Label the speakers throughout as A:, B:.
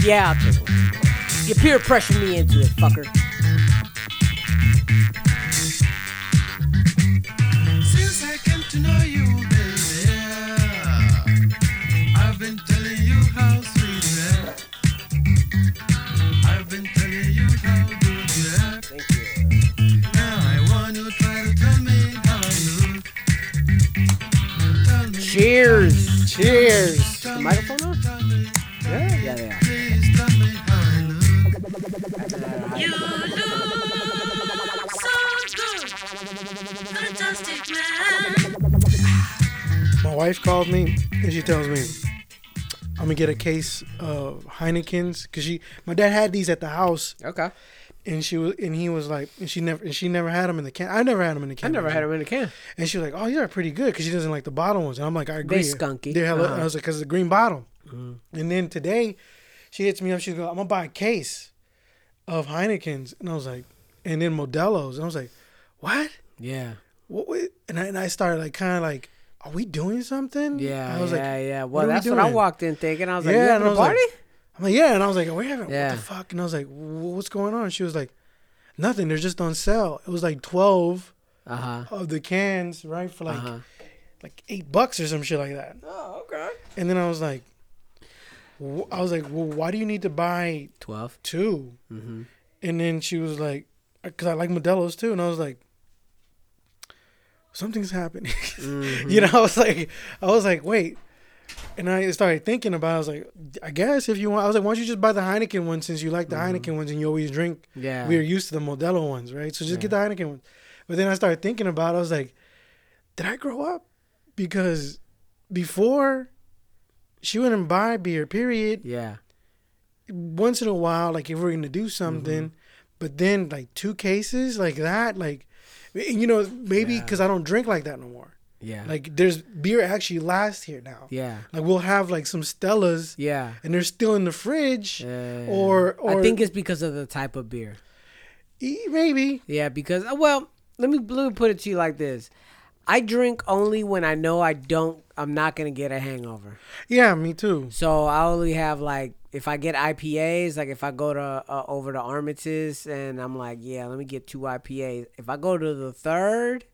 A: Yeah, I'll take one. You peer pressure me into it, fucker.
B: Look.
C: You look so good, fantastic man.
D: My wife calls me and she tells me I'm gonna get a case of Heinekens because she, my dad had these at the house
A: Okay.
D: and she was and he was like and she never and she never had them in the can. I never had them in the can.
A: I
D: can.
A: never had them in a can.
D: And she was like, "Oh, these are pretty good," because she doesn't like the bottle ones. And I'm like, "I agree."
A: skunky.
D: They're hella,
A: Uh-huh.
D: I was like, "Cause the green bottle." And then today, she hits me up. She's going, "I'm gonna buy a case of Heinekens," and I was like, and then Modelo's, and I was like, "What?"
A: Yeah.
D: what, what? And I and I started like kind of like, "Are we doing something?"
A: Yeah,
D: I was
A: yeah,
D: like,
A: yeah.
D: what
A: Well,
D: we
A: that's what I walked in thinking. I was like,
D: Yeah, and
A: having
D: I
A: a
D: was like-
A: party?
D: I'm like, "Yeah," and I was like, "We're having
A: Yeah.
D: what the fuck?" And I was like, "What's going on?" She was like, "Nothing. They're just on sale." It was like twelve
A: Uh-huh.
D: of the cans, right, for like
A: Uh-huh.
D: like eight bucks or some shit like that.
A: Oh, okay.
D: And then I was like, I was like, well, why do you need to buy
A: 12.
D: 2
A: Mm-hmm.
D: And then she was like, because I like Modelo's too. And I was like, something's happening.
A: Mm-hmm.
D: you know, I was like, I was like, wait. And I started thinking about. it. I was like, I guess if you want, I was like, why don't you just buy the Heineken one since you like the Heineken ones and you always drink.
A: Mm-hmm. Yeah.
D: We are used to the Modelo ones, right? So just get the Heineken one. But then I started thinking about. it. I was like, did I grow up? Because before, she wouldn't buy beer. Period
A: Yeah.
D: once in a while, like if we're gonna do something, but then like two cases like that, like you know maybe
A: Yeah.
D: because I don't drink like that no more.
A: Yeah.
D: Like there's beer actually lasts here now.
A: yeah.
D: Like we'll have like some Stellas
A: Yeah.
D: and they're still in the fridge,
A: Yeah.
D: or or
A: I think it's because of the type of beer.
D: maybe
A: Yeah, because uh, well, let me let me put it to you like this: I drink only when I know I don't. I'm not gonna get a hangover.
D: yeah, me too.
A: So I only have like if I get IPAs, like if I go to uh, over to Armistice's and I'm like, yeah, let me get two IPAs. If I go to the third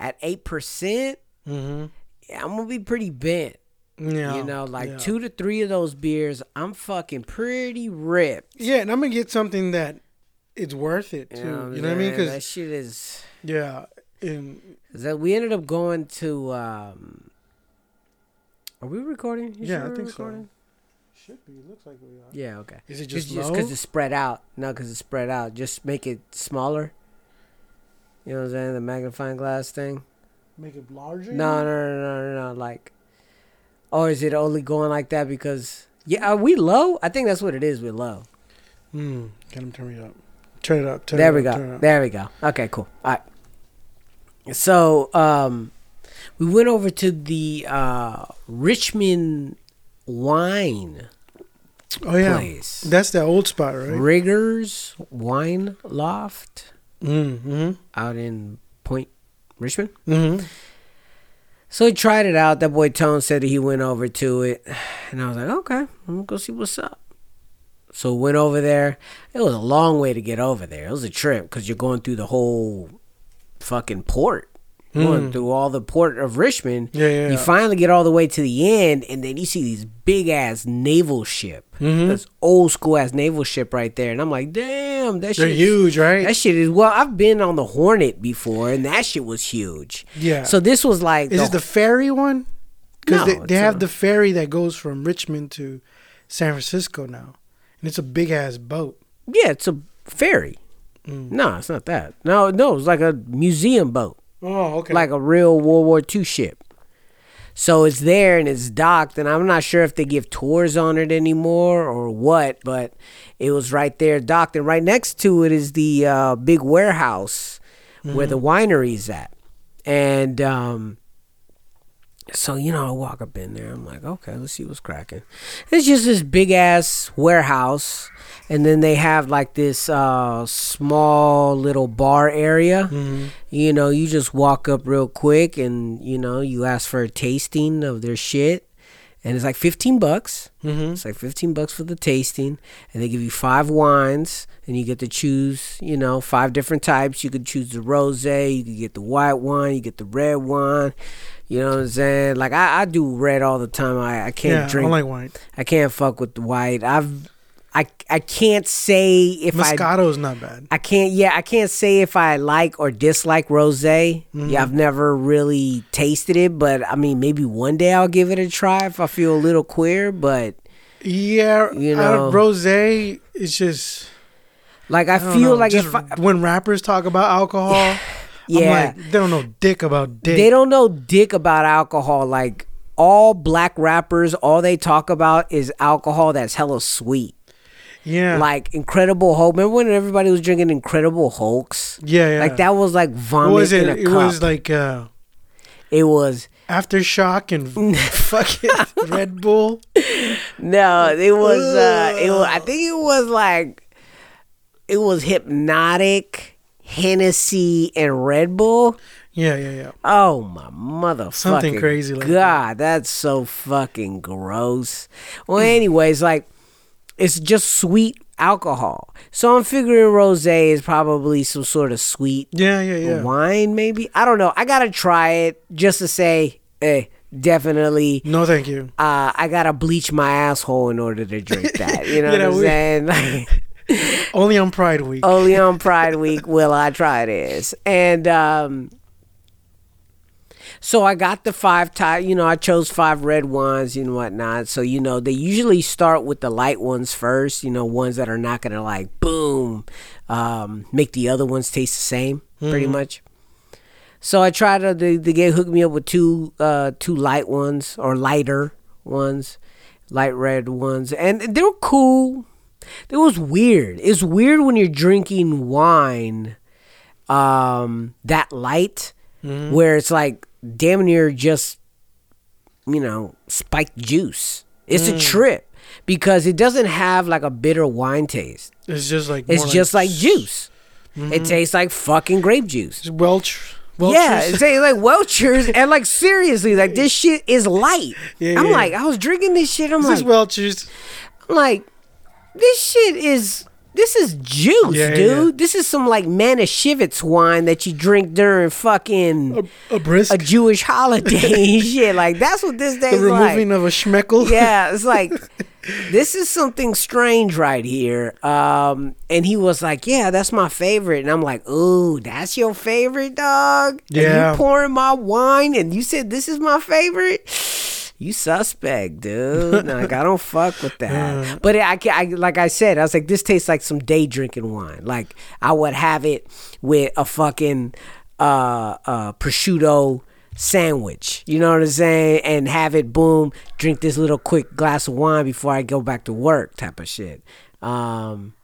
A: at eight percent,
D: hmm
A: yeah, I'm gonna be pretty bent.
D: Yeah,
A: you know, like
D: yeah.
A: two to three of those beers, I'm fucking pretty ripped.
D: Yeah, and I'm gonna get something that it's worth it too. You know, what I mean? Because that
A: shit is.
D: yeah, and
A: that we ended up going to um Are we recording? You
D: Yeah,
A: sure
D: I
A: we're
D: think so.
A: recording?
D: should be. Looks like we are.
A: Yeah, okay.
D: Is it
A: Just
D: just
A: just
D: low?
A: because it's spread out. No, because it's spread out. Just make it smaller. You know what I'm saying? The magnifying glass thing.
D: Make it larger.
A: No, no, no, no, no, no. Like, or is it only going like that because? Yeah, are we low? I think that's what it is. We're low.
D: Hmm. Get him turn it up. Turn it up. Turn
A: there
D: it
A: we
D: up, turn it
A: go.
D: up.
A: There we go. Okay, cool. All right. So, um, we went over to the uh, Richmond Wine
D: Oh yeah,
A: place.
D: that's that old spot, right?
A: Riggers Wine Loft
D: Mm-hmm.
A: out in Point Richmond.
D: Mm-hmm.
A: So he tried it out. That boy Tone said that he went over to it, and I was like, okay, I'm gonna go see what's up. So went over there. It was a long way to get over there. It was a trip because you're going through the whole fucking port, going
D: Mm.
A: through all the port of Richmond.
D: Yeah, yeah,
A: You finally get all the way to the end, and then you see these big ass naval ship.
D: Mhm.
A: This old school ass naval ship right there, and I'm like, damn, that
D: They're huge, right?
A: That shit is well. I've been on the Hornet before, and that shit was huge.
D: Yeah.
A: So this was like
D: Is it the ferry one? Because
A: No,
D: they, they have
A: a-
D: the ferry that goes from Richmond to San Francisco now, and it's a big ass boat.
A: Yeah, it's a ferry.
D: Mm.
A: No, it's not that. No, no, it's like a museum boat,
D: Oh, okay.
A: like a real World War II ship. So it's there and it's docked, and I'm not sure if they give tours on it anymore or what, but it was right there docked, and right next to it is the uh, big warehouse where the winery's at, and um, so you know, I walk up in there. I'm like, okay, let's see what's cracking. It's just this big ass warehouse, and then they have like this uh, small little bar area.
D: Mhm.
A: You know, you just walk up real quick, and you know, you ask for a tasting of their shit, and it's like fifteen bucks.
D: Mm-hmm.
A: It's like 15 bucks for the tasting, and they give you five wines, and you get to choose, you know, five different types. You could choose the rose, you could get the white wine, you get the red wine. You know what I'm saying? Like I, I do red all the time. I, I can't
D: Yeah, I
A: drink.
D: don't like wine.
A: I can't fuck with the white. I've, I, I can't say if I.
D: Moscato's not bad.
A: I can't. Yeah, I can't say if I like or dislike rosé.
D: Mm-hmm.
A: Yeah, I've never really tasted it, but I mean, maybe one day I'll give it a try if I feel a little queer. But
D: Yeah,
A: You
D: you
A: know.
D: know, rose is just.
A: like, I,
D: I
A: feel
D: know,
A: like if I,
D: when rappers talk about alcohol,
A: Yeah.
D: I'm like, they don't know dick about dick.
A: They don't know dick about alcohol. Like all black rappers, all they talk about is alcohol that's hella sweet.
D: Yeah,
A: Like Incredible Hulk. Remember when everybody was drinking Incredible Hulks?
D: yeah, yeah.
A: Like that was like
D: What
A: vomit
D: was it?
A: in a
D: It
A: cup.
D: was like uh,
A: it was
D: aftershock and fucking Red Bull.
A: no. It was. uh It was. I think it was like. It was Hpnotiq, Hennessy, and Red Bull.
D: Yeah, yeah, yeah.
A: Oh my motherfucking
D: Something crazy like
A: God, that's so fucking gross. Well, anyways, like it's just sweet alcohol. So I'm figuring rosé is probably some sort of sweet
D: Yeah, yeah, yeah.
A: wine, maybe. I don't know. I gotta try it just to say, eh, definitely.
D: No, thank you.
A: Uh, I gotta bleach my asshole in order to drink that. You know
D: Yeah,
A: what I'm saying?
D: Only on Pride Week.
A: only on Pride Week will I try this. And um so I got the five type you know, I chose five red wines and whatnot. So, you know, they usually start with the light ones first, you know, ones that are not gonna like boom, um, make the other ones taste the same, pretty much. So I tried to the the hooked me up with two uh two light ones or lighter ones, light red ones, and they were cool. It was weird. It's weird when you're drinking wine um that light where it's like damn near just you know spiked juice. It's a mm. trip because it doesn't have like a bitter wine taste.
D: It's just like
A: It's just like juice. It mm-hmm. tastes like fucking grape juice.
D: Welch. Welchers.
A: Yeah, it's like, like Welchers, and like seriously, like this shit is light.
D: Yeah,
A: I'm
D: yeah.
A: like, I was drinking this shit. I'm
D: This
A: like,
D: is Welchers.
A: I'm like, this shit is this is juice,
D: Yeah,
A: dude.
D: yeah.
A: This is some like Manischewitz wine that you drink during fucking
D: A, a
A: a Jewish holiday and shit. Like that's what this
D: day.
A: the
D: removing
A: like.
D: of a schmeckel.
A: Yeah, it's like this is something strange right here. Um, and he was like, "Yeah, that's my favorite," and I'm like, "Ooh, that's your favorite, dog." And
D: Yeah.
A: you pouring my wine, and you said this is my favorite. You suspect, dude. like I don't fuck with that. But I, I, like I said, I was like, this tastes like some day drinking wine. Like I would have it with a fucking uh, uh, prosciutto sandwich. You know what I'm saying? And have it, boom, drink this little quick glass of wine before I go back to work, type of shit. Um,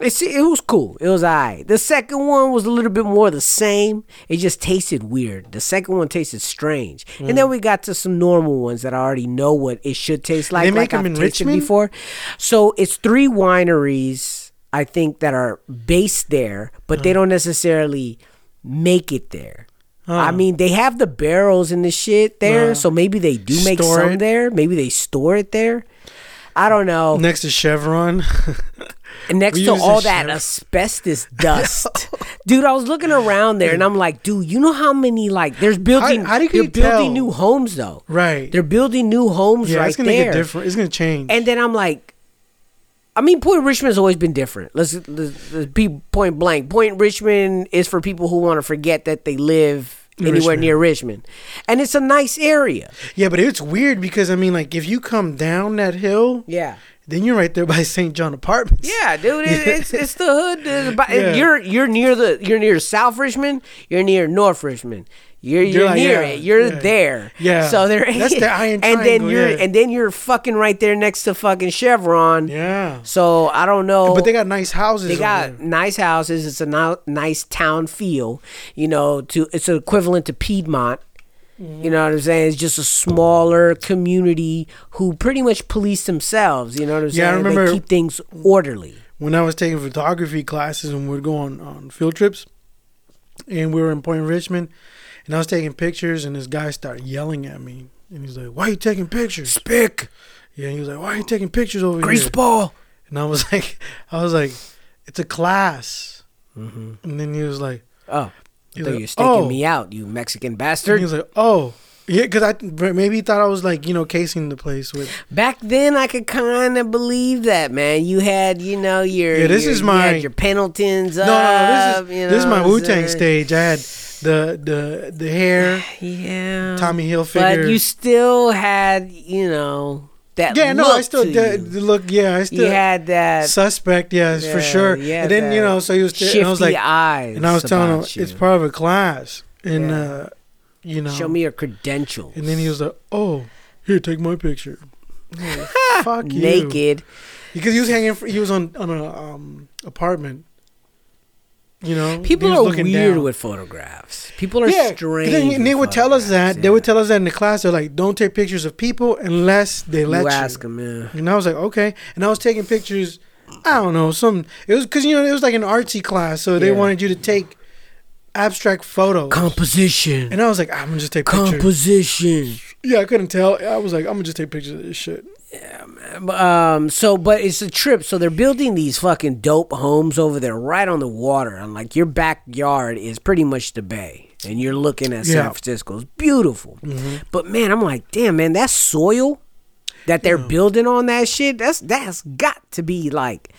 A: it's, it was cool. It was alright. The second one was a little bit more the same. It just tasted weird. The second one tasted strange, and then we got to some normal ones that I already know what it should taste like.
D: They make
A: like
D: them
A: I've
D: in Richmond?
A: before. So it's three wineries I think that are based there, but they don't necessarily make it there. I mean, they have the barrels and the shit there,
D: Uh,
A: so maybe they do make some
D: it.
A: there. Maybe they store it there. I don't know.
D: Next to Chevron.
A: Next
D: We
A: to all that asbestos dust, dude, I was looking around there and I'm like, dude, you know how many like there's building,
D: how do you
A: they're building
D: tell?
A: new homes though.
D: right.
A: They're building new homes
D: yeah,
A: right
D: it's gonna
A: there.
D: get different. It's gonna change.
A: And then I'm like, I mean, Point Richmond's always been different. Let's, let's, let's be point blank. Point Richmond is for people who want to forget that they live anywhere
D: Richmond.
A: near Richmond, and it's a nice area.
D: yeah, but it's weird because I mean, like, if you come down that hill,
A: Yeah.
D: Then you're right there by St. John Apartments.
A: Yeah, dude, it, it's it's the hood. It's about-
D: Yeah.
A: You're you're near the you're near South Richmond. You're near North Richmond. You're you're,
D: like,
A: near
D: yeah,
A: it. You're
D: yeah.
A: there.
D: Yeah.
A: So there.
D: That's the Iron
A: And then you're and then you're fucking right there next to fucking Chevron.
D: Yeah.
A: So I don't know.
D: But they got nice houses.
A: They got
D: there.
A: nice houses. It's a nice town feel. You know, to it's equivalent to Piedmont.
D: Mm-hmm.
A: You know what I'm saying? It's just a smaller community who pretty much police themselves. You know what I'm saying?
D: Yeah, I remember-
A: they keep things orderly.
D: when I was taking photography classes and we would go on, on field trips, and we were in Point Richmond, and I was taking pictures, and this guy started yelling at me. And he's like, "Why are you taking pictures?"
A: Spick,
D: Yeah, and he was like, "Why are you taking pictures over here?"
A: greaseball.
D: And I was like, I was like, "It's a class." And then he was like,
A: Oh,
D: He's like,
A: you were staking
D: "Oh."
A: me out, you Mexican
D: and
A: bastard.
D: he was like, "Oh." Yeah, because I maybe he thought I was like you know casing the place with
A: Back then, I could kind of believe that, man. You had, you know, your
D: Yeah, this
A: your-
D: is
A: you
D: my-
A: had your Pendletons
D: no no no this is
A: you
D: this is my Wu Tang stage. I had the the the hair
A: Yeah,
D: Tommy Hilfiger.
A: but you still had, you know, that.
D: yeah no I still did look yeah I still
A: You had that
D: suspect yes for sure
A: yeah
D: and then you know so he was
A: shifty
D: and I was like
A: eyes,
D: and I was telling him
A: you.
D: it's part of a class and
A: Yeah.
D: uh you know
A: Show me your credentials.
D: and then he was like oh here take my picture like, fuck you
A: naked.
D: because he was hanging he was on on a um apartment you know
A: People are weird
D: down.
A: with photographs. People are
D: yeah,
A: strange.
D: and they would tell us that.
A: photographs,
D: They would tell us that in the class. They're like, "Don't take pictures of people unless they let
A: You
D: you."
A: ask them, yeah.
D: And I was like, "Okay." And I was taking pictures. I don't know some. It was because you know it was like an artsy class, so they
A: Yeah.
D: wanted you to take abstract photos.
A: Composition.
D: and I was like, "I'm gonna just take pictures."
A: Composition.
D: yeah, I couldn't tell. I was like, "I'm gonna just take pictures of this shit."
A: Um. So, but it's a trip. So they're building these fucking dope homes over there, right on the water, and like your backyard is pretty much the bay, and you're looking at San
D: Yeah. Mm-hmm.
A: Francisco. It's beautiful. But man, I'm like, damn, man, that soil that they're building on that shit. That's that's got to be like,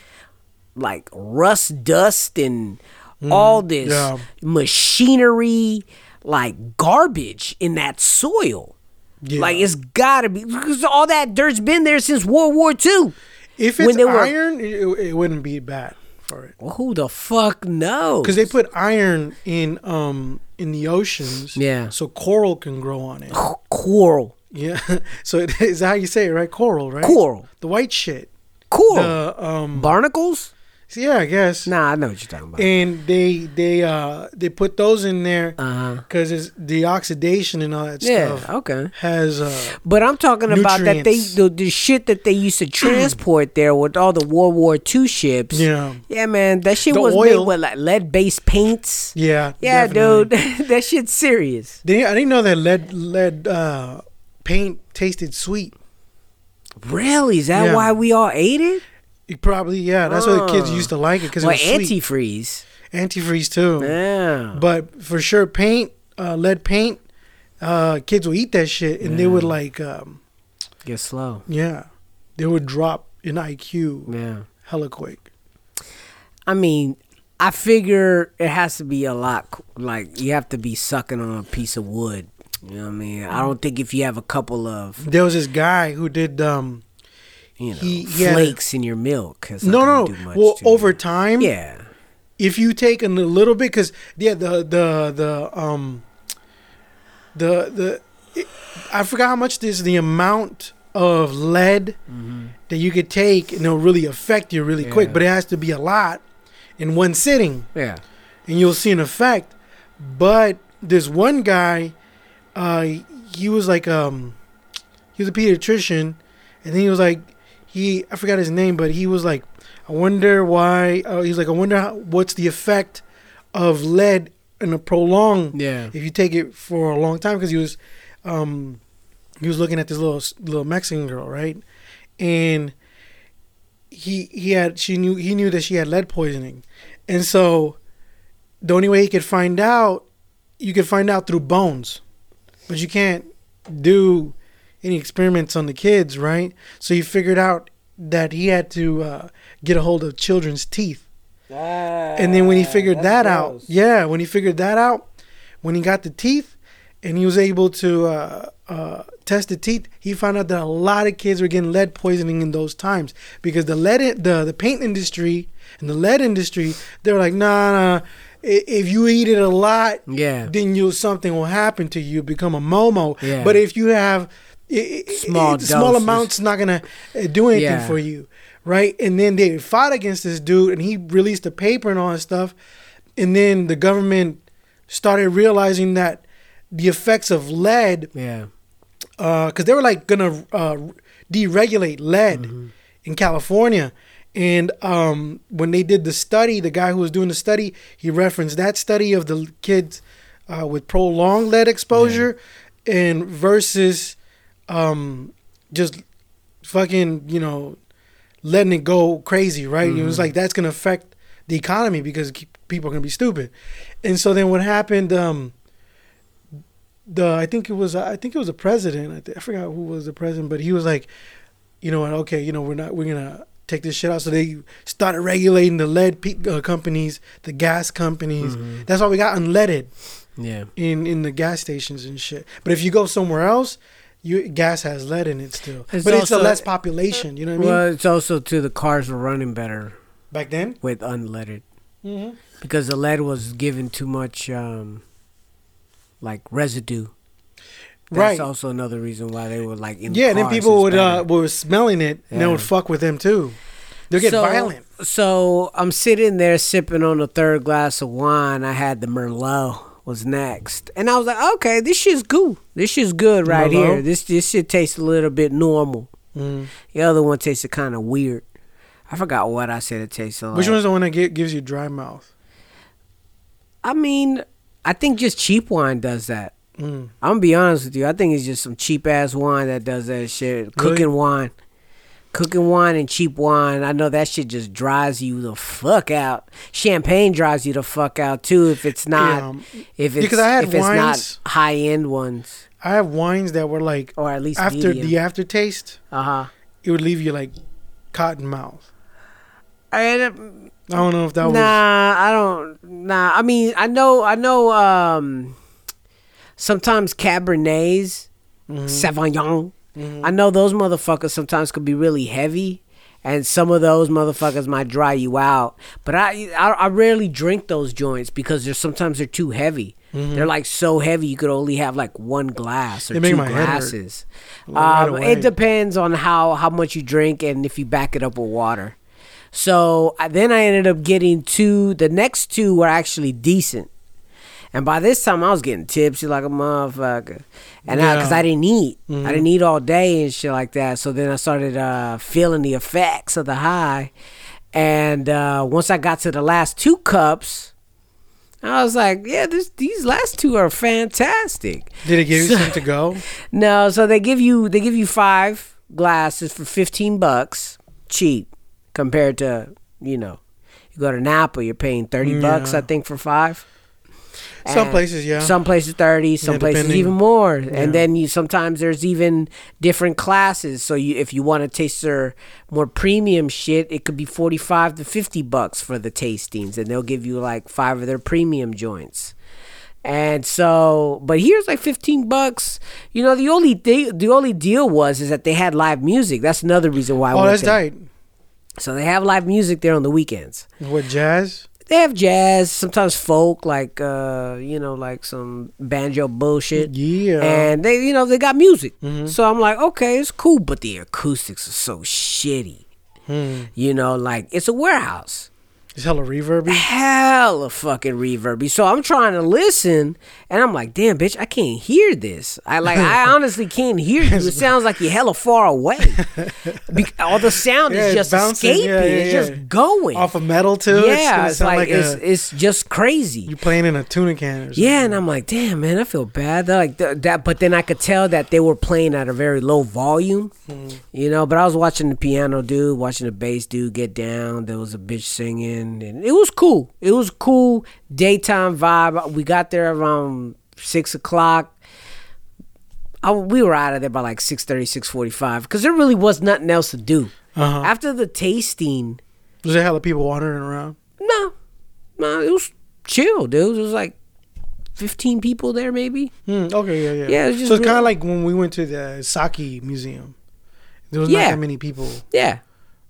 A: like rust, dust, and all this
D: Mm-hmm. yeah.
A: machinery, like garbage in that soil.
D: Yeah.
A: Like it's gotta be because all that dirt's been there since World War II.
D: if it's
A: were-
D: iron, it, it wouldn't be bad for it
A: Well, who the fuck knows?
D: because they put iron in um in the oceans.
A: Yeah.
D: so coral can grow on it.
A: coral,
D: Yeah, so it is how you say it, right? Coral, right?
A: coral,
D: The white shit.
A: coral,
D: The um.
A: barnacles.
D: So yeah, I guess.
A: Nah, I know what you're talking about.
D: And they they uh they put those in there because it's the oxidation and all that
A: Yeah.
D: stuff
A: Okay.
D: has uh
A: But I'm talking about that they the, the shit that they used to transport there with all the World War II ships.
D: yeah
A: Yeah, man, that shit
D: The
A: was
D: oil.
A: made with like lead based paints.
D: yeah
A: Yeah,
D: definitely.
A: dude, that shit's serious.
D: They, I didn't know that lead lead uh paint tasted sweet.
A: Really? Is that
D: Yeah.
A: why we all ate it?
D: It probably yeah. That's why the kids used to like it because
A: Well,
D: it was sweet.
A: antifreeze.
D: Antifreeze too.
A: Yeah.
D: But for sure, paint uh, lead paint. Uh, kids will eat that shit and they would like um
A: Get slow.
D: yeah, they would drop in IQ
A: Yeah.
D: hella quick.
A: I mean, I figure it has to be a lot. Like you have to be sucking on a piece of wood. You know what I mean? I don't think if you have a couple of
D: There was this guy who did um
A: you know
D: He-
A: flakes in your milk. not
D: no no
A: do much
D: well
A: you.
D: over time
A: Yeah.
D: if you take a little bit because yeah the the the um the the it, I forgot how much this the amount of lead that you could take and it'll really affect you really quick but it has to be a lot in one sitting
A: Yeah.
D: and you'll see an effect but this one guy uh he was like um he was a pediatrician and then he was like he I forgot his name but he was like I wonder why uh, he's like I wonder how, what's the effect of lead in a prolonged
A: Yeah.
D: if you take it for a long time because he was um he was looking at this little little Mexican girl right and he he had she knew he knew that she had lead poisoning and so the only way he could find out you could find out through bones but you can't do any experiments on the kids right so he figured out that he had to uh, get a hold of children's teeth and then when he figured that out, yeah, when he figured that out, when he got the teeth, and he was able to uh, uh, test the teeth, he found out that a lot of kids were getting lead poisoning in those times because the lead, the the paint industry and the lead industry, they were like, nah, nah. If you eat it a lot,
A: Yeah.
D: then you something will happen to you, become a momo.
A: Yeah.
D: But if you have i- i-
A: Small
D: i- small amounts, not gonna uh, do anything
A: Yeah.
D: for you, right? And then they fought against this dude, and he released a paper and all that stuff. And then the government started realizing that the effects of lead,
A: Yeah.
D: because they were like gonna uh, deregulate lead in California. And um, when they did the study, the guy who was doing the study, he referenced that study of the kids uh, with prolonged lead exposure and versus um, just fucking, you know, letting it go crazy, right? It was like that's gonna affect the economy because people are gonna be stupid. And so then what happened? Um, the I think it was I think it was the president. I, th- I forgot who was the president, but he was like, you know what? Okay, you know we're not we're gonna take this shit out. So they started regulating the lead pe- uh, companies, the gas companies. That's why we got unleaded
A: Yeah.
D: in in the gas stations and shit. But if you go somewhere else, you gas has lead in it still.
A: It's
D: but it's a less population. You know what I mean?
A: Well, it's also too the cars were running better
D: Back then.
A: with unleaded
D: Mm-hmm.
A: because the lead was given too much um like residue. That's
D: Right.
A: also another reason why they were like in
D: Yeah, and then people would uh, were smelling it, and they
A: Yeah.
D: would fuck with them too. They get
A: so,
D: violent.
A: So I'm sitting there sipping on the third glass of wine. I had the Merlot was next, and I was like, okay, this shit's good. This shit's good right
D: Merlot?
A: here. This this shit tastes a little bit normal.
D: Mm.
A: The other one tasted kind of weird. I forgot what I said it tasted like.
D: Which one's the one that gi- gives you dry mouth?
A: I mean, I think just cheap wine does that.
D: Mm.
A: I'm gonna be honest with you. I think it's just some cheap ass wine that does that shit. Cooking wine, cooking wine and cheap wine. I know that shit just dries you the fuck out. Champagne dries you the fuck out too if it's not
D: Yeah.
A: if it's
D: 'cause I had
A: if it's
D: wines-
A: not high end ones
D: I have wines that were like
A: or at least
D: after
A: medium.
D: the aftertaste,
A: uh huh.
D: it would leave you like cotton mouth.
A: I,
D: I don't know if that was.
A: nah, I don't. Nah, I mean, I know, I know. Um, sometimes Cabernets,
D: Mhm.
A: Sauvignon.
D: Mhm.
A: I know those motherfuckers sometimes could be really heavy, and some of those motherfuckers might dry you out. But I, I, I rarely drink those joints because they're sometimes they're too heavy. They're like so heavy you could only have like one glass or two
D: my head hurt.
A: glasses. Um,
D: away.
A: it depends on how how much you drink and if you back it up with water. So I- then I ended up getting two. The next two were actually decent. And by this time, I was getting tipsy like a motherfucker, and because I, 'cause
D: Yeah.
A: I didn't eat,
D: Mhm.
A: I didn't eat all day and shit like that. So then I started uh, feeling the effects of the high, and uh, once I got to the last two cups, I was like, "Yeah, this, these last two are fantastic."
D: Did it give you
A: So-
D: something to go?
A: No, so they give you they give you five glasses for fifteen bucks, cheap compared to you know, you go to Napa, you're paying thirty bucks, I think, for five.
D: Some places, yeah.
A: Some places thirty, some
D: Yeah,
A: places even more.
D: Yeah.
A: And then you sometimes there's even different classes. So you if you want to taste their more premium shit, it could be forty five to fifty bucks for the tastings, and they'll give you like five of their premium joints. And so, but here's like fifteen bucks. You know, the only thing, the only deal was is that they had live music. That's another reason why. I
D: oh,
A: went
D: that's tight.
A: So they have live music there on the weekends.
D: What jazz?
A: They have jazz, sometimes folk, like uh, you know, like some banjo bullshit.
D: Yeah.
A: And they, you know, they got music.
D: Mhm.
A: So I'm like, okay, it's cool, but the acoustics are so shitty.
D: Hmm.
A: You know, like it's a warehouse.
D: It's hella reverby.
A: Hella fucking reverby. So I'm trying to listen, and I'm like, damn, bitch, I can't hear this. I like, I honestly can't hear you. It sounds like you're hella far away. Be- all the sound
D: Yeah,
A: is just
D: bouncing.
A: escaping.
D: Yeah, yeah,
A: it's just going.
D: Off of metal too. it's
A: yeah, it's,
D: sound
A: like,
D: like,
A: it's
D: a,
A: it's just crazy.
D: you playing in a tuna can. Or.
A: Yeah, and I'm like, damn, man, I feel bad. They're like th- that, but then I could tell that they were playing at a very low volume, hmm. you know. But I was watching the piano dude, watching the bass dude get down. There was a bitch singing, and it was cool. It was cool daytime vibe. We got there around six o'clock. I, we were out of there by like 6.30, 6.45 because there really was nothing else to do.
D: Uh-huh.
A: After the tasting,
D: Was there a hella people wandering around?
A: no, no, it was chill, dude. It was like fifteen people there, maybe.
D: Hmm, okay, yeah, yeah.
A: Yeah, it's just
D: so it's kind of like when we went to the Sake Museum. There was
A: Yeah.
D: not that many people.
A: Yeah,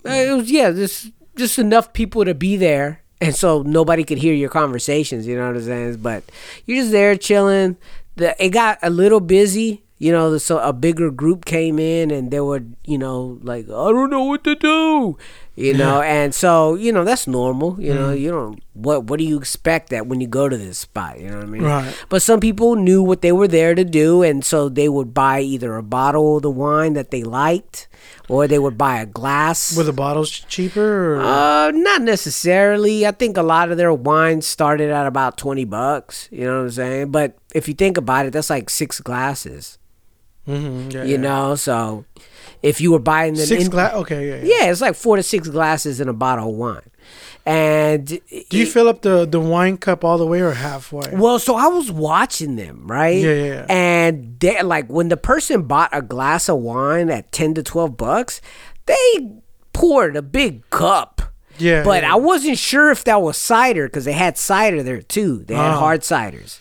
A: Uh, it was. Yeah, just just enough people to be there, and so nobody could hear your conversations. You know what I'm saying? But you're just there chilling. The it got a little busy. You know, so a bigger group came in, and they were, you know, like I don't know what to do. You know, and so you know that's normal. You know, you don't what what do you expect that when you go to this spot? You know what I mean?
D: Right.
A: But some people knew what they were there to do, and so they would buy either a bottle of the wine that they liked, or they would buy a glass.
D: Were the bottles cheaper? Or?
A: uh, not necessarily. I think a lot of their wines started at about twenty bucks. You know what I'm saying? But if you think about it, that's like six glasses.
D: Mm-hmm, yeah,
A: You
D: yeah.
A: know, so if you were buying them,
D: six
A: in-
D: glass. Okay, yeah, yeah.
A: yeah, it's like four to six glasses in a bottle of wine. And
D: Do you fill up the the wine cup all the way or halfway?
A: Well, so I was watching them, right?
D: Yeah, yeah, yeah.
A: And they like when the person bought a glass of wine at ten to twelve bucks, they poured a big cup.
D: Yeah,
A: But
D: yeah.
A: I wasn't sure if that was cider because they had cider there too. They had
D: Oh.
A: hard ciders.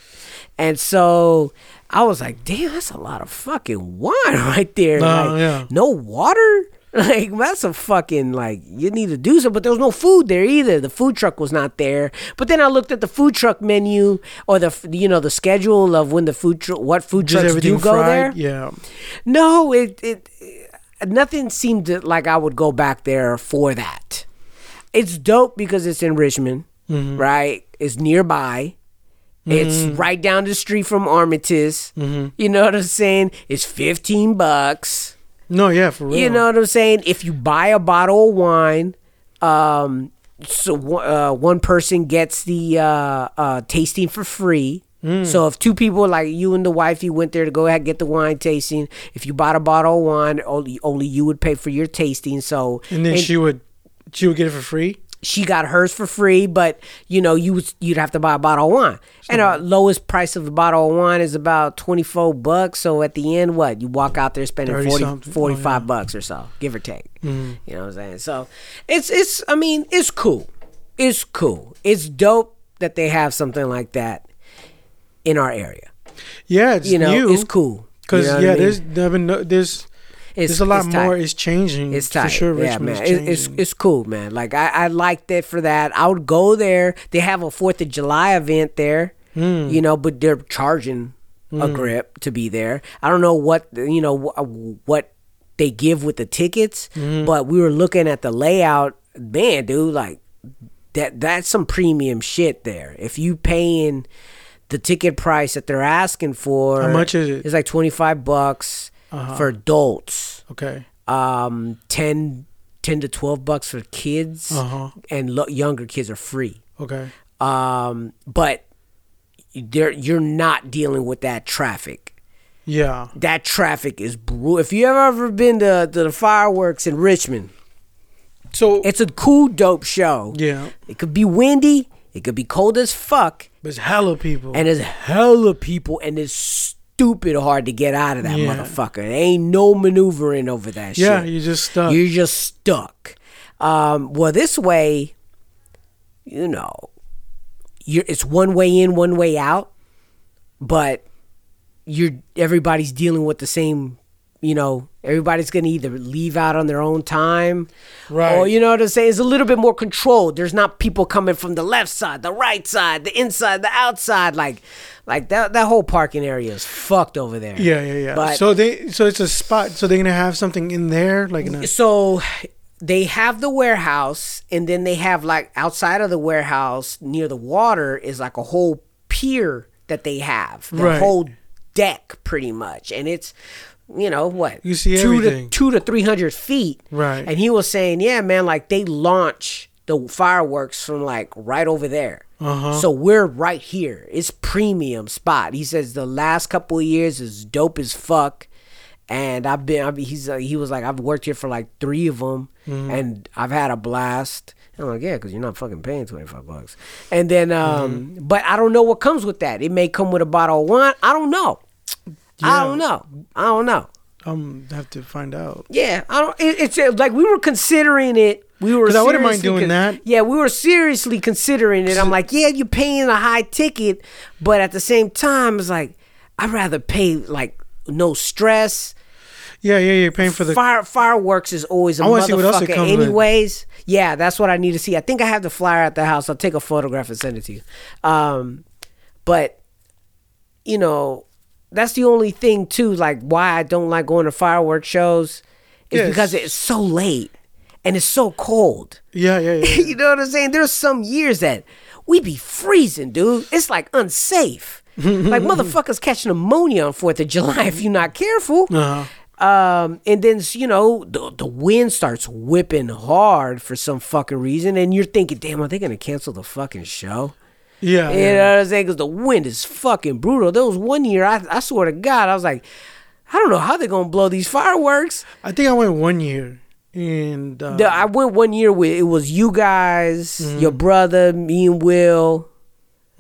A: And so I was like, damn, that's a lot of fucking wine right there.
D: No,
A: like,
D: yeah.
A: No water? Like, that's a fucking, like, you need to do something. But there was no food there either. The food truck was not there. But then I looked at the food truck menu or the, you know, the schedule of when the food truck, what food
D: Just
A: trucks do go
D: fried.
A: there.
D: Yeah.
A: No, it, it, nothing seemed to, like I would go back there for that. It's dope because it's in Richmond,
D: Mm-hmm.
A: right? It's nearby. It's right down the street from Armistice.
D: Mm-hmm.
A: You know what I'm saying? It's 15 bucks.
D: No, yeah, for real.
A: You know what I'm saying? If you buy a bottle of wine, um, so one- uh, one person gets the uh, uh, tasting for free.
D: Mm.
A: So if two people like you and the wife, you went there to go ahead and get the wine tasting. If you bought a bottle of wine, only only you would pay for your tasting. So
D: and then she would she would get it for free.
A: She got hers for free, but you know you would you'd have to buy a bottle of wine, and our lowest price of a bottle of wine is about twenty four bucks. So at the end, what you walk out there spending
D: 30
A: 40, 45
D: Oh, yeah.
A: bucks or so, give or take. Mm-hmm. You know what I'm saying? So it's it's I mean it's cool, it's cool, it's dope that they have something like that in our area.
D: Yeah, it's
A: You know,
D: new.
A: it's cool
D: Because
A: You know
D: yeah,
A: I mean?
D: there's there's there's a lot more. It's changing.
A: It's tight.
D: for sure.
A: yeah, man. It, it's it's cool, man. Like I, I liked it for that. I would go there. They have a Fourth of July event there,
D: Hmm.
A: you know, but they're charging a grip to be there. I don't know what you know what they give with the tickets,
D: Hmm.
A: but we were looking at the layout. Man, dude, like that that's some premium shit there. If you paying the ticket price that they're asking for,
D: How much is it?
A: It's like twenty five bucks
D: Uh-huh.
A: for adults
D: okay.
A: um 10, 10 to 12 bucks for kids
D: Uh-huh.
A: and lo- younger kids are free
D: Okay.
A: um but there you're not dealing with that traffic
D: Yeah.
A: that traffic is brutal if you ever ever been to, to the fireworks in richmond
D: So
A: it's a cool dope show
D: yeah,
A: it could be windy it could be cold as fuck
D: but it's hella people.
A: and it's hella people and it's stupid hard to get out of that
D: Yeah.
A: motherfucker there ain't no maneuvering over that shit
D: yeah, you're just stuck.
A: You're just stuck. Um, well, this way, you know, you're it's one way in, one way out, but you're everybody's dealing with the same. You know, everybody's gonna either leave out on their own time,
D: Right.
A: Or you know what I'm saying? It's a little bit more controlled. There's not people coming from the left side, the right side, the inside, the outside. Like, like that that whole parking area is fucked over there.
D: yeah, yeah, yeah.
A: But
D: so they so it's a spot. So they're gonna have something in there, like in a,
A: so they have the warehouse and then they have like outside of the warehouse near the water is like a whole pier that they have the
D: Right.
A: whole deck pretty much and it's you know what
D: You see
A: two
D: everything.
A: to two to three hundred feet
D: Right.
A: and he was saying yeah man like they launch the fireworks from like right over there
D: Uh-huh.
A: so we're right here it's premium spot he says the last couple of years is dope as fuck and I've been. I mean, he's uh, he was like, I've worked here for like three of them,
D: Mm-hmm.
A: and I've had a blast. And I'm like, yeah, because you're not fucking paying twenty five bucks. And then, um,
D: Mm-hmm.
A: but I don't know what comes with that. It may come with a bottle of wine. I don't know. I don't know. I don't know.
D: um have to find out.
A: Yeah, I don't. It, it's uh, like we were considering it. We were
D: 'Cause I wouldn't mind
A: seriously
D: doing that.
A: Yeah, we were seriously considering it. I'm like, yeah, you're paying a high ticket, but at the same time, it's like I'd rather pay like no stress.
D: Yeah, yeah, you're paying for the.
A: Fire fireworks is always a
D: I wanna see what else it
A: motherfucker.
D: comes with.
A: Anyways, yeah, that's what I need to see. I think I have the flyer at the house. I'll take a photograph and send it to you. Um, but you know, that's the only thing too. Like why I don't like going to fireworks shows is
D: Yes.
A: because it's so late and it's so cold.
D: Yeah, yeah, yeah.
A: you know what I'm saying? There's some years that we be freezing, dude. It's like unsafe. like motherfuckers catch pneumonia on Fourth of July if you're not careful.
D: Uh-huh.
A: Um, and then you know the the wind starts whipping hard for some fucking reason, and you're thinking, damn, are they gonna cancel the fucking show?
D: Yeah,
A: You
D: yeah.
A: know what I'm saying? Because the wind is fucking brutal. There was one year, I, I swear to God, I was like, I don't know how they're gonna blow these fireworks.
D: I think I went one year, and uh,
A: The- I went one year with it was you guys,
D: Mm-hmm.
A: your brother, me and Will,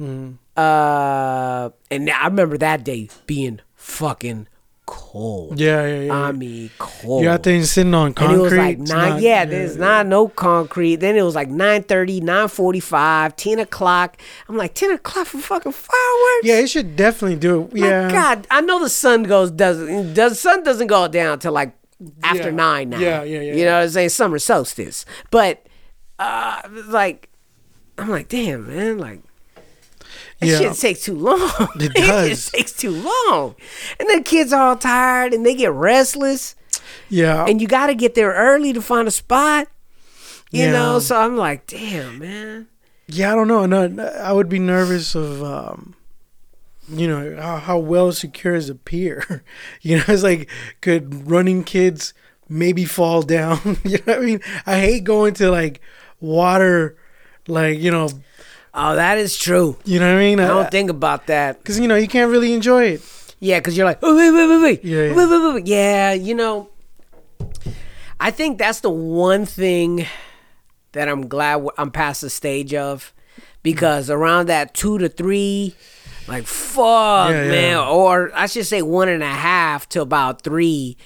D: mhm.
A: uh, and I remember that day being fucking cold.
D: yeah, yeah, yeah.
A: I mean cold.
D: You're out there sitting on
A: and
D: concrete.
A: it was like nine.
D: not-
A: yeah, there's not no concrete. Then it was like 9.30, 9.45, 10 o'clock. I'm like ten o'clock for fucking fireworks.
D: Yeah, it should definitely do it.
A: My
D: Yeah,
A: God, I know the sun goes doesn't does sun doesn't go down till like after
D: Yeah.
A: nine now.
D: Yeah, yeah, yeah,
A: You know what I'm saying? Summer solstice. But uh like I'm like, damn man, like that
D: Yeah.
A: shit takes too long.
D: It
A: it
D: does.
A: just takes too long. And the kids are all tired and they get restless.
D: yeah.
A: And you gotta get there early to find a spot. You
D: Yeah.
A: know, so I'm like, damn, man.
D: Yeah, I don't know. No, I would be nervous of, um, you know, how, how well secure is a pier. you know, it's like, could running kids maybe fall down? you know what I mean? I hate going to like water, like you know,
A: Oh, that is true.
D: you know what I mean?
A: I uh, don't think about that.
D: because you know you can't really enjoy it.
A: Yeah, because you're like, oh, wait, wait, wait, wait.
D: Yeah, yeah.
A: Wait, wait, wait. Yeah, you know, I think that's the one thing that I'm glad I'm past the stage of because around that two to three, like, fuck,
D: Yeah, yeah.
A: man, or I should say one and a half to about three,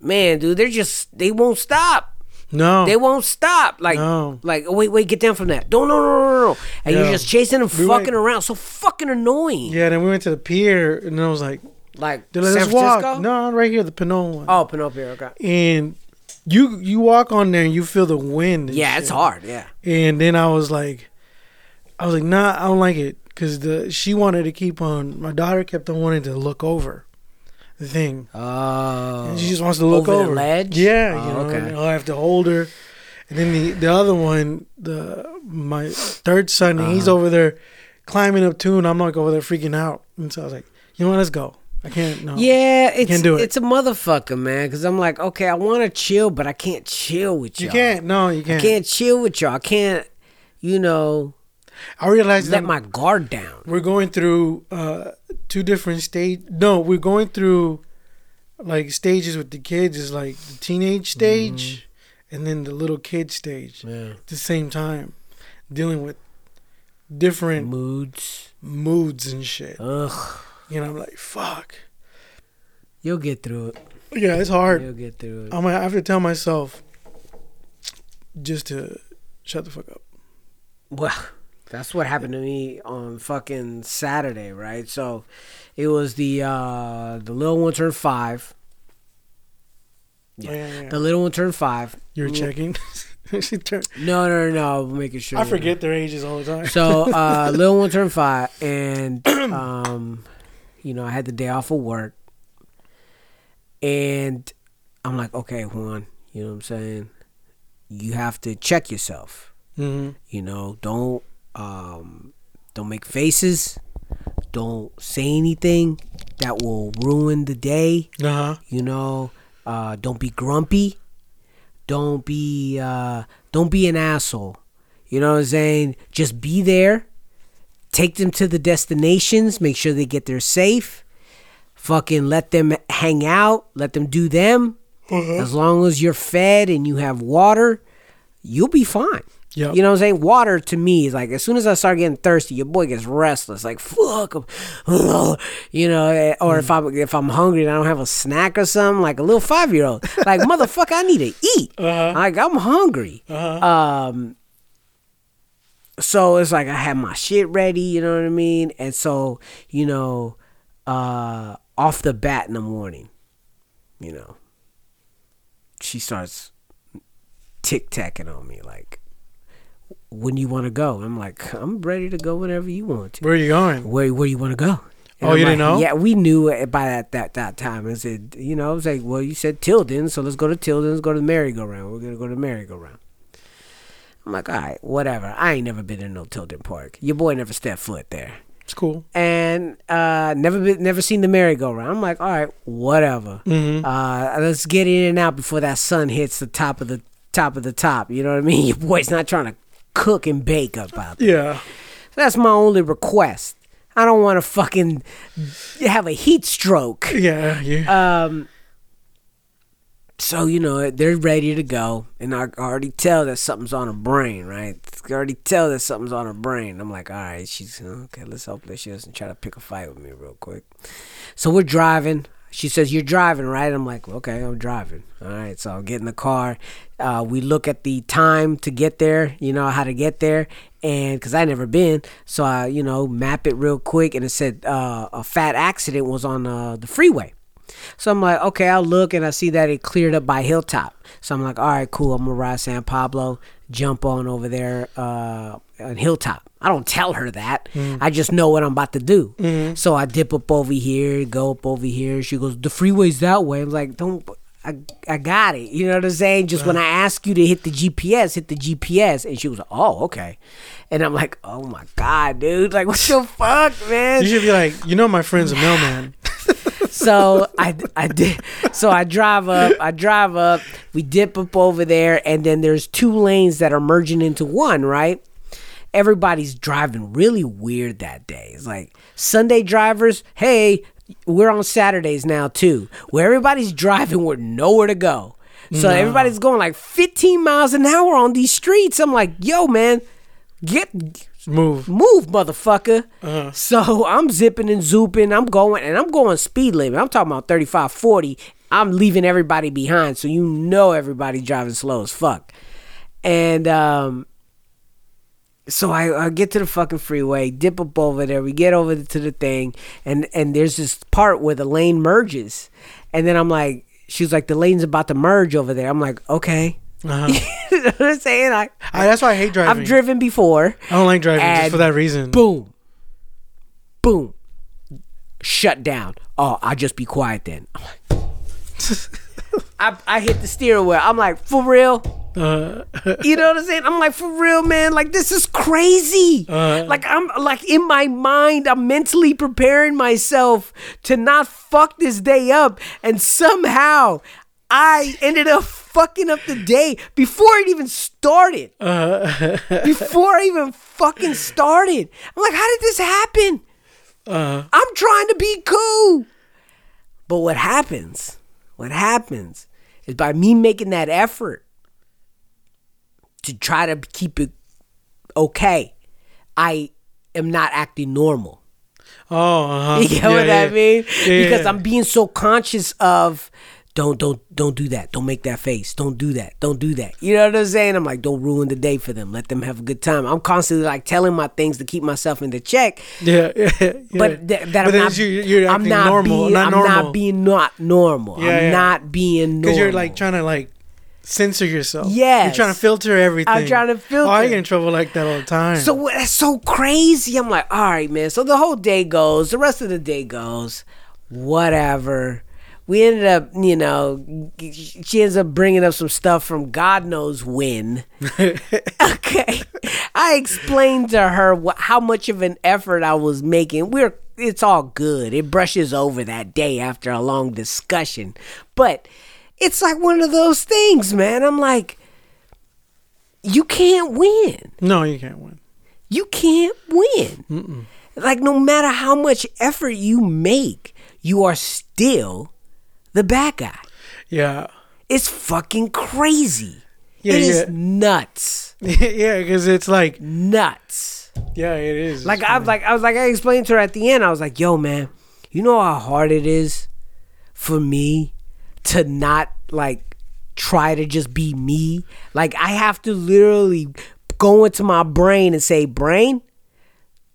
A: man, dude, they're just, they won't stop.
D: No,
A: They won't stop. Like,
D: No.
A: like, oh, wait, wait, get down from that. Don't, no, no, no, no. And
D: Yeah.
A: you're just chasing them,
D: We went-
A: fucking around. So fucking annoying.
D: yeah. Then we went to the pier, and I was like,
A: Like,
D: "Dude, let's
A: San
D: walk." No, right here, the Pinot one.
A: Oh, Pinocchio, okay.
D: And you you walk on there, and you feel the wind.
A: Yeah, it's hard. Yeah.
D: And then I was like, I was like, nah, I don't like it because the she wanted to keep on. My daughter kept on wanting to look over thing.
A: Oh.
D: And she just wants to look
A: Over the
D: over.
A: ledge?
D: Yeah,
A: Oh,
D: you know,
A: okay.
D: I have to hold her. And then the the other one, the my third son, he's
A: Uh-huh.
D: over there climbing up too, and I'm like over there freaking out. And so I was like, you know what, let's go. I can't. No.
A: Yeah, it's
D: Can't do it.
A: it's a motherfucker, man. Because I'm like, okay, I want to chill, but I can't chill with
D: you
A: y'all.
D: can't. No, you can't.
A: can't chill with y'all. I can't, you know,
D: I realized
A: let
D: that
A: my guard down.
D: we're going through uh two different stage no we're going through like stages with the kids is like the teenage stage and then the little kid stage
A: Mm-hmm. Yeah.
D: at the same time dealing with different
A: Moods.
D: moods and shit
A: Ugh.
D: you know i'm like fuck
A: You'll get through it.
D: yeah it's hard
A: You'll get through it.
D: i'm gonna have to tell myself just to shut the fuck up
A: Well, that's what happened to me on fucking Saturday, right? So, it was the uh the little one turned five. Yeah.
D: Oh, yeah, yeah.
A: The little one turned five.
D: you're
A: Mm.
D: checking She turned-
A: No, no, no, no. I'm making sure.
D: i forget their ages all the time
A: So uh little one turned five and um you know, I had the day off of work and I'm like, okay, Juan, you know what I'm saying? You have to check yourself.
D: hmm
A: You know, don't um don't make faces. Don't say anything that will ruin the day.
D: uh-huh
A: You know, uh, don't be grumpy. Don't be uh, don't be an asshole. You know what I'm saying? Just be there. Take them to the destinations. Make sure they get there safe. Fucking let them hang out. Let them do them. As long as you're fed and you have water, you'll be fine. You know what I'm saying? Water to me is like as soon as I start getting thirsty, your boy gets restless. Like fuck, you know. eh, Or if I'm if I'm hungry and I don't have a snack or something, like a little five year old, like motherfucker, I need to eat. Like I'm hungry. Um. So it's like I have my shit ready. You know what I mean? And so you know, uh, off the bat in the morning, you know, she starts tic tacking on me like when you want to go i'm like i'm ready to go whenever you want to
D: where are you going
A: where where you want to go And
D: Oh,
A: I'm
D: you didn't know?
A: yeah we knew it by that that that time i said you know i was like well you said tilden so let's go to tilden let's go to the merry-go-round we're gonna go to the merry-go-round i'm like all right whatever i ain't never been in no tilden park your boy never stepped foot there
D: it's cool
A: and uh, never been, never seen the merry-go-round. I'm like, all right, whatever.
D: Mhm.
A: Uh, let's get in and out before that sun hits the top of the top of the top. You know what I mean? Your boy's not trying to cook and bake up out there.
D: yeah
A: That's my only request. I don't want to fucking have a heat stroke.
D: Yeah, yeah.
A: Um, so you know they're ready to go, and I already tell that something's on her brain, right? I already tell that something's on her brain. I'm like, all right, she's okay. Let's hope that she doesn't try to pick a fight with me real quick. So we're driving. She says, "You're driving, right?" I'm like, "Okay, I'm driving." All right, so I get in the car. Uh, we look at the time to get there. You know how to get there, and because I never been, so I you know map it real quick, and it said uh, a fat accident was on uh, the freeway. So I'm like, okay, I'll look and I see that it cleared up by Hilltop. So I'm like, all right, cool. I'm gonna ride San Pablo, jump on over there uh, on Hilltop. I don't tell her that. I just know what I'm about to do. So I dip up over here, go up over here. She goes, the freeway's that way. I'm like, don't. I, I got it. You know what I'm saying? Just when I ask you to hit the GPS, hit the GPS. And she was like, oh, okay. And I'm like, oh my God, dude. Like, what the fuck, man?
D: you should be like, you know, my friend's a mailman.
A: so I, I did so I drive up I drive up we dip up over there and then there's two lanes that are merging into one right? Everybody's driving really weird that day. It's like Sunday drivers hey we're on Saturdays now too. Where everybody's driving with nowhere to go. So everybody's going like 15 miles an hour on these streets. I'm like yo man get
D: Move.
A: move, motherfucker.
D: Uh-huh.
A: So I'm zipping and zooping. I'm going, and I'm going speed limit. I'm talking about 35, 40. I'm leaving everybody behind. So you know everybody's driving slow as fuck. And um, so I, I get to the fucking freeway, dip up over there. We get over to the thing, and and there's this part where the lane merges, and then I'm like, she's like, the lane's about to merge over there. I'm like, okay.
D: Uh-huh.
A: you know what I'm saying? I,
D: I, that's why I hate driving.
A: I've driven before.
D: I don't like driving just for that reason.
A: boom, boom, shut down. Oh, I'll just be quiet then. I'm I, I hit the steering wheel. I'm like, for real?
D: Uh,
A: You know what I'm saying? I'm like, for real, man. Like, this is crazy.
D: Uh.
A: like, I'm like in my mind, I'm mentally preparing myself to not fuck this day up. And somehow I ended up fucking up the day before it even started.
D: uh,
A: before I even fucking started. I'm like, how did this happen?
D: uh,
A: I'm trying to be cool. But what happens, what happens is by me making that effort to try to keep it okay, I am not acting normal.
D: oh, uh-huh.
A: You get
D: Yeah,
A: what
D: yeah.
A: I mean?
D: Yeah,
A: because. I'm being so conscious of don't don't don't do that. Don't make that face. Don't do that. Don't do that. You know what I'm saying? I'm like, don't ruin the day for them. Let them have a good time. I'm constantly like telling my things to keep myself in the check.
D: Yeah, yeah, yeah.
A: But th- that
D: But
A: I'm not,
D: you- you're
A: I'm not
D: normal,
A: being,
D: not
A: I'm
D: normal.
A: not being not normal.
D: Yeah,
A: I'm
D: yeah.
A: not being normal.
D: because you're like trying to like censor yourself.
A: Yeah,
D: you're trying to filter everything.
A: I'm trying to filter.
D: Oh, I get in trouble like that all the time.
A: So that's so crazy. I'm like, all right, man. So the whole day goes. The rest of the day goes. Whatever. We ended up, you know, she ends up bringing up some stuff from God knows when. okay, I explained to her what, how much of an effort I was making. We're it's all good. It brushes over that day after a long discussion, but it's like one of those things, man. I'm like, you can't win
D: no, you can't win.
A: you can't win. Like no matter how much effort you make, you are still the bad guy.
D: Yeah,
A: It's fucking crazy.
D: Yeah,
A: it is
D: yeah.
A: nuts.
D: yeah, because it's like
A: Nuts.
D: yeah, it is.
A: Like I was like I was like I explained to her at the end, I was like, yo man, you know how hard it is for me to not like try to just be me? Like I have to literally go into my brain and say, brain,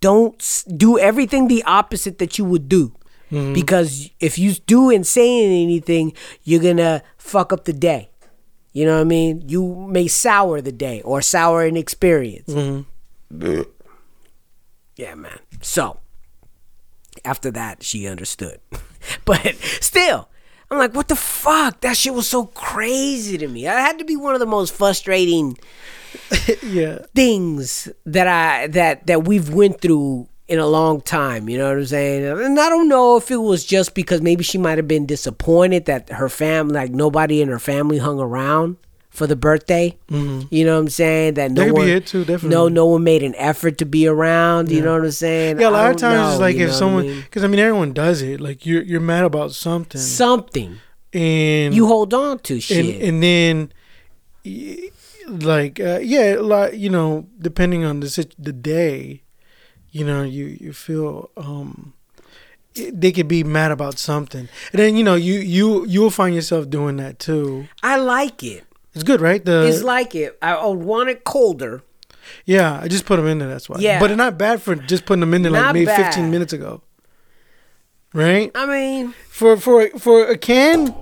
A: don't do everything the opposite that you would do. Mm-hmm. Because if you do and say anything, you're gonna fuck up the day. You know what I mean? You may sour the day or sour an experience. Mm-hmm. Yeah, man. So after that, she understood. but still, I'm like, what the fuck? That shit was so crazy to me. That had to be one of the most frustrating
D: yeah,
A: things that I that that we've went through in a long time. You know what I'm saying? And I don't know if it was just because maybe she might have been disappointed that her family, like nobody in her family, hung around for the birthday.
D: Mhm.
A: You know what I'm saying? That no
D: That
A: one,
D: be it too, definitely.
A: no, no one made an effort to be around. You know what I'm saying?
D: Yeah, a lot of times
A: know,
D: it's like if
A: know what I
D: someone,
A: mean?
D: because I mean everyone does it. Like you're you're mad about something,
A: something
D: and
A: you hold on to shit.
D: and then like uh, yeah, like you know, depending on the the day, you know, you you feel um it- they could be mad about something, and then you know you you you will find yourself doing that too.
A: I like it.
D: It's good, right? The
A: it's like it. I, I want it colder.
D: yeah, I just put them in there. That's why.
A: Yeah.
D: but it's not bad for just putting them in there like
A: Not
D: maybe
A: bad.
D: 15 minutes ago, right?
A: I mean,
D: for for for a can,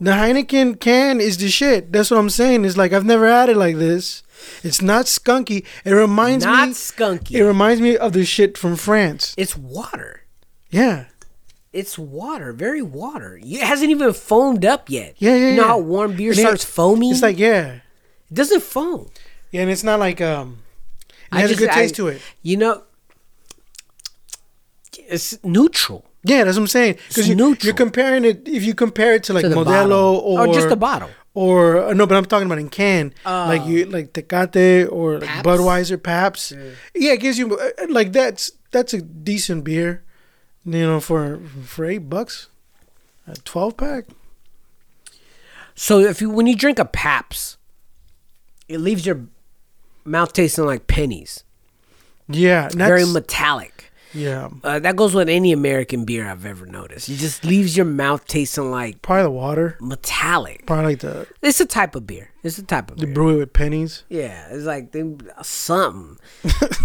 D: the Heineken can is the shit. That's what I'm saying. It's like I've never had it like this. It's not skunky. It reminds
A: not
D: me.
A: skunky.
D: It reminds me of the shit from France.
A: it's water.
D: Yeah,
A: It's water, very water. It hasn't even foamed up yet.
D: yeah, yeah.
A: You know
D: yeah.
A: how warm beer
D: And it-
A: starts foaming?
D: It's like yeah,
A: it doesn't foam.
D: yeah, and it's not like um. It
A: I
D: has
A: just-
D: a good taste
A: I-
D: to it.
A: You know, it's neutral
D: Yeah, that's what I'm saying. Because you,
A: neutral.
D: you're comparing it. If you compare it to like
A: to
D: Modelo
A: bottle.
D: or
A: or just the bottle.
D: Or uh, no, but I'm talking about in can,
A: Oh.
D: like you like Tecate or like Budweiser, Pabst. Yeah. it gives you uh, like that's that's a decent beer, you know, for for eight bucks, a twelve pack.
A: So if you when you drink a Pabst, it leaves your mouth tasting like pennies,
D: Yeah, and
A: very metallic.
D: Yeah,
A: Uh, that goes with any American beer I've ever noticed. It just leaves your mouth tasting like
D: probably the water,
A: metallic.
D: probably like the
A: It's a type of beer. It's a type of
D: the
A: beer.
D: brew it with pennies.
A: Yeah, it's like they, something.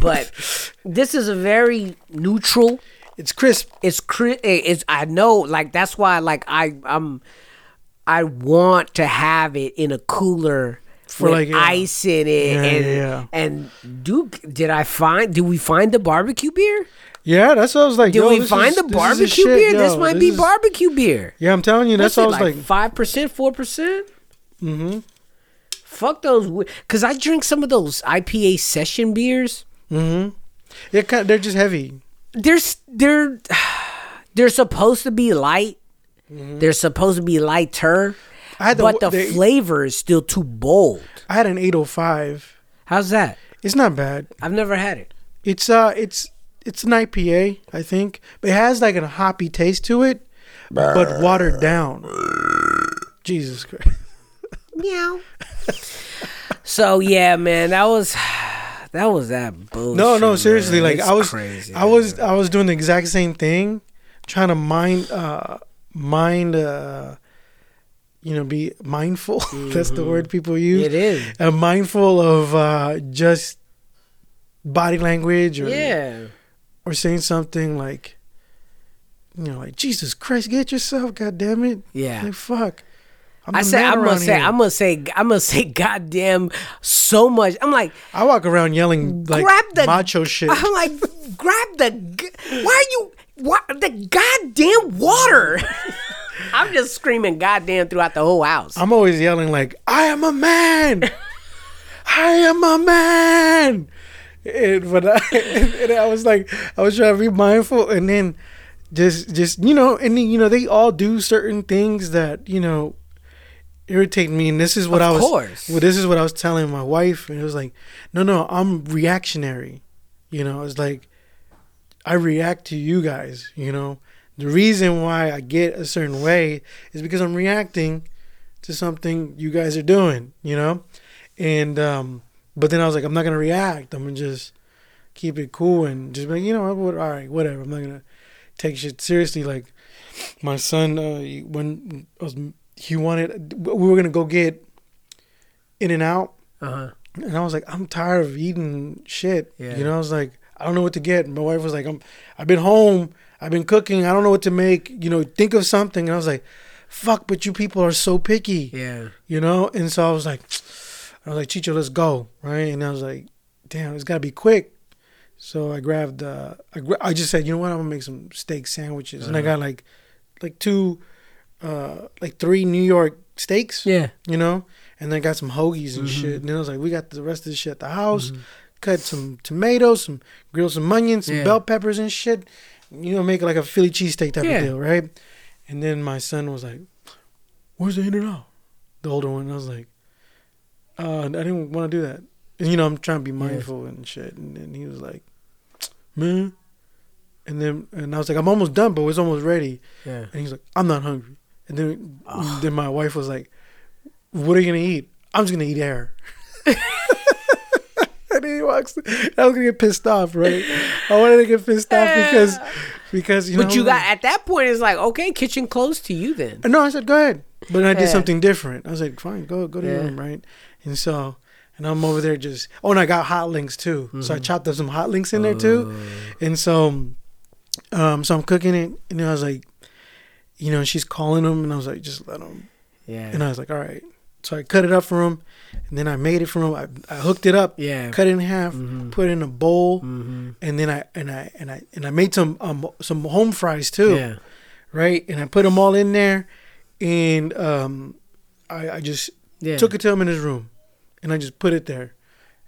A: but this is a very neutral.
D: It's crisp.
A: It's cri- it's I know like that's why like I I'm I want to have it in a cooler
D: For,
A: with
D: like, yeah.
A: ice in it
D: Yeah,
A: and
D: yeah.
A: and Duke did I find did we find the barbecue beer?
D: Yeah, that's what I was like.
A: Did we
D: this
A: find
D: is-
A: the barbecue
D: shit,
A: beer?
D: yo.
A: this might be
D: is-
A: barbecue beer.
D: Yeah, I'm telling you, that's what I was
A: like five percent, four percent.
D: mm-hmm.
A: Fuck those, because I drink some of those IPA session beers.
D: Mm-hmm. Yeah, kind they're just heavy.
A: they're they're they're supposed to be light. They're supposed to be lighter,
D: I had the,
A: but the
D: they-
A: flavor is still too bold.
D: I had an 805.
A: How's that?
D: It's not bad.
A: I've never had it.
D: It's uh, it's it's an IPA, I think, but it has like a hoppy taste to it, but watered down. Jesus Christ.
A: Meow. so yeah, man, that was that was that bullshit.
D: No, no, seriously.
A: man.
D: Like
A: It's
D: I was,
A: crazy,
D: I was. I was doing the exact same thing, trying to mind, uh, mind, uh, you know, be mindful. That's the word people use.
A: It is.
D: Uh, mindful of uh, just body language or
A: Yeah.
D: Or saying something like, you know, like Jesus Christ, get yourself, God damn it.
A: Yeah.
D: Like fuck. I'm
A: I say I'm gonna say
D: here.
A: I'm gonna say I'm gonna say goddamn so much. I'm like
D: I walk around yelling like
A: grab the
D: macho shit.
A: I'm like grab the why are you why the goddamn water? I'm just screaming goddamn throughout the whole house.
D: I'm always yelling like, "I am a man, I am a man." And, but I, and I was like, I was trying to be mindful, and then just, just you know, and then, you know, they all do certain things that you know irritate me, and this is what
A: Of
D: I was.
A: course.
D: Well, this is what I was telling my wife, and it was like, no, no, I'm reactionary. You know, it's like I react to you guys. You know, the reason why I get a certain way is because I'm reacting to something you guys are doing. You know, and um, but then I was like, I'm not gonna react. I'm gonna just keep it cool and just be like, you know, what, all right, whatever. I'm not gonna take shit seriously. Like my son, uh, when I was, he wanted, we were gonna go get In-N-Out.
A: Uh-huh.
D: And I was like, I'm tired of eating shit.
A: Yeah.
D: You know, I was like, I don't know what to get. And my wife was like, I'm I've been home, I've been cooking, I don't know what to make. You know, think of something. And I was like, fuck, but you people are so picky.
A: Yeah.
D: You know? And so I was like, I was like, Chicho, let's go. Right. And I was like, damn, it's gotta be quick. So I grabbed uh I, gra- I just said, you know what, I'm gonna make some steak sandwiches. And I got like like two uh like three New York steaks
A: Yeah.
D: you know, and then I got some hoagies and shit. And then I was like, we got the rest of the shit at the house. Cut some tomatoes, some grilled some onions, some
A: Yeah.
D: bell peppers and shit. You know, make it like a Philly cheesesteak type
A: Yeah.
D: of deal, right? And then my son was like, "Where's the In-N-Out?" The older one. I was like, uh, I didn't want to do that. And you know, I'm trying to be mindful and shit. And then he was like, man. And then and I was like, I'm almost done, but it's almost ready.
A: Yeah.
D: And he's like, I'm not hungry. And then then my wife was like, What are you gonna eat? I'm just gonna eat air. and then he walks. I was gonna get pissed off, right? I wanted to get pissed off because because you know.
A: But you got at that point, it's like okay, kitchen closed to you then.
D: No, I said go ahead, but I did
A: Yeah.
D: something different. I was like, fine, go go to your room, right? And so, and I'm over there just. Oh, and I got hot links too. So I
A: Mm-hmm.
D: chopped up some hot links in there too, and so, um, so I'm cooking it, and I was like, you know, she's calling him, and I was like, just let him.
A: Yeah.
D: And I was like, all right. So I cut it up for him, and then I made it for him. I, I hooked it up,
A: Yeah.
D: cut it in half,
A: Mhm.
D: put it in a bowl,
A: Mhm.
D: and then I and I and I and I made some um some home fries too
A: Yeah.
D: right? And I put them all in there, and um, I, I just
A: Yeah.
D: took it to him in his room, and I just put it there,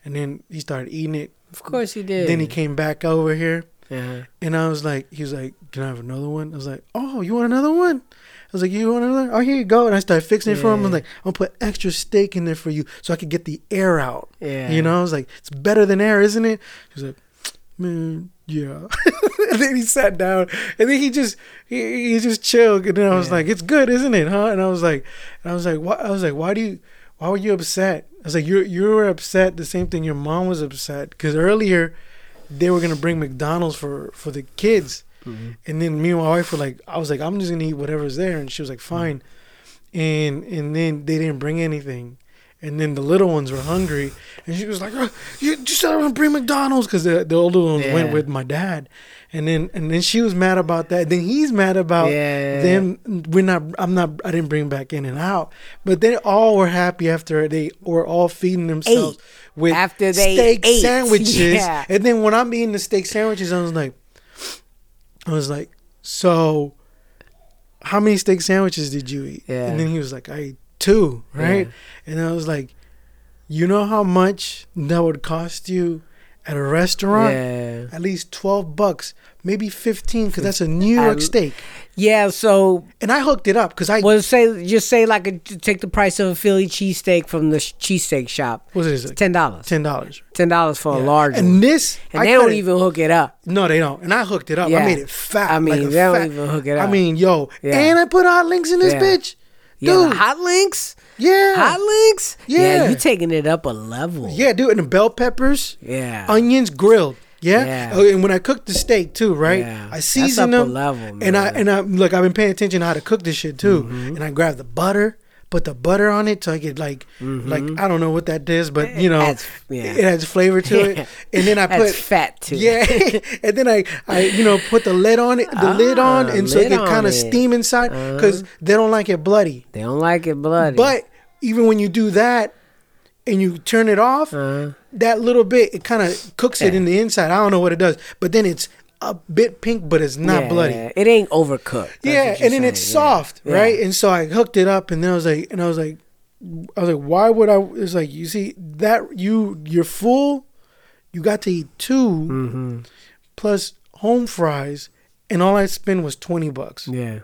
D: and then he started eating it.
A: Of course he did.
D: Then he came back over here,
A: Yeah.
D: and I was like, he was like, "Can I have another one?" I was like, "Oh, you want another one?" I was like, "You want another?" Oh, here you go. And I started fixing it for him. I was like, "I'm gonna put extra steak in there for you, so I could get the air out."
A: Yeah.
D: You know, I was like, "It's better than air, isn't it?" He was like, "Man, yeah." and then he sat down, and then he just he, he just chilled, and then I was
A: Yeah.
D: like, "It's good, isn't it?" Huh? And I was like, and I was like, "What?" I was like, "Why do you? Why were you upset?" I was like, "You you were upset the same thing your mom was upset because earlier they were gonna bring McDonald's for for the kids."
A: Mhm.
D: And then me and my wife were like, I was like, I'm just gonna eat whatever's there, and she was like, fine. And and then they didn't bring anything, and then the little ones were hungry, and she was like, oh, you just said I want to bring McDonald's because the the older ones
A: Yeah.
D: went with my dad, and then and then she was mad about that. Then he's mad about
A: Yeah.
D: them. We're not. I'm not. I didn't bring back In-N-Out, but they all were happy after they were all feeding themselves
A: Ate.
D: with
A: After they
D: steak
A: ate.
D: sandwiches.
A: Yeah.
D: And then when I'm eating the steak sandwiches, I was like, I was like, so how many steak sandwiches did you eat?
A: Yeah.
D: And then he was like, I ate two, right? And I was like, you know how much that would cost you at a restaurant?
A: Yeah.
D: At least 12 bucks, maybe 15, because that's a New York
A: I-
D: steak.
A: Yeah. So,
D: And I hooked it up because I,
A: well, say just say like a, take the price of a Philly cheesesteak from the sh- cheesesteak shop.
D: what is it?
A: Ten dollars.
D: $10.
A: Ten dollars for a large
D: And
A: one.
D: this,
A: And
D: I
A: they don't even hook it up.
D: No, they don't. And I hooked it up.
A: Yeah.
D: I made it fat.
A: I mean,
D: like
A: they don't even hook it up.
D: I mean, yo,
A: Yeah.
D: and I put hot links in this
A: Yeah.
D: bitch,
A: Yeah,
D: dude.
A: the hot links.
D: yeah,
A: Hot links.
D: Yeah.
A: you taking it up a level.
D: yeah, dude. And the bell peppers,
A: Yeah.
D: onions grilled. Yeah?
A: Yeah.
D: Oh, and when I cook the steak too, right?
A: Yeah.
D: I
A: That's
D: seasoned
A: up a
D: them.
A: level,
D: and I and I look, I've been paying attention to how to cook this shit too.
A: Mm-hmm.
D: And I grab the butter, put the butter on it so I could like like I don't know what that is, but you know,
A: Mm-hmm. Adds- yeah.
D: it adds flavor to it. And then I
A: That's
D: put
A: fat too.
D: Yeah, and then I, I, you know, put the lid on it, the lid on,
A: Ah,
D: and so it can kind of steam inside because they don't like it bloody.
A: They don't like it bloody.
D: But even when you do that and you turn it off,
A: Uh-huh.
D: that little bit it kind of cooks it in the inside. I don't know what it does, but then it's a bit pink, but it's not
A: Yeah,
D: bloody.
A: yeah. It ain't overcooked.
D: Yeah, and then it's
A: yeah.
D: soft,
A: Yeah.
D: right? And so I hooked it up, and then I was like, and I was like, I was like, why would I? It's like you see that you you're full, you got to eat 2
A: Mm-hmm.
D: plus home fries, and all I spent was twenty bucks.
A: Yeah.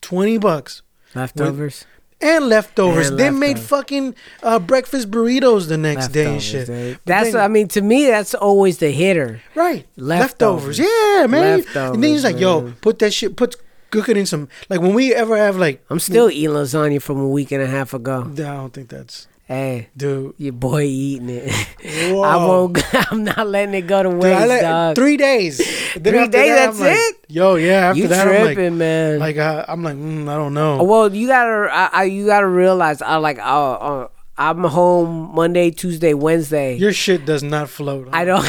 D: Twenty bucks
A: Leftovers.
D: And leftovers.
A: And
D: they made fucking uh, breakfast burritos the next day and shit.
A: dude. That's.
D: then-
A: I mean, to me, that's always the hitter.
D: right
A: Leftovers.
D: Yeah, man.
A: Leftovers,
D: and then he's like, "Yo, put that shit. Put cook it in some like when we ever have like.
A: I'm still eating lasagna from a week and a half ago.
D: I don't think that's
A: Hey,
D: dude.
A: your boy eating it.
D: Whoa.
A: I won't. I'm not letting it go to
D: Dude,
A: waste,
D: I let-
A: dog.
D: three days.
A: Three days,
D: that,
A: that's
D: like,
A: it?
D: Yo, yeah. After
A: you
D: that,
A: tripping,
D: I'm
A: man.
D: like, like uh, I'm like, mm, I don't know.
A: Well, you gotta, I, I, you gotta realize, I like, uh, uh, I'm home Monday, Tuesday, Wednesday.
D: Your shit does not float.
A: I don't.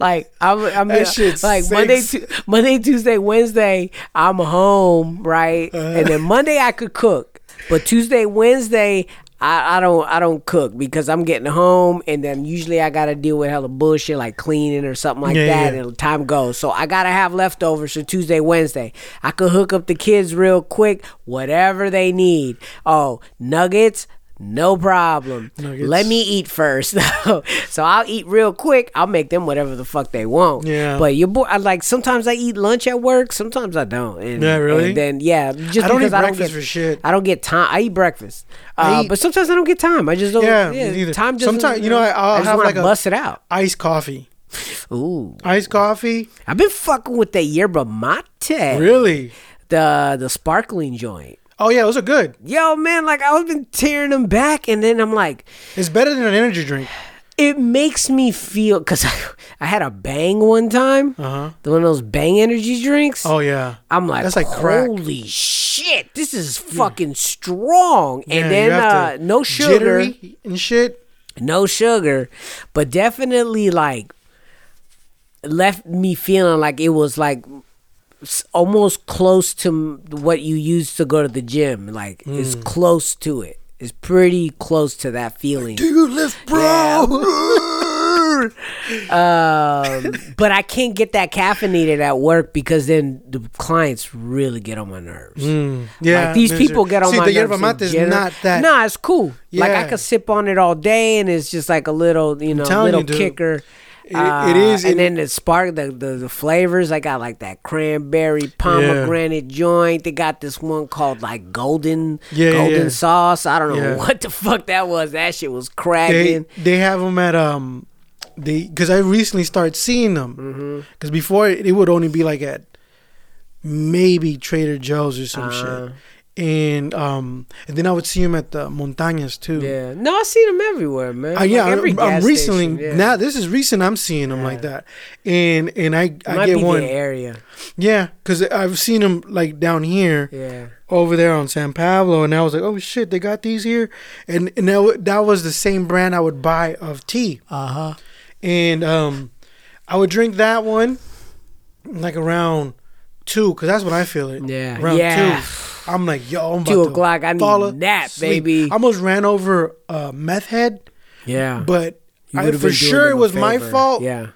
A: like I'm, I'm
D: That
A: like Monday, tu- Monday, Tuesday, Wednesday. I'm home, right,
D: Uh.
A: and then Monday I could cook, but Tuesday, Wednesday. I, I don't I don't cook because I'm getting home and then usually I gotta deal with hella bullshit like cleaning or something like
D: Yeah,
A: that
D: yeah.
A: and time goes. So I gotta have leftovers for Tuesday, Wednesday. I could hook up the kids real quick, whatever they need. Oh, nuggets, No problem.
D: Nuggets.
A: Let me eat first. so I'll eat real quick. I'll make them whatever the fuck they want.
D: Yeah.
A: But your boy, I like sometimes I eat lunch at work. Sometimes I don't. And,
D: Yeah, really?
A: And then yeah, just
D: I don't
A: because
D: eat
A: I don't
D: breakfast
A: get
D: for shit.
A: I don't get time. I eat breakfast.
D: I
A: Uh,
D: eat-
A: but sometimes I don't get time. I just don't.
D: Yeah,
A: Yeah, time. Doesn't,
D: Sometimes- you know, I- I'll
A: just
D: have like a-
A: bust it out.
D: Iced coffee.
A: Ooh,
D: Iced coffee.
A: I've been fucking with the yerba mate.
D: Really?
A: The the sparkling joint.
D: Oh yeah, those are good.
A: Yo, man, like I've been tearing them back, and then I'm like,
D: It's better than an energy drink.
A: it makes me feel because I, I had a bang one time,
D: Uh huh.
A: one of those bang energy drinks.
D: Oh yeah.
A: I'm like,
D: That's like crack.
A: holy shit, this is fucking strong.
D: Yeah,
A: and
D: you
A: then uh, no sugar,
D: and shit.
A: no sugar, but definitely like left me feeling like it was like almost close to what you used to go to the gym. Like it's
D: Hmm.
A: close to it. It's pretty close to that feeling.
D: Do you lift,
A: um, but I can't get that caffeinated at work because then the clients really get on my nerves. Mm.
D: Yeah.
A: like these people get on
D: See,
A: my
D: the
A: nerves.
D: yerba mate is not that.
A: Nah, it's cool. Like I
D: Yeah.
A: could sip on it all day, and it's just like a little, you know, little
D: you, dude. It- it is,
A: and
D: and-
A: then the spark, the, the the flavors. I got like that cranberry pomegranate joint. They got this one called like golden,
D: Yeah, yeah,
A: golden
D: yeah.
A: sauce. I don't know
D: Yeah.
A: what the fuck that was. That shit was
D: They
A: cracking.
D: they have them at um, they because I recently started seeing them because before it, it would only be like at maybe Trader Joe's or some
A: Uh.
D: shit. And um, and then I would see him at the montañas too.
A: Yeah, no, I see him everywhere, man.
D: Uh, yeah,
A: Like, every
D: I'm, I'm recently
A: station, yeah.
D: now. This is recent. I'm seeing them like that, and and I
A: It
D: I get one.
A: the area.
D: Yeah, because I've seen him like down here
A: Yeah.
D: over there on San Pablo, and I was like, oh shit, they got these here, and and that, that was the same brand I would buy of tea,
A: Uh huh.
D: and um, I would drink that one like around two, because that's when I feel it.
A: Yeah.
D: around
A: Yeah.
D: two. I'm like, yo, I'm about
A: Two o'clock, I need a nap,
D: asleep.
A: baby.
D: I almost ran over a meth head,
A: Yeah.
D: but I, for sure it was my fault,
A: Yeah.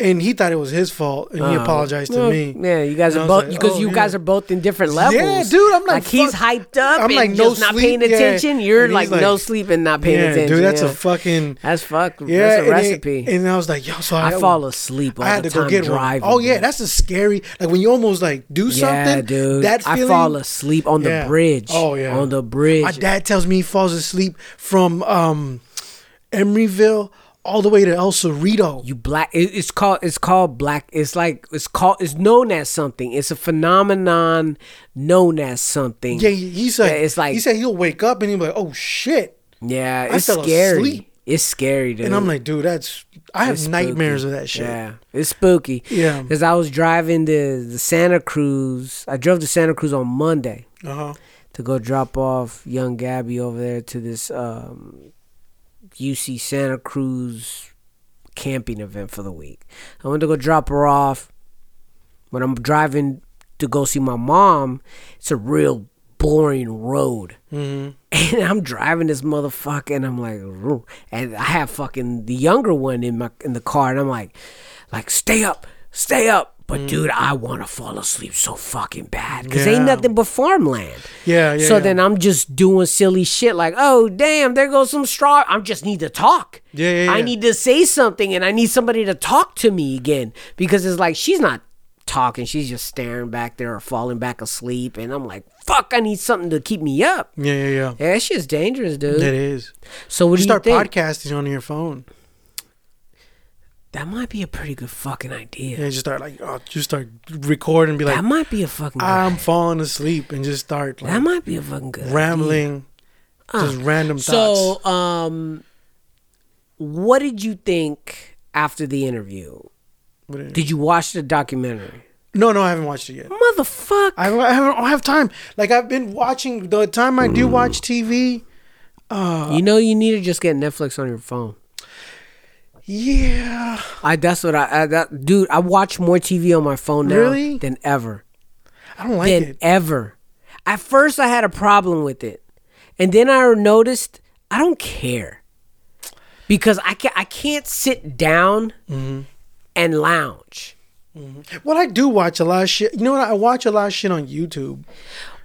D: And he thought it was his fault, and he
A: Uh,
D: apologized to
A: well,
D: me.
A: Yeah, you guys
D: And
A: are both
D: like,
A: because
D: oh,
A: you
D: yeah.
A: guys are both in different levels.
D: Yeah, dude, I'm like,
A: he's hyped up
D: I'm
A: and
D: like, no
A: not paying
D: yeah.
A: attention. You're like,
D: like-
A: no sleep and not paying
D: yeah,
A: attention.
D: dude, that's a fucking
A: that's fuck.
D: yeah.
A: that's a
D: and it-
A: recipe.
D: and I was like, yo, so I,
A: I fall asleep
D: I had
A: the
D: to go get
A: driving.
D: one. Oh yeah, that's a scary. Like when you almost like do something,
A: dude.
D: That
A: I fall asleep on the bridge.
D: Oh, yeah.
A: on the bridge.
D: My dad tells me he falls asleep from um, Emeryville all the way to El Cerrito.
A: you black it, it's called it's called black it's like it's called it's known as something it's a phenomenon known as something
D: yeah, he, he said
A: it's like-
D: he said he'll wake up and he'll be like, oh shit,
A: yeah
D: I
A: it's scary
D: asleep.
A: it's scary dude
D: and I'm like, dude, that's I have
A: It's
D: nightmares
A: spooky.
D: of that shit.
A: yeah it's spooky
D: Yeah.
A: because i was driving the the santa cruz i drove to santa cruz on monday
D: Uh huh.
A: to go drop off young Gabby over there to this um, UC Santa Cruz camping event for the week. I went to go drop her off. When I'm driving to go see my mom, it's a real boring road.
D: hmm
A: And I'm driving this motherfucker, and I'm like, "Roo." and I have fucking the younger one in my in the car, and I'm like, like stay up, stay up. But dude, I want to fall asleep so fucking bad because ain't
D: Mm.
A: Nothing but farmland.
D: Yeah, yeah.
A: so
D: yeah.
A: then I'm just doing silly shit like, oh damn, there goes some straw. I just need to talk.
D: Yeah, yeah,
A: I need to say something, and I need somebody to talk to me again because it's like she's not talking. She's just staring back there or falling back asleep, and I'm like, fuck, I need something to keep me up.
D: yeah, yeah, yeah.
A: Yeah, that shit's dangerous, dude.
D: It is.
A: So what
D: You
A: do you
D: start
A: think?
D: podcasting on your phone.
A: That might be a pretty good fucking idea.
D: Yeah, just start like, oh, just start recording and be like,
A: that might be a fucking. Good,
D: I'm falling asleep and just start like
A: that might be a fucking good. idea.
D: rambling, just random thoughts.
A: So, um, what did you think after the interview? Did you watch the documentary?
D: no, no, I haven't watched it yet.
A: Motherfucker.
D: I, I, haven't, I don't have time. Like I've been watching the time I do watch TV. Uh,
A: you know you need to just get Netflix on your phone.
D: Yeah,
A: I that's what I, I that, dude. I watch more TV on my phone now
D: Really?
A: than ever.
D: I don't like
A: than
D: it.
A: ever. At first, I had a problem with it, and then I noticed I don't care because I can I can't sit down
D: Mm-hmm.
A: and lounge.
D: Well, I do watch a lot of shit. You know what? I watch a lot of shit on YouTube.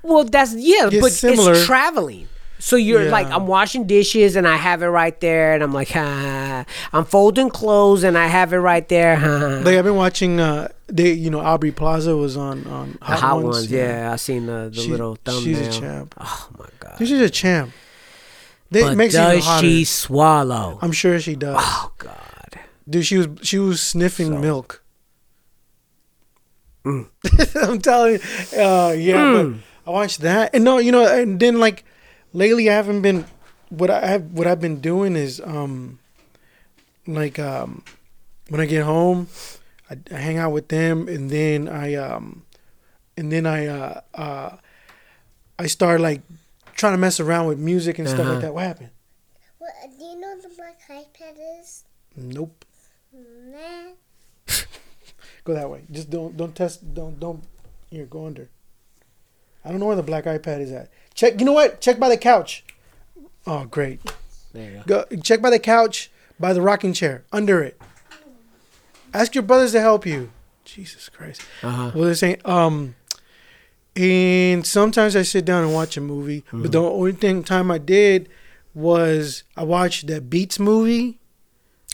A: Well, that's yeah,
D: It's
A: but
D: similar.
A: it's traveling. So you're
D: Yeah.
A: like, I'm washing dishes and I have it right there, and I'm like, ha. I'm folding clothes and I have it right there. Ha.
D: Like I've been watching. Uh, they, you know, Aubrey Plaza was on on
A: The
D: Hot,
A: hot
D: Ones.
A: ones, yeah. I seen the, the
D: She-
A: little thumbnail.
D: she's a champ.
A: Oh my god!
D: She's a champ. They
A: But
D: makes
A: does she swallow?
D: I'm sure she does.
A: Oh god!
D: Dude, she was she was sniffing
A: So-
D: milk.
A: Mm.
D: I'm telling you, uh, yeah. But I watched that, and no, you know, and then like lately, I haven't been. What I have, what I've been doing is, um, like, um, when I get home, I, I hang out with them, and then I, um, and then I, uh, uh, I start like trying to mess around with music and stuff
A: Uh-huh.
D: like that. What happened?
E: What, do you know what the black iPad is?
D: Nope.
E: Nah.
D: Go that way. Just don't don't test don't don't here, go under. I don't know where the black iPad is at. Check you know what? Check by the couch. Oh great.
A: There you go.
D: Go check by the couch, by the rocking chair, under it. Ask your brothers to help you. Jesus Christ.
A: Uh huh.
D: Well they're saying, um and sometimes I sit down and watch a movie. But the only thing time I did was I watched that Beats movie.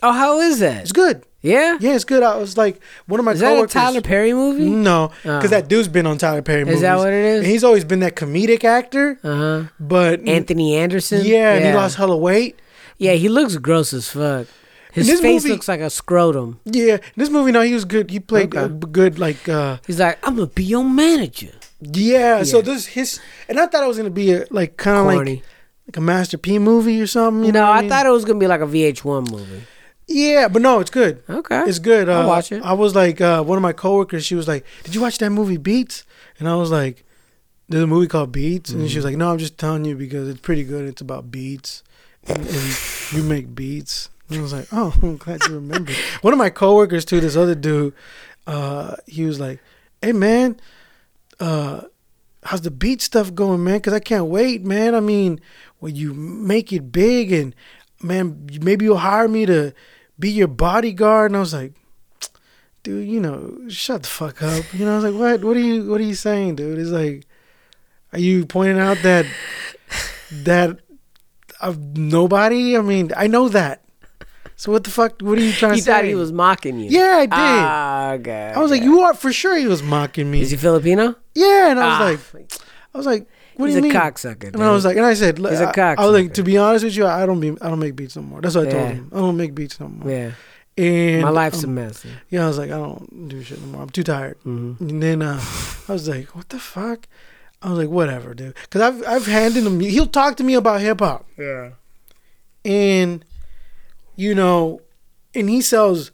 A: Oh, how is that?
D: It's good.
A: Yeah.
D: Yeah, it's good. I was like one of my
A: Is that a. Tyler Perry movie?
D: No, because
A: Oh.
D: that dude's been on Tyler Perry movies.
A: Is that what it is?
D: And he's always been that comedic actor,
A: Uh huh.
D: but
A: Anthony Anderson.
D: yeah, and he lost hella weight.
A: Yeah, he looks gross as fuck. His
D: this
A: face
D: movie-
A: looks like a scrotum.
D: Yeah, this movie, no, he was good. He played
A: Okay.
D: uh, good, like uh,
A: He's like, I'm gonna be your manager.
D: yeah, So this his, and I thought it was gonna be a like kind of like like a Master P movie or something. You know,
A: know, I
D: mean?
A: thought it was gonna be like a VH1 movie.
D: Yeah, but no, it's good.
A: Okay.
D: It's good. Uh,
A: I'll watch it.
D: I was like, uh, one of my coworkers, she was like, "Did you watch that movie Beats?" And I was like, "There's a movie called Beats," and she
A: Mm-hmm.
D: was like, "No, I'm just telling you because it's pretty good. It's about beats, and, and you make beats." And I was like, "Oh, I'm glad you remember." one of my coworkers too, this other dude, uh, he was like, "Hey man, uh, how's the beat stuff going, man? Because I can't wait, man. I mean, when you make it big, and man, maybe you'll hire me to be your bodyguard." And I was like, "Dude, you know, shut the fuck up." You know, I was like, "What? What are you? What are you saying, dude?" It's like, are you pointing out that that of nobody? I mean, I know that. So what the fuck? What are you trying
A: He
D: to say?
A: thought he was mocking you.
D: Yeah, I did.
A: Ah, okay.
D: I was like, you are for sure. He was mocking me.
A: Is he Filipino?
D: Yeah, and I was
A: Ah,
D: like, I was like, what
A: he's
D: do you
A: a
D: mean?
A: cocksucker.
D: And I was like, and I said,
A: He's a
D: I, I was like, to be honest with you, I don't be, I don't make beats no more. That's what I told
A: Yeah.
D: him. I don't make beats no more.
A: yeah,
D: And
A: my life's a
D: um,
A: mess.
D: Yeah, I was like, I don't do shit no more. I'm too tired.
A: Mhm.
D: And then uh, I was like, what the fuck? I was like, whatever, dude. Because I've I've handed him. He'll talk to me about hip hop.
A: Yeah.
D: and you know, and he sells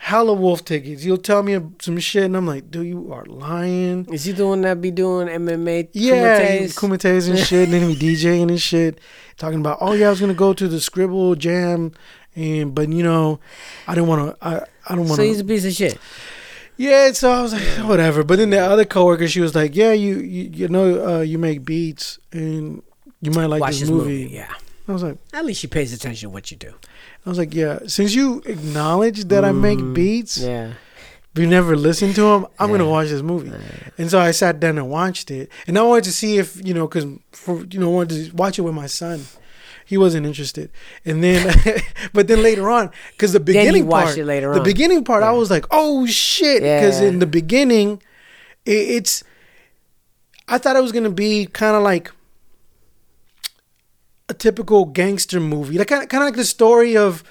D: hella wolf tickets. You'll tell me some shit, and I'm like, dude, you are lying.
A: Is he the one that be doing MMA?
D: Yeah,
A: kumites?
D: kumites and shit, and then he be DJing and shit, talking about, oh yeah, I was gonna go to the Scribble Jam, and but you know, I didn't want to. I I don't want
A: So
D: to.
A: he's a piece of shit.
D: Yeah, so I was like, whatever. But then the other coworker, she was like, yeah, you you, you know, uh, you make beats, and you might like
A: Watch
D: this
A: this
D: movie.
A: movie. Yeah.
D: I was like.
A: At least she pays attention to what you do.
D: I was like, yeah. Since you acknowledge that I make
A: Mm,
D: beats,
A: Yeah.
D: but you never listened to them, I'm gonna watch this movie. And so I sat down and watched it, and I wanted to see if you know, because for you know, I wanted to watch it with my son. He wasn't interested, and then, but then later on, because the beginning part, the
A: on.
D: beginning part, I was like, oh shit, because
A: Yeah.
D: in the beginning, it, it's, I thought it was gonna be kind of like typical gangster movie, like kind of kind of like the story of,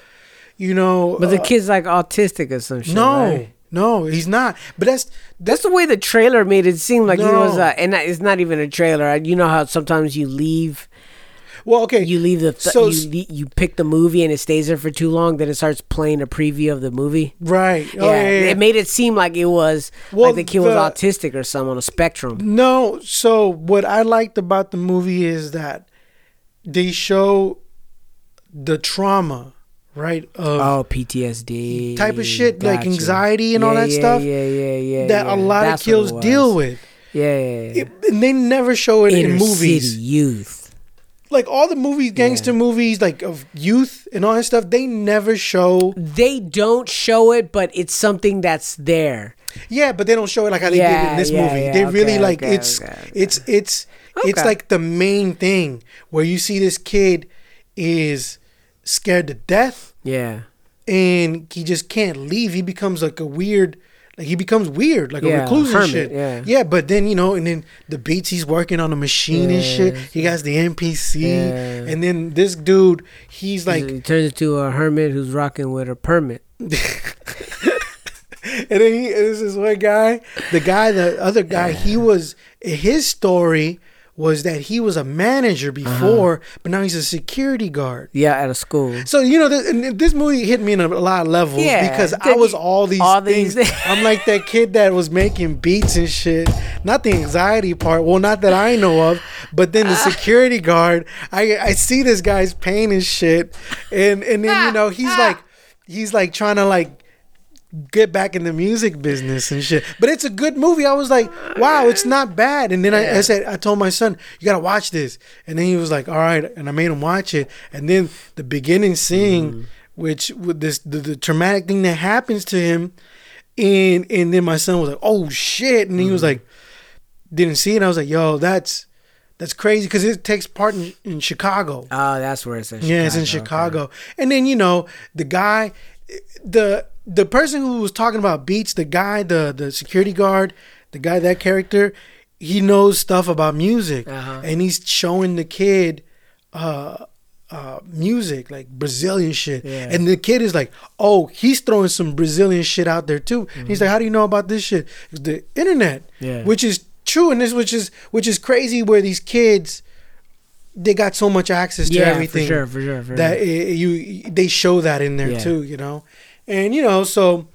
D: you know,
A: But the
D: uh,
A: kid's like autistic or some shit.
D: no,
A: right?
D: no, he's not. But that's
A: That's the way the trailer made it seem like he was,
D: No.
A: uh, and it's not even a trailer. You know how sometimes you leave,
D: well, okay.
A: you leave the, th-
D: So
A: you, you pick the movie and it stays there for too long, then it starts playing a preview of the movie.
D: right.
A: Yeah,
D: Oh, yeah, yeah, yeah.
A: it made it seem like it was
D: Well,
A: like the kid was autistic or something on a spectrum.
D: No, so what I liked about the movie is that they show the trauma, right? Of
A: Oh, PTSD
D: type of shit like anxiety and all that
A: yeah,
D: stuff
A: Yeah, yeah, yeah.
D: that
A: yeah.
D: a lot
A: That's
D: of kills deal with.
A: Yeah, yeah, yeah.
D: It- and they never show it
A: Inner
D: in movies.
A: city youth.
D: Like all the movies, gangster movies, like of youth and all that stuff, they never show.
A: They don't show it, but it's something that's there.
D: Yeah, but they don't show it like how they did in this
A: yeah,
D: movie.
A: yeah,
D: they really like
A: okay,
D: it's
A: okay, okay.
D: it's it's It's
A: Okay.
D: like the main thing where you see this kid is scared to death
A: Yeah.
D: and he just can't leave. He becomes like a weird, like he becomes weird, like a
A: Yeah,
D: recluse and shit.
A: yeah.
D: yeah. But then you know, and then the beats he's working on a machine and shit. He has the MPC,
A: Yeah.
D: and then this dude, he's like,
A: he turns into a hermit who's rocking with a permit.
D: and then he this is one guy, the guy, the other guy, he was his story was that he was a manager uh-huh. before, but now he's a security guard.
A: Yeah, at a school.
D: So you know, th- and this movie hit me in a lot of levels
A: Yeah,
D: because I was all these
A: all
D: things.
A: these-
D: I'm like that kid that was making beats and shit. Not the anxiety part. Well, not that I know of, but then the security guard. I I see this guy's pain and shit, and and then you know he's like he's like trying to like get back in the music business and shit. But it's a good movie. I was like, wow, it's not bad. And then I, I said, I told my son, you gotta watch this. And then he was like, all right. And I made him watch it. And then the beginning scene, mm-hmm. which with this the, the traumatic thing that happens to him, and and then my son was like, oh shit, and he was mm-hmm. like, didn't see it. I was like, yo, that's that's crazy because it takes part in, in Chicago.
A: Oh, that's where it's in
D: Yeah, it's in
A: okay.
D: Chicago. And then you know the guy, the the person who was talking about beats, the guy, the the security guard, the guy that character, he knows stuff about music,
A: Uh-huh.
D: and he's showing the kid. uh uh, music like Brazilian shit,
A: Yeah.
D: and the kid is like, "Oh, he's throwing some Brazilian shit out there too." He's like, "How do you know about this shit?" The internet,
A: Mm-hmm. Yeah.
D: which is true, and this which is which is crazy. Where these kids, they got so much access to
A: Yeah,
D: everything
A: for sure, for sure, for
D: that
A: sure.
D: i- you they show that in there too, you know, and you know so.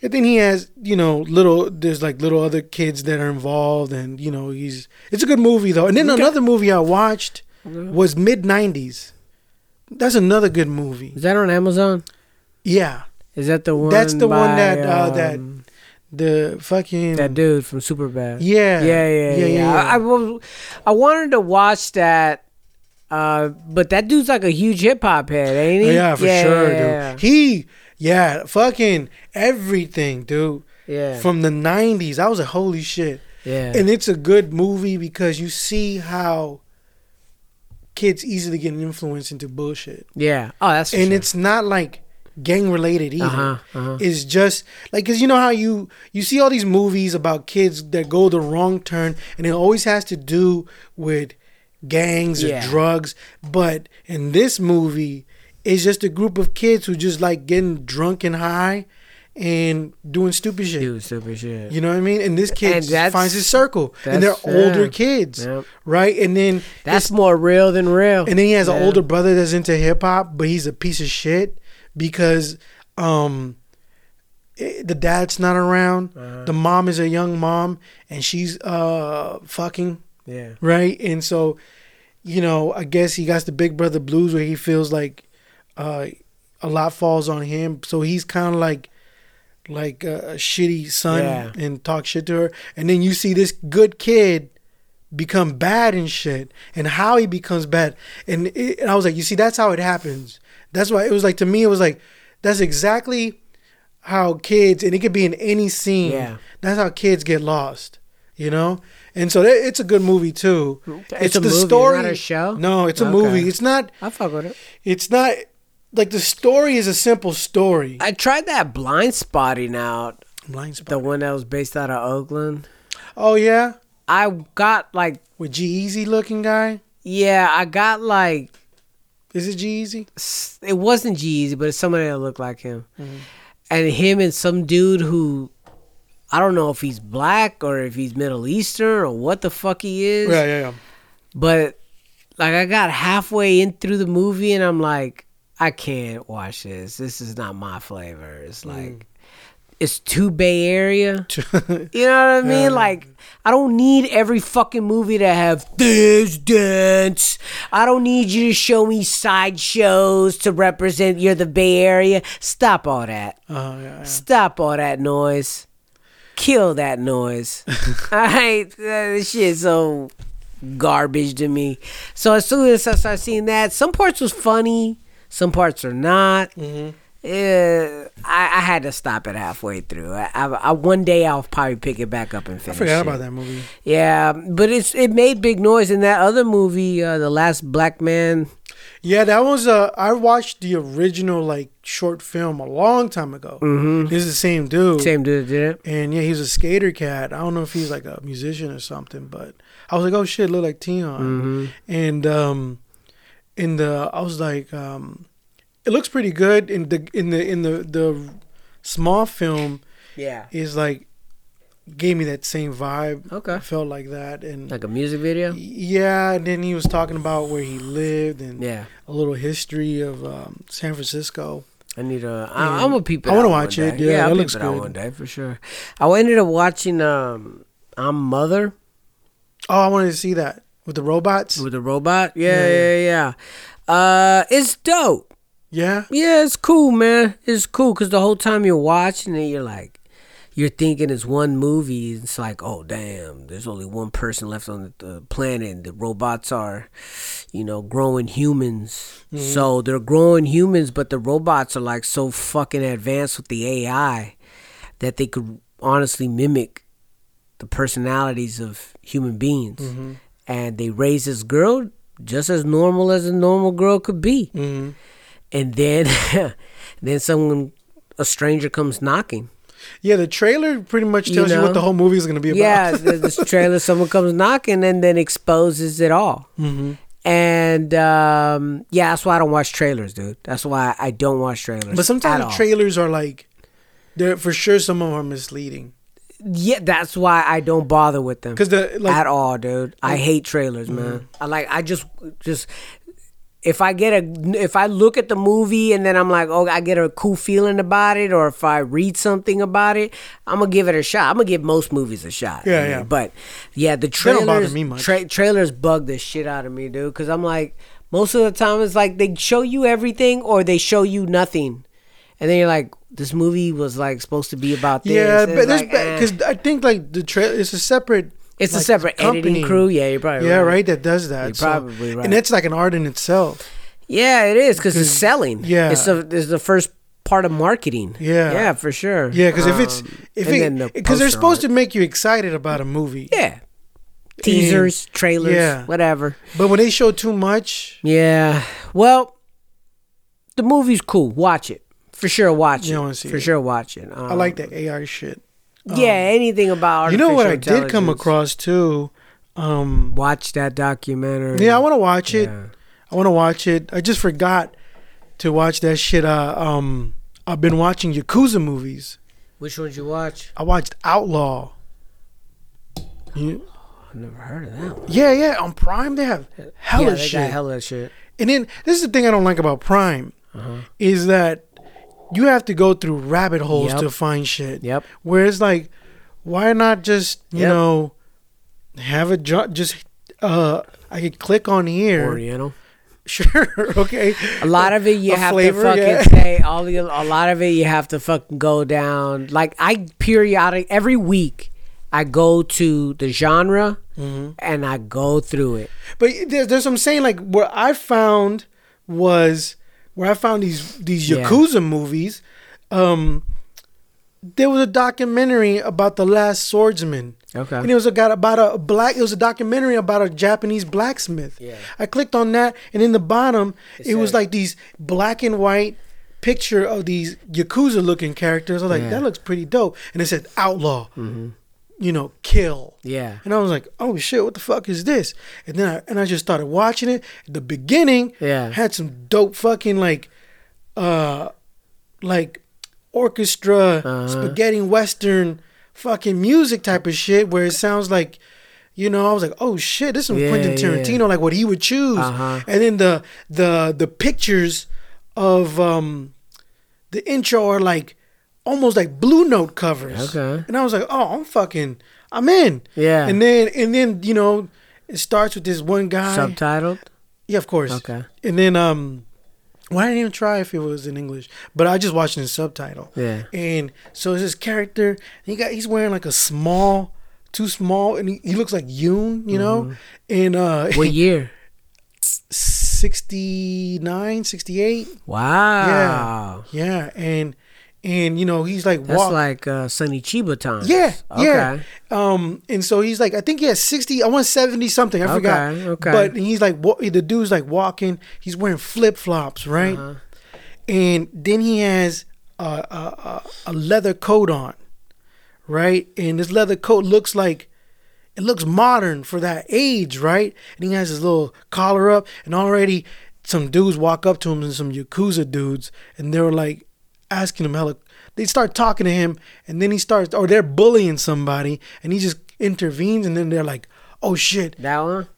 D: And then he has, you know, little. There's like little other kids that are involved, and you know, he's. It's a good movie though. And then another movie I watched was Mid90s. That's another good movie.
A: Is that on Amazon?
D: Yeah,
A: Is that the one?
D: That's the one
A: by,
D: that, uh, that-
A: um,
D: the fucking
A: that dude from Superbad.
D: Yeah,
A: yeah, yeah, yeah.
D: yeah,
A: I, I, was- I wanted to watch that, uh, but that dude's like a huge hip hop head, ain't he?
D: yeah, for sure,
A: yeah,
D: dude. He, yeah, fucking everything, dude.
A: Yeah,
D: From the '90s, I was like, holy shit.
A: yeah,
D: And it's a good movie because you see how kids easily get influenced into bullshit.
A: yeah. Oh, that's
D: and
A: sure.
D: it's not like gang related either.
A: Uh-huh, uh-huh.
D: It's just like cuz you know how you you see all these movies about kids that go the wrong turn and it always has to do with gangs or
A: Yeah.
D: drugs, but in this movie it's just a group of kids who just like getting drunk and high and doing stupid shit.
A: dude, super shit.
D: You know what I mean? And this kid
A: And
D: finds his circle, and they're
A: that's-
D: older kids,
A: Yep.
D: right? And then
A: That's
D: it's-
A: more real than real.
D: and then he has an older brother that's into hip hop, but he's a piece of shit because um eh, the dad's not around.
A: Uh-huh.
D: The mom is a young mom, and she's uh fucking
A: yeah,
D: right. And so, you know, I guess he got the big brother blues where he feels like uh a lot falls on him. So he's kind of like like a, a shitty son
A: Yeah.
D: and talk shit to her. And then you see this good kid become bad and shit and how he becomes bad. And, it, and I was like, you see, that's how it happens. That's why it was like, to me, it was like, that's exactly how kids, and it could be in any scene.
A: Yeah.
D: That's how kids get lost, you know? And so that, it's a good movie too.
A: It's a movie, not a show?
D: No, it's a
A: Okay.
D: movie. It's not.
A: I fuck with it.
D: It's not like the story is a simple story.
A: I tried that Blindspotting out,
D: Blind spot.
A: the one that was based out of Oakland.
D: Oh yeah,
A: I got like,
D: with G-Eazy looking guy.
A: yeah, I got like,
D: Is it
A: G-Eazy? it wasn't Jeezy, but it's somebody that looked like him.
D: Mm-hmm.
A: And him and some dude who, I don't know if he's black or if he's Middle Eastern or what the fuck he is.
D: Yeah, yeah, yeah.
A: But like I got halfway in through the movie and I'm like, I can't watch this. This is not my flavor. It's
D: Mm.
A: like it's too Bay Area. You know what I mean? Like I don't need every fucking movie to have this dance. I don't need you to show me sideshows to represent you're the Bay Area. Stop all that.
D: Uh, yeah, yeah.
A: Stop all that noise. Kill that noise. I hate that shit so garbage to me. So as soon as I start seeing that, some parts was funny, some parts are not.
D: Mm-hmm.
A: Yeah, I I, I had to stop it halfway through. I, I, I one day I'll probably pick it back up and
D: I
A: finish.
D: forgot
A: it.
D: about that movie.
A: Yeah, but it's it made big noise in that other movie, uh, the last black man.
D: Yeah, that was uh I watched the original like short film a long time ago. Mm-hmm. Is the same dude.
A: Same dude did it.
D: And yeah, he's a skater cat. I don't know if he's like a musician or something, but I was like, oh shit, look like Tion.
A: Mm-hmm.
D: And um, in the I was like, um, it looks pretty good. In the in the in the the small film
A: Yeah,
D: is like gave me that same vibe.
A: Okay.
D: I felt like that, and
A: like a music video.
D: yeah. And then he was talking about where he lived and
A: Yeah,
D: a little history of um, San Francisco.
A: I need a.
D: Yeah.
A: I, I'm peep it.
D: I wanna watch it.
A: day.
D: Yeah,
A: I'll
D: that looks
A: it
D: good.
A: one day for sure. I ended up watching um, I'm Mother
D: Oh, I wanted to see that with the robots.
A: with the robot. Yeah,
D: Yeah.
A: yeah, yeah. Uh, it's dope.
D: Yeah,
A: Yeah, it's cool, man. It's cool because the whole time you're watching it, you're like, you're thinking it's one movie. It's like, oh damn, there's only one person left on the, planet. And the robots are, you know, growing humans. So they're growing humans, but the robots are like so fucking advanced with the AI that they could honestly mimic the personalities of human beings. And they raise this girl just as normal as a normal girl could be.
D: Hmm
A: and then then someone a stranger comes knocking.
D: Yeah. The trailer pretty much tells you,
A: know?
D: what the whole movie is going to be about.
A: yeah the, this trailer someone comes knocking and then exposes it all.
D: Hmm
A: and um yeah that's why i don't watch trailers dude. That's why i don't watch trailers
D: But sometimes trailers are like, they're for sure some of them are misleading
A: yeah that's why i don't bother with them
D: because the like
A: at all dude i hate trailers man mm-hmm. i like i just just if i get a if i look at the movie and then i'm like oh i get a cool feeling about it or if i read something about it i'm gonna give it a shot i'm gonna give most movies a shot
D: Yeah,
A: man.
D: yeah.
A: but yeah the trailers
D: me much.
A: tra- trailers bug the shit out of me dude because i'm like most of the time it's like they show you everything or they show you nothing and then you're like this movie was like supposed to be about this
D: yeah,
A: And
D: but
A: like, eh.
D: because I think like the trailer it's a separate.
A: it's a
D: like,
A: separate editing
D: company.
A: crew yeah you're probably
D: Yeah,
A: right.
D: right. That does that.
A: You're
D: so-
A: probably right.
D: And that's like an art in itself.
A: Yeah, it is because it's selling.
D: yeah.
A: it's the it's the first part of marketing.
D: Yeah.
A: yeah, for sure.
D: Yeah, because if it's
A: Um,
D: if
A: and then the
D: because they're supposed
A: art.
D: to make you excited about a movie.
A: yeah, teasers, trailers,
D: yeah.
A: whatever.
D: But when they show too much,
A: Yeah, well, the movie's cool. Watch it for sure. Watch
D: You
A: it for
D: it.
A: sure. Watch it.
D: I like
A: the
D: that AI shit.
A: Yeah, anything about
D: You know what I did come across too. Um,
A: Watch that documentary.
D: yeah, I want to watch it.
A: Yeah.
D: I want to watch it. I just forgot to watch that shit. Uh, um, I've been watching Yakuza movies.
A: Which ones you watch?
D: I watched Outlaw. You,
A: I've never heard of that. One.
D: yeah, yeah. On Prime, they have hella
A: yeah, they
D: shit.
A: got hella shit.
D: And then this is the thing I don't like about Prime
A: Uh-huh.
D: is that you have to go through rabbit holes
A: Yep.
D: to find shit.
A: Yep.
D: Whereas like, why not just you
A: Yep.
D: know have a jo- just uh I could click on here.
A: Oriental.
D: Sure. Okay.
A: A lot of it you
D: A
A: have
D: flavor,
A: to fucking
D: yeah.
A: say all the a lot of it you have to fucking go down. Like I periodic every week I go to the genre
D: Mm-hmm.
A: and I go through it.
D: But there's, there's what I'm saying like what I found was where I found these these
A: Yeah.
D: Yakuza movies. Um, there was a documentary about the Last Swordsman.
A: Okay.
D: And it was a, got about a black. It was a documentary about a Japanese blacksmith.
A: Yeah.
D: I clicked on that, and in the bottom, it, was like these black and white picture of these yakuza looking characters. I was like,
A: Yeah. Mm-hmm.
D: that looks pretty dope. And it said outlaw, you know, kill.
A: Yeah.
D: And I was like, oh shit, what the fuck is this? And then I and I just started watching it. The beginning
A: Yeah.
D: had some dope fucking like uh like orchestra
A: Uh-huh.
D: spaghetti western fucking music type of shit where it sounds like you know, I was like, "Oh shit, this is
A: Yeah,
D: Quentin
A: yeah.
D: Tarantino, like what he would choose."
A: Uh-huh.
D: And then the the the pictures of um the intro are like almost like blue note covers.
A: Okay.
D: And I was like, "Oh, I'm fucking, I'm in."
A: Yeah.
D: And then and then you know, it starts with this one guy.
A: Subtitled?
D: yeah, of course.
A: Okay.
D: And then um, well, I didn't even try if it was in English, but I just watched it in subtitle.
A: Yeah.
D: And so it's this character. He got he's wearing like a small, too small, and he, he looks like Yoon, you know. And uh,
A: What year?
D: 69, 68.
A: Wow.
D: Yeah. Yeah, and and you know he's like
A: That's
D: walk-
A: like uh, Sonny Chiba time.
D: yeah, yeah. Um, and so he's like, I think he has sixty. I want seventy something. I forgot.
A: Okay, okay.
D: But he's like, wa- the dude's like walking. He's wearing flip flops, right?
A: Uh-huh.
D: And then he has a, a a a leather coat on, right? And this leather coat looks like it looks modern for that age, right? And he has his little collar up, and already some dudes walk up to him and some yakuza dudes, and they were like asking him hella. They start talking to him, and then he starts, or they're bullying somebody, and he just intervenes, and then they're like, "Oh shit,
A: That one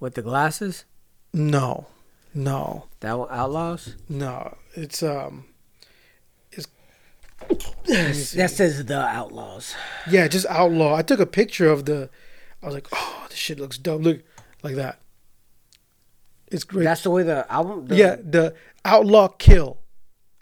A: with the glasses.
D: no, no,
A: That one Outlaws.
D: no." It's um, it's.
A: That says the Outlaws.
D: yeah, just outlaw. I took a picture of the. I was like, "Oh, this shit looks dope." Look like that. It's great.
A: That's the way the album. The,
D: yeah, the outlaw kill.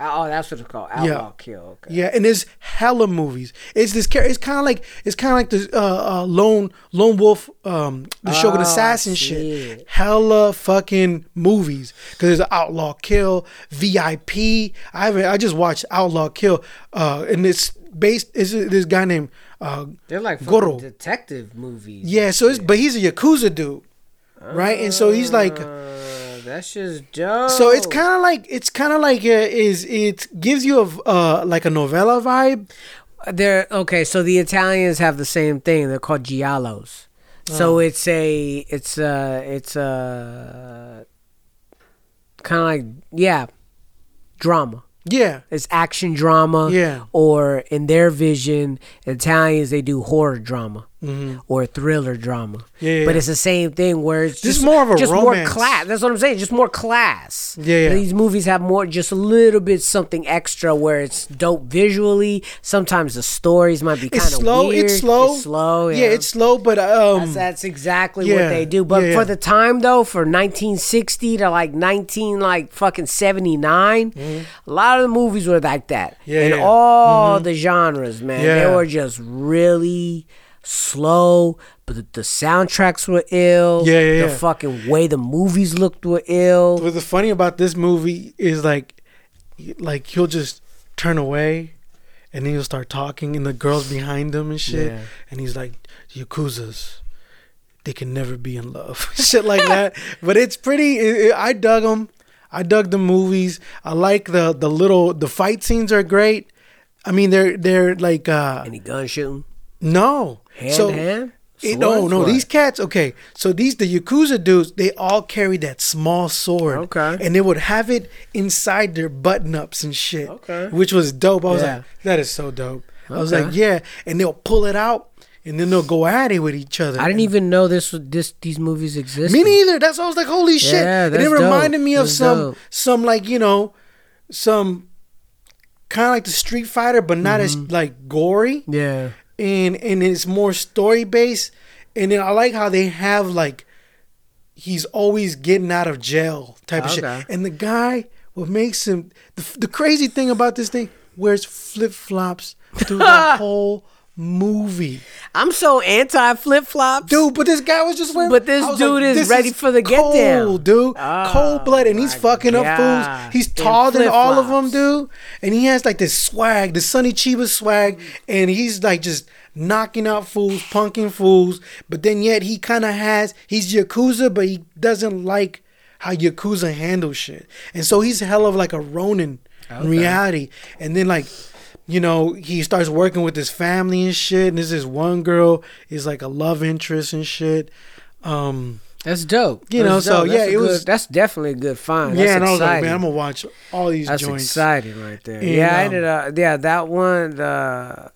A: Oh, that's what it's called. Outlaw Kill. Okay.
D: Yeah, and there's hella movies. It's this. It's kind of like it's kind of like the uh, uh, lone lone wolf, um, the Shogun
A: Oh,
D: Assassin
A: I
D: shit. Hella fucking movies because there's Outlaw Kill, VIP. I haven't. I just watched Outlaw Kill, uh, and it's based. Is this guy named uh,
A: They're like
D: Goro.
A: detective movies.
D: yeah. So it's but he's a yakuza dude, right? And so he's like.
A: That's just dope.
D: So it's kind of like it's kind of like uh, is it gives you a uh like a novella vibe.
A: They're okay. So the Italians have the same thing. They're called giallos. So
D: Oh.
A: it's a it's a it's a kind of like yeah, drama.
D: Yeah,
A: It's action drama.
D: Yeah.
A: Or in their vision, Italians they do horror drama or thriller drama.
D: Mm-hmm. Yeah, yeah,
A: But it's the same thing where it's just
D: more of a
A: just
D: romance.
A: more class. That's what I'm saying. Just more class.
D: Yeah, yeah.
A: These movies have more, just a little bit something extra where it's dope visually. Sometimes the stories might be kind of
D: slow.
A: weird.
D: It's slow.
A: It's slow. Yeah,
D: Yeah, it's slow, but um,
A: that's, that's exactly
D: yeah,
A: what they do. But for the time though, for 1960 to like 19 like fucking 79, a lot of the movies were like that.
D: Mm-hmm. Yeah,
A: in all the genres, man. They were just really slow, but the, the soundtracks were ill.
D: Yeah, yeah,
A: The
D: yeah.
A: fucking way the movies looked were ill.
D: what's the funny about this movie is like, like he'll just turn away, and then he'll start talking, and the girls behind him and shit,
A: Yeah.
D: and he's like, "Yakuza's, they can never be in love," shit like that. But it's pretty. It, it- I dug them. I dug the movies. I like the the little the fight scenes are great. I mean, they're they're like uh
A: Any gun shooting?
D: no
A: Hand
D: so,
A: hand?
D: It, no, no. These cats, okay. So these the yakuza dudes, they all carry that small sword.
A: Okay.
D: And they would have it inside their button ups and shit.
A: Okay.
D: Which was dope. I was
A: Yeah.
D: like, that is so dope. I was like, yeah. And they'll pull it out, and then they'll go at it with each other.
A: I didn't even know this this these movies existed.
D: Me neither. That's why I was like, holy shit.
A: Yeah,
D: and it
A: that's dope.
D: reminded me of
A: That's
D: some
A: dope.
D: some like you know, some kind of like the Street Fighter, but not
A: Mm-hmm.
D: as like gory
A: Yeah.
D: And and it's more story based. And then I like how they have like he's always getting out of jail type of shit. And the guy, what makes him the, the crazy thing about this thing wears flip flops through the whole movie,
A: I'm so anti flip flops.
D: dude. But this guy was just wearing.
A: But this dude is
D: this
A: ready for the get down.
D: dude.
A: Oh,
D: cold blooded, and he's fucking up fools. He's taller than all of them, dude. And he has like this swag, the Sonny Chiba swag, and he's like just knocking out fools, punking fools. But then yet he kind of has he's yakuza, but he doesn't like how yakuza handle shit, and so he's hell of like a Ronin in reality. And then like. You know, he starts working with his family and shit, and this one girl is like a love interest and shit. Um,
A: That's dope.
D: You know,
A: That's
D: so, yeah, it
A: good-
D: was-
A: That's definitely a good find.
D: yeah,
A: That's
D: and I was like, man, I'm gonna watch all these
A: That's
D: joints.
A: exciting right there.
D: And,
A: yeah, I
D: um,
A: ended up. Yeah, that one. The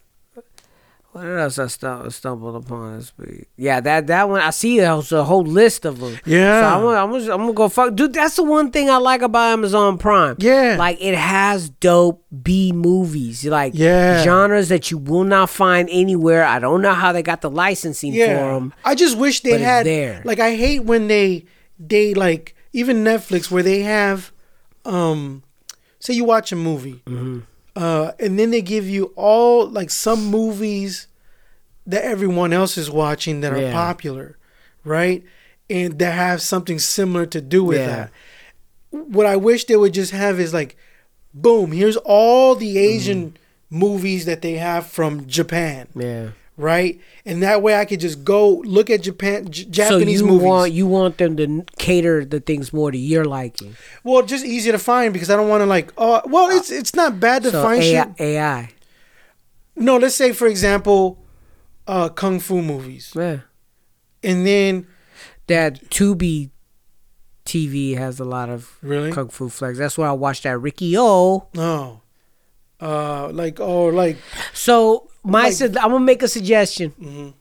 A: what else I stu- stumbled upon this week? Yeah, that that one. I see there's a whole list of them.
D: Yeah.
A: so I'm gonna, I'm gonna, I'm gonna go fuck, dude. That's the one thing I like about Amazon Prime.
D: Yeah.
A: like it has dope B movies, like
D: Yeah.
A: genres that you will not find anywhere. I don't know how they got the licensing for them.
D: I just wish they had.
A: there.
D: Like, I hate when they they like even Netflix where they have, um, say you watch a movie,
A: Mm-hmm.
D: Uh, and then they give you all like some movies that everyone else is watching that are
A: Yeah.
D: popular, right? And that have something similar to do with
A: Yeah.
D: that. What I wish they would just have is like boom, here's all the Asian movies that they have from Japan,
A: Yeah.
D: Right? And that way I could just go look at Japan J-
A: So
D: Japanese
A: you
D: movies.
A: want you want them to cater the things more to your liking.
D: well, just easy to find because I don't want to like. Oh, well, it's it's not bad to
A: So
D: find
A: AI,
D: shit.
A: AI.
D: No, let's say for example, uh, kung fu movies,
A: Yeah.
D: and then
A: That Tubi TV has a lot of
D: really
A: kung fu flags. That's why I watched that Riki-Oh.
D: no, uh, like oh, like
A: So my
D: Like-
A: su- I'm gonna make a suggestion
D: mhm.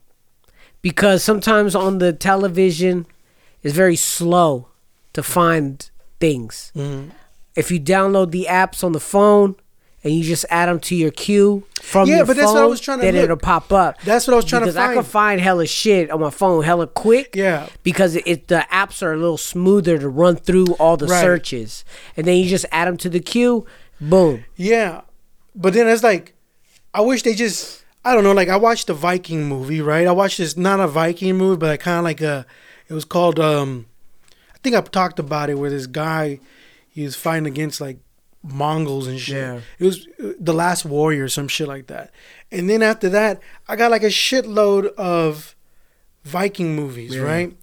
A: because sometimes on the television it's very slow to find things.
D: Mhm.
A: If you download the apps on the phone and you just add them to your queue from
D: Yeah,
A: your
D: but
A: phone,
D: that's what I was trying to
A: then
D: look.
A: it'll pop up.
D: That's what I was trying
A: because
D: to find.
A: I can find hella shit on my phone hella quick.
D: Yeah.
A: Because it, it the apps are a little smoother to run through all the
D: Right.
A: searches, and then you just add them to the queue. Boom.
D: Yeah, but then it's like, I wish they just. I don't know. Like I watched the Viking movie, right? I watched this not a Viking movie, but I kind of like a. It was called. um I think I've talked about it where this guy, he was fighting against like Mongols and shit.
A: Yeah.
D: It was uh, the Last Warrior, some shit like that. And then after that, I got like a shitload of Viking movies,
A: Yeah.
D: right?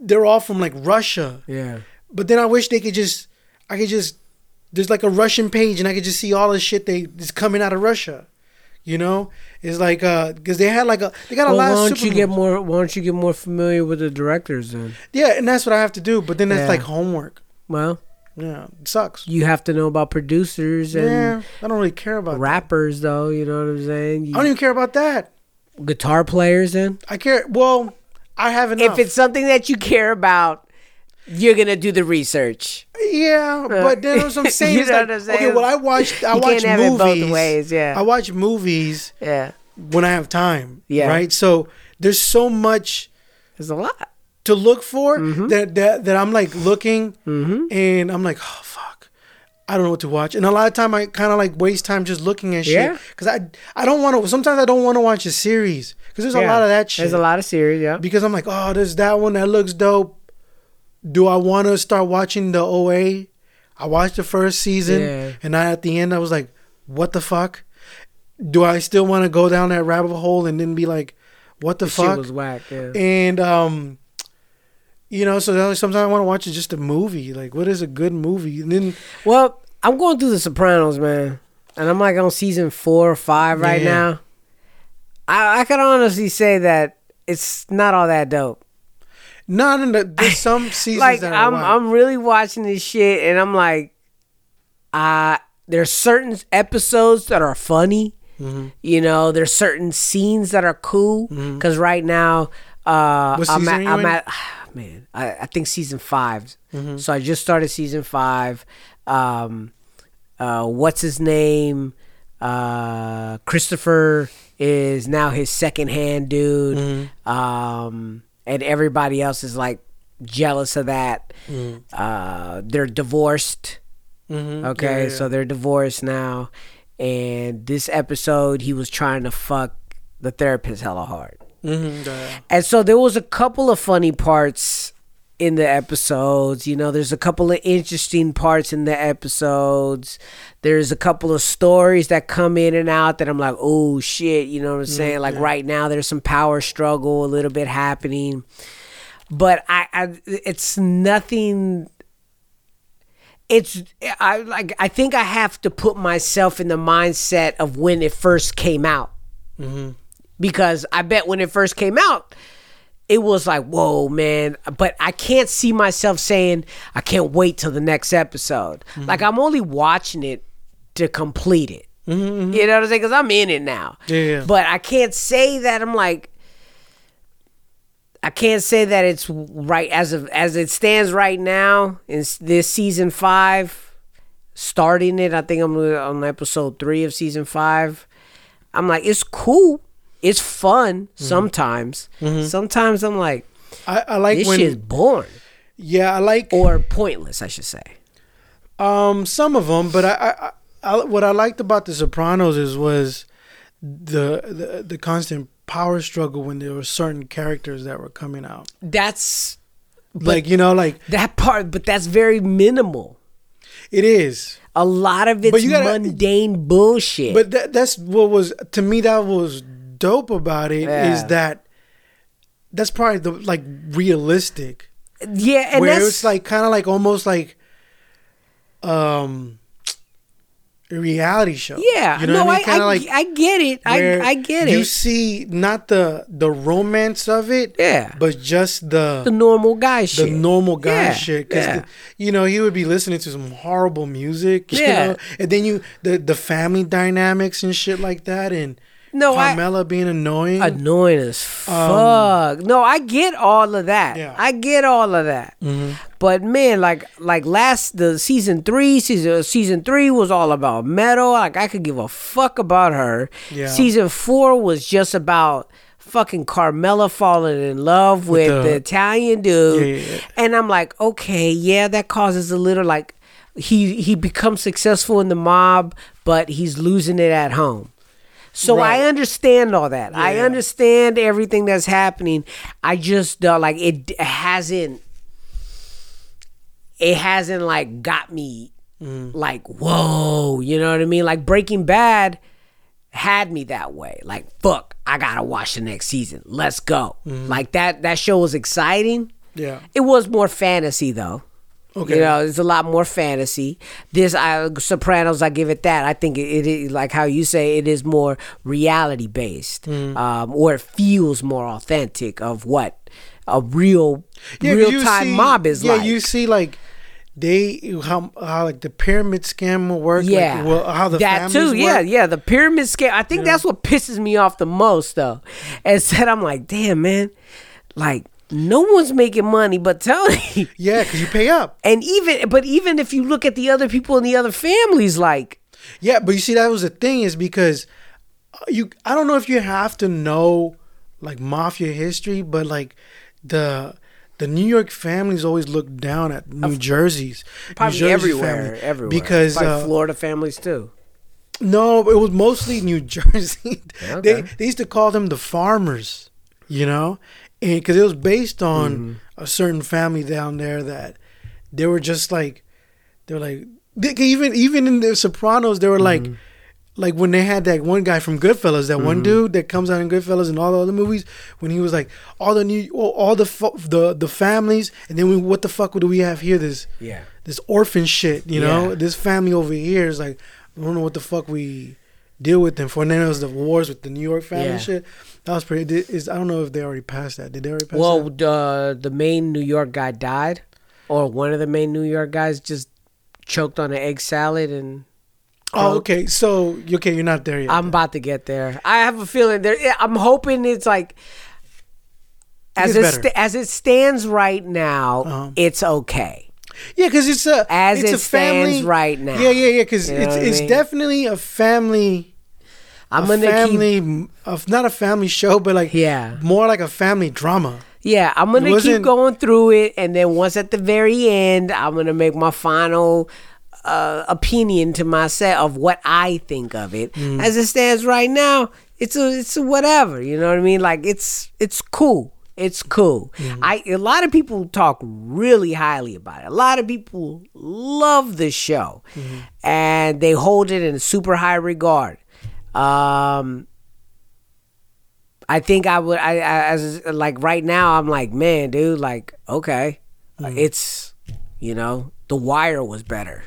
D: They're all from like Russia.
A: Yeah.
D: But then I wish they could just, I could just, there's like a Russian page and I could just see all the shit they is coming out of Russia. You know, it's like uh, because they had like a, they got a lot
A: why
D: of
A: don't you get more? Why don't you get more familiar with the directors then?
D: Yeah, and that's what I have to do. But then that's
A: Yeah.
D: like homework.
A: Well,
D: Yeah, it sucks.
A: you have to know about producers and
D: Yeah, I don't really care about that.
A: rappers, though. You know what I'm saying? You,
D: I don't even care about that.
A: guitar players, then.
D: I care. Well, I have enough.
A: If it's something that you care about, you're gonna do the research.
D: yeah, but then what I'm saying. Is like,
A: saying?
D: Okay, well, I watched. I
A: You
D: watch
A: can't have it
D: movies.
A: both ways, yeah.
D: I watch movies
A: Yeah,
D: when I have time.
A: Yeah.
D: Right. So there's so much.
A: there's a lot.
D: to look for
A: Mm-hmm.
D: that, that that I'm like looking and I'm like, oh fuck, I don't know what to watch. And a lot of time I kind of like waste time just looking at
A: Yeah.
D: shit because I I don't want to. Sometimes I don't want to watch a series because there's a lot of that shit.
A: There's a lot of series. Yeah.
D: because I'm like, oh, there's that one that looks dope. Do I want to start watching the OA? I watched the first season
A: Yeah.
D: and I, at the end I was like, what the fuck? Do I still want to go down that rabbit hole and then be like, what the
A: The shit
D: fuck?
A: was whack. Yeah.
D: and um you know so sometimes i want to watch just a movie like what is a good movie and then
A: Well, I'm going through The Sopranos, man, and I'm like on season four or five right
D: Yeah.
A: now. I, I can honestly say that it's not all that dope.
D: Not in the there's some seasons
A: like
D: that
A: I'm. I'm really watching this shit, and I'm like, uh there's certain episodes that are funny.
D: Mm-hmm.
A: You know, there's certain scenes that are cool. Because right now, uh, I'm at, I'm at, man, I, I think season 5
D: Mm-hmm.
A: So I just started season five. Um, uh, what's his name? Uh, Christopher is now his second hand dude.
D: Mm-hmm.
A: Um, and everybody else is like jealous of that.
D: Mm-hmm.
A: Uh, they're divorced.
D: Mhm.
A: Okay,
D: Yeah, yeah,
A: so they're divorced now. And this episode, he was trying to fuck the therapist hella hard.
D: Mhm, yeah.
A: And so there was a couple of funny parts in the episodes. You know, there's a couple of interesting parts in the episodes. There's a couple of stories that come in and out that I'm like, oh shit, you know what I'm mm, saying? Like right now, there's some power struggle a little bit happening. But I, I it's nothing. It's I like I think I have to put myself in the mindset of when it first came out mm-hmm. because I bet when it first came out, it was like, whoa, man. But I can't see myself saying, I can't wait till the next episode. Mm-hmm. Like, I'm only watching it to complete it. Mm-hmm. You know what I'm saying? Because I'm in it now.
D: Yeah, yeah.
A: But I can't say that I'm like, I can't say that it's right as of as it stands right now in this season five, starting it. I think I'm on episode three of season five. I'm like, it's cool, it's fun
D: Mm-hmm.
A: sometimes. Sometimes I'm like,
D: I, I like
A: this
D: when
A: shit's boring
D: yeah I like
A: or pointless, I should say.
D: um some of them but I, I, I what I liked about The Sopranos is was the, the the constant power struggle when there were certain characters that were coming out
A: That's
D: like you know like
A: that part, but that's very minimal.
D: it is
A: A lot of it's
D: But you gotta-
A: mundane bullshit.
D: But that, that's what was to me that was dope about it is
A: Yeah.
D: that that's probably the like realistic
A: yeah, and
D: where
A: that's
D: it's like kind of like almost like um a reality show.
A: yeah.
D: you know
A: no,
D: I
A: I
D: mean? Kind of
A: I,
D: like
A: I get it. I I get it.
D: You see not the the romance of it,
A: Yeah.
D: but just the
A: the normal guy
D: the
A: shit.
D: The normal guy
A: Yeah,
D: shit. Because
A: yeah.
D: you know he would be listening to some horrible music. You
A: Yeah.
D: know? and then you the the family dynamics and shit like that, and
A: No, I-
D: Carmela being annoying.
A: annoying as fuck. no, I get all of that.
D: Um, Yeah.
A: I get all of that. But man, like like last the season three, season season three was all about Meadow. Like I could give a fuck about her.
D: Yeah.
A: Season four was just about fucking Carmela falling in love with,
D: the-
A: the, Italian dude.
D: Yeah, yeah.
A: And I'm like, okay, yeah, that causes a little like he he becomes successful in the mob, but he's losing it at home. So
D: Right.
A: I understand all that. I understand everything that's happening. I just uh, like it hasn't. It hasn't like got me
D: Mm.
A: like whoa, you know what I mean? Like Breaking Bad had me that way. Like fuck, I gotta watch the next season. Let's go.
D: Mm-hmm.
A: Like that. That show was exciting.
D: yeah.
A: It was more fantasy though.
D: Okay.
A: You know, it's a lot more fantasy. This I, Sopranos, I give it that. I think it, it is like how you say it is more reality based,
D: Mm.
A: um, or it feels more authentic of what a real
D: Yeah,
A: real time
D: see-
A: mob is
D: yeah,
A: like.
D: you see like they how how like the pyramid scam will work.
A: yeah,
D: like, well, how the
A: that too. Yeah,
D: work.
A: yeah. The pyramid scam. I think that's what pisses me off the most, though. And said, I'm like, damn, man, like no one's making money but Tony.
D: yeah, because you pay up.
A: and even, but even if you look at the other people in the other families, like.
D: Yeah, but you see, that was the thing is because uh, you. I don't know if you have to know like mafia history, but like the the New York families always look down at New Jersey's
A: Probably
D: New Jersey
A: everywhere,
D: family
A: everywhere.
D: because uh,
A: Florida families too.
D: no, it was mostly New Jersey.
A: Okay.
D: they they used to call them the farmers, you know, and because it was based on
A: Mm-hmm.
D: a certain family down there that they were just like they were like they, even even in the Sopranos they were like
A: Mm-hmm.
D: like when they had that one guy from Goodfellas, that one dude that comes out in Goodfellas and all the other movies, when he was like all the new, all all the the the families, and then we, what the fuck do we have here? This
A: Yeah.
D: this orphan shit, you know,
A: Yeah.
D: this family over here is like I don't know what the fuck we deal with them for. And then there was the wars with the New York family
A: Yeah.
D: shit. That was pretty. did- Is I don't know if they already passed that. Did they already pass
A: Well,
D: that?
A: uh, the main New York guy died, or one of the main New York guys just choked on an egg salad, and
D: Oh, okay. So okay, you're not there yet.
A: I'm about to get there. I have a feeling there. I'm hoping it's like. As it, sta- as it stands right now,
D: Uh-huh.
A: it's okay.
D: Yeah, because it's a
A: As
D: it's
A: it
D: a family
A: stands right now.
D: Yeah, yeah, yeah. Because
A: You know
D: it's
A: what I
D: it's
A: mean?
D: definitely a family.
A: I'm
D: a
A: gonna keep
D: family, of not a family show, but like
A: Yeah.
D: more like a family drama.
A: Yeah, I'm gonna keep going through it, and then once at the very end, I'm gonna make my final uh, opinion to myself of what I think of it.
D: Mm.
A: As it stands right now, it's a it's a whatever. You know what I mean? Like it's it's cool. It's cool.
D: Mm.
A: I a lot of people talk really highly about it. A lot of people love the show,
D: Mm-hmm.
A: and they hold it in super high regard. Um, I think I would. I, I as like right now, I'm like, man, dude, like, okay,
D: Mm.
A: it's you know, The Wire was better.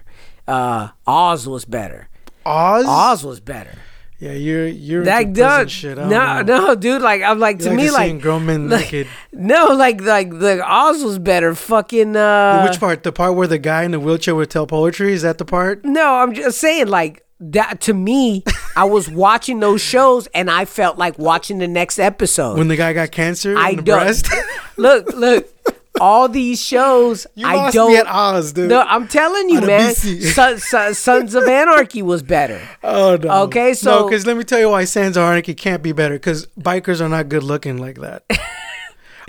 A: Uh, Oz was better.
D: Oz.
A: Oz was better.
D: Yeah, you're you're
A: That does
D: shit.
A: No,
D: know.
A: no, dude. Like I'm like
D: You
A: to
D: like
A: me, like
D: grown men
A: like-
D: naked.
A: No, like like the Oz was better. Fucking uh,
D: Which part? The part where the guy in the wheelchair would tell poetry? Is that the part?
A: No, I'm just saying, like that to me, I was watching those shows and I felt like watching the next episode.
D: When the guy got cancer
A: I
D: in the
A: don't
D: breast?
A: look, look. All these shows,
D: you
A: I
D: lost
A: don't.
D: me at Oz, dude.
A: no, I'm telling you,
D: On
A: man.
D: BC.
A: Son- Son- Sons of Anarchy was better.
D: oh no.
A: Okay, so-
D: because let me tell you why Sons of Anarchy can't be better. Because bikers are not good looking like that.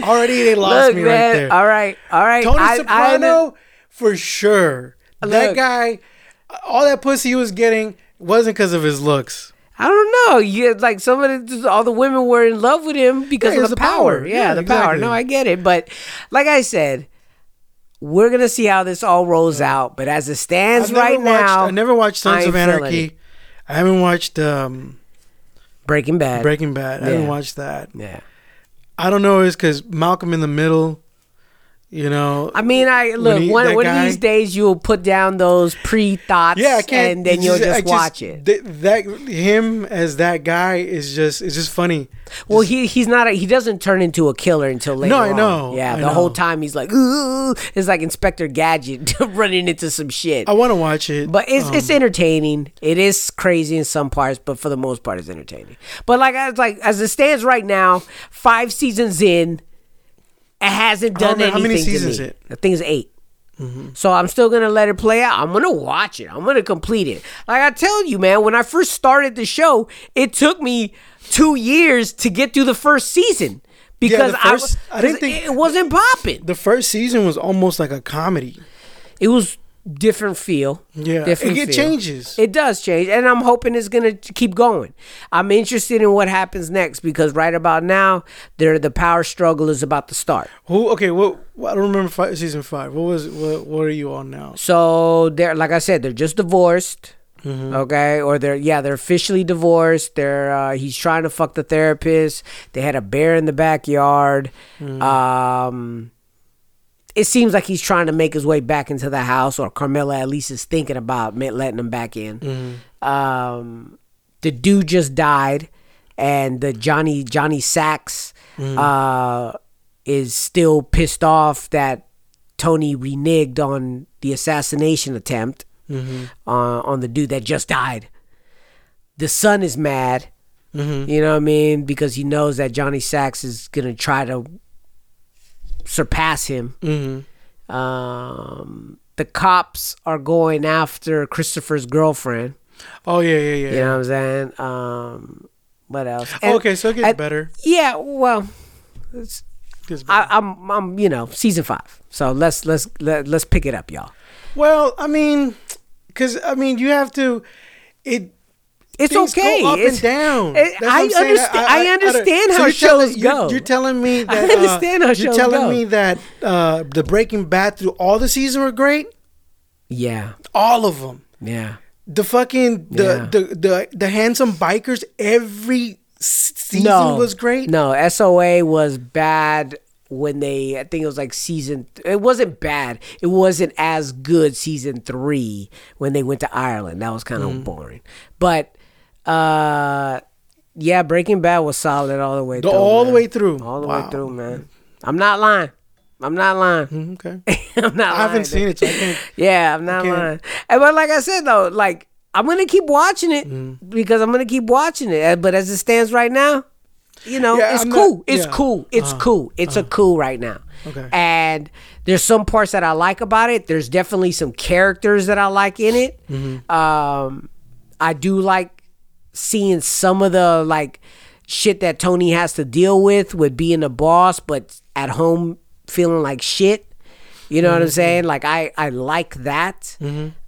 D: Already they lost
A: Look,
D: me
A: man.
D: right there.
A: All right, all right.
D: Tony
A: I- I
D: Soprano, for sure. that guy, all that pussy he was getting wasn't because of his looks.
A: I don't know. You like some of the all the women were in love with him because
D: Yeah,
A: of the power.
D: power.
A: Yeah,
D: Yeah,
A: the power. No, I get it, but like I said, we're gonna see how this all rolls out. But as it stands right
D: watched,
A: now,
D: I never watched Sons of Anarchy. I haven't watched um,
A: Breaking Bad.
D: Breaking Bad. I haven't
A: Yeah.
D: watched that.
A: yeah.
D: I don't know. It's because Malcolm in the Middle. You know.
A: I mean, I look
D: he-
A: one, one of these days you'll put down those pre thoughts,
D: yeah, I can't.
A: and then you'll
D: I
A: just watch it.
D: th- that him as that guy is just is just funny.
A: Well, he he's not a, he doesn't turn into a killer until later.
D: No, I
A: on.
D: know,
A: Yeah,
D: I
A: the whole time he's like, ooh, it's like Inspector Gadget running into some shit.
D: I want to watch it,
A: But it's
D: um,
A: it's entertaining. It is crazy in some parts, but for the most part, it's entertaining. But like as like as it stands right now, five seasons in, it hasn't done
D: many- how
A: anything
D: many
A: to
D: seasons it? Mm-hmm.
A: I think it's 8 So I'm still gonna let it play out. I'm gonna watch it. I'm gonna complete it. Like I tell you, man, when I first started the show, it took me two years to get through the first season because
D: the
A: I,
D: first- I didn't think-
A: it wasn't popping.
D: the first season was almost like a comedy.
A: It was different feel.
D: Yeah,
A: different
D: it, it
A: feel.
D: changes.
A: It does change, and I'm hoping it's gonna keep going. I'm interested in what happens next because right about now, there the power struggle is about to start.
D: Who? Okay, what? I don't remember fi season five. What was? What, what are you on now?
A: So they're like I said, they're just divorced.
D: Mm-hmm.
A: Okay, or they're yeah, they're officially divorced. They're uh, he's trying to fuck the therapist. They had a bear in the backyard.
D: Mm-hmm.
A: Um, it seems like he's trying to make his way back into the house, or Carmela at least is thinking about letting him back in.
D: Mm-hmm.
A: Um, the dude just died, and the Johnny Johnny Sachs
D: Mm-hmm.
A: uh, is still pissed off that Tony reneged on the assassination attempt
D: Mm-hmm.
A: uh, on the dude that just died. The son is mad.
D: Mm-hmm.
A: You know what I mean? Because he knows that Johnny Sachs is gonna try to surpass him.
D: Mm-hmm.
A: Um, the cops are going after Christopher's girlfriend.
D: Oh yeah, yeah, yeah.
A: You know what I'm saying? Um, what else? And-
D: okay, so it gets
A: and-
D: better.
A: Yeah, well, it's,
D: Gets.
A: I, I'm, I'm, you know, season five. So let's let's let, let's pick it up, y'all.
D: well, I mean, because I mean, you have to. It
A: It's
D: things
A: okay.
D: up
A: it's,
D: and down.
A: it- I understand. I,
D: don't-
A: understand
D: so
A: how
D: you're
A: shows
D: telling- you're-
A: go.
D: You're, telling me that
A: I understand
D: uh,
A: how
D: You're telling
A: go.
D: me that uh, the Breaking Bad through all the seasons were great.
A: yeah,
D: All of them.
A: yeah.
D: The fucking the
A: Yeah.
D: the, the the handsome bikers. Every season
A: no,
D: was great.
A: No, SOA was bad when they. I think it was like season. It wasn't bad. It wasn't as good season three when they went to Ireland. That was kind
D: Mm.
A: of boring. But uh, yeah, Breaking Bad was solid all the way. Through,
D: all the way through.
A: All the
D: Wow.
A: way through, man. I'm not lying. I'm not lying.
D: Mm, Okay.
A: I'm not.
D: I haven't
A: lying.
D: seen it, so.
A: Yeah, I'm not lying. And but like I said though, like I'm gonna keep watching it
D: Mm.
A: because I'm gonna keep watching it. Uh, But as it stands right now, you know,
D: Yeah,
A: it's cool.
D: not-
A: it's
D: yeah.
A: cool. It's
D: Uh-huh.
A: cool. It's a cool right now.
D: Okay.
A: And there's some parts that I like about it. There's definitely some characters that I like in it.
D: Mm-hmm.
A: Um, I do like seeing some of the like shit that Tony has to deal with with being a boss, but at home feeling like shit. You know what
D: Mm-hmm.
A: I'm saying? Like I I like that.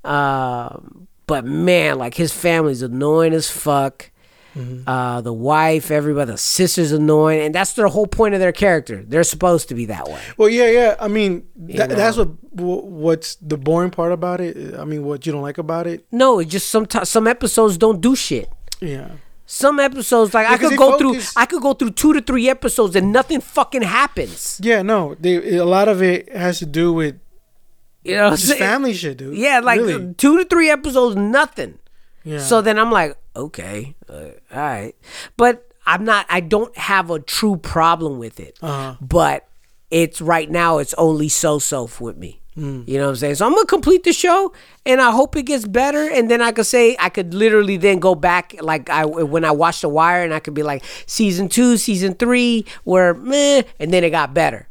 A: Um, but man, like his family's annoying as fuck.
D: Mm-hmm.
A: Uh, the wife, everybody, the sister's annoying, and that's the whole point of their character. They're supposed to be that way.
D: Well, yeah, yeah. I mean, tha-
A: know.
D: that's what what's the boring part about it. I mean, what you don't like about it.
A: No, it's just sometimes some episodes don't do shit.
D: Yeah.
A: Some episodes, like I could go through, I could go through two to three episodes and nothing fucking happens.
D: Yeah, no. They, a lot of it has to do with
A: You know,
D: just family shit, dude.
A: Yeah, like
D: Really.
A: two to three episodes, nothing.
D: Yeah.
A: So then I'm like, okay, uh, all right, but I'm not. I don't have a true problem with it.
D: Uh-huh.
A: But it's right now. It's only so so with me.
D: Hmm.
A: You know what I'm saying? So I'm gonna complete the show, and I hope it gets better. And then I could say I could literally then go back like I when I watched The Wire, and I could be like season two, season three were meh, and then it got better.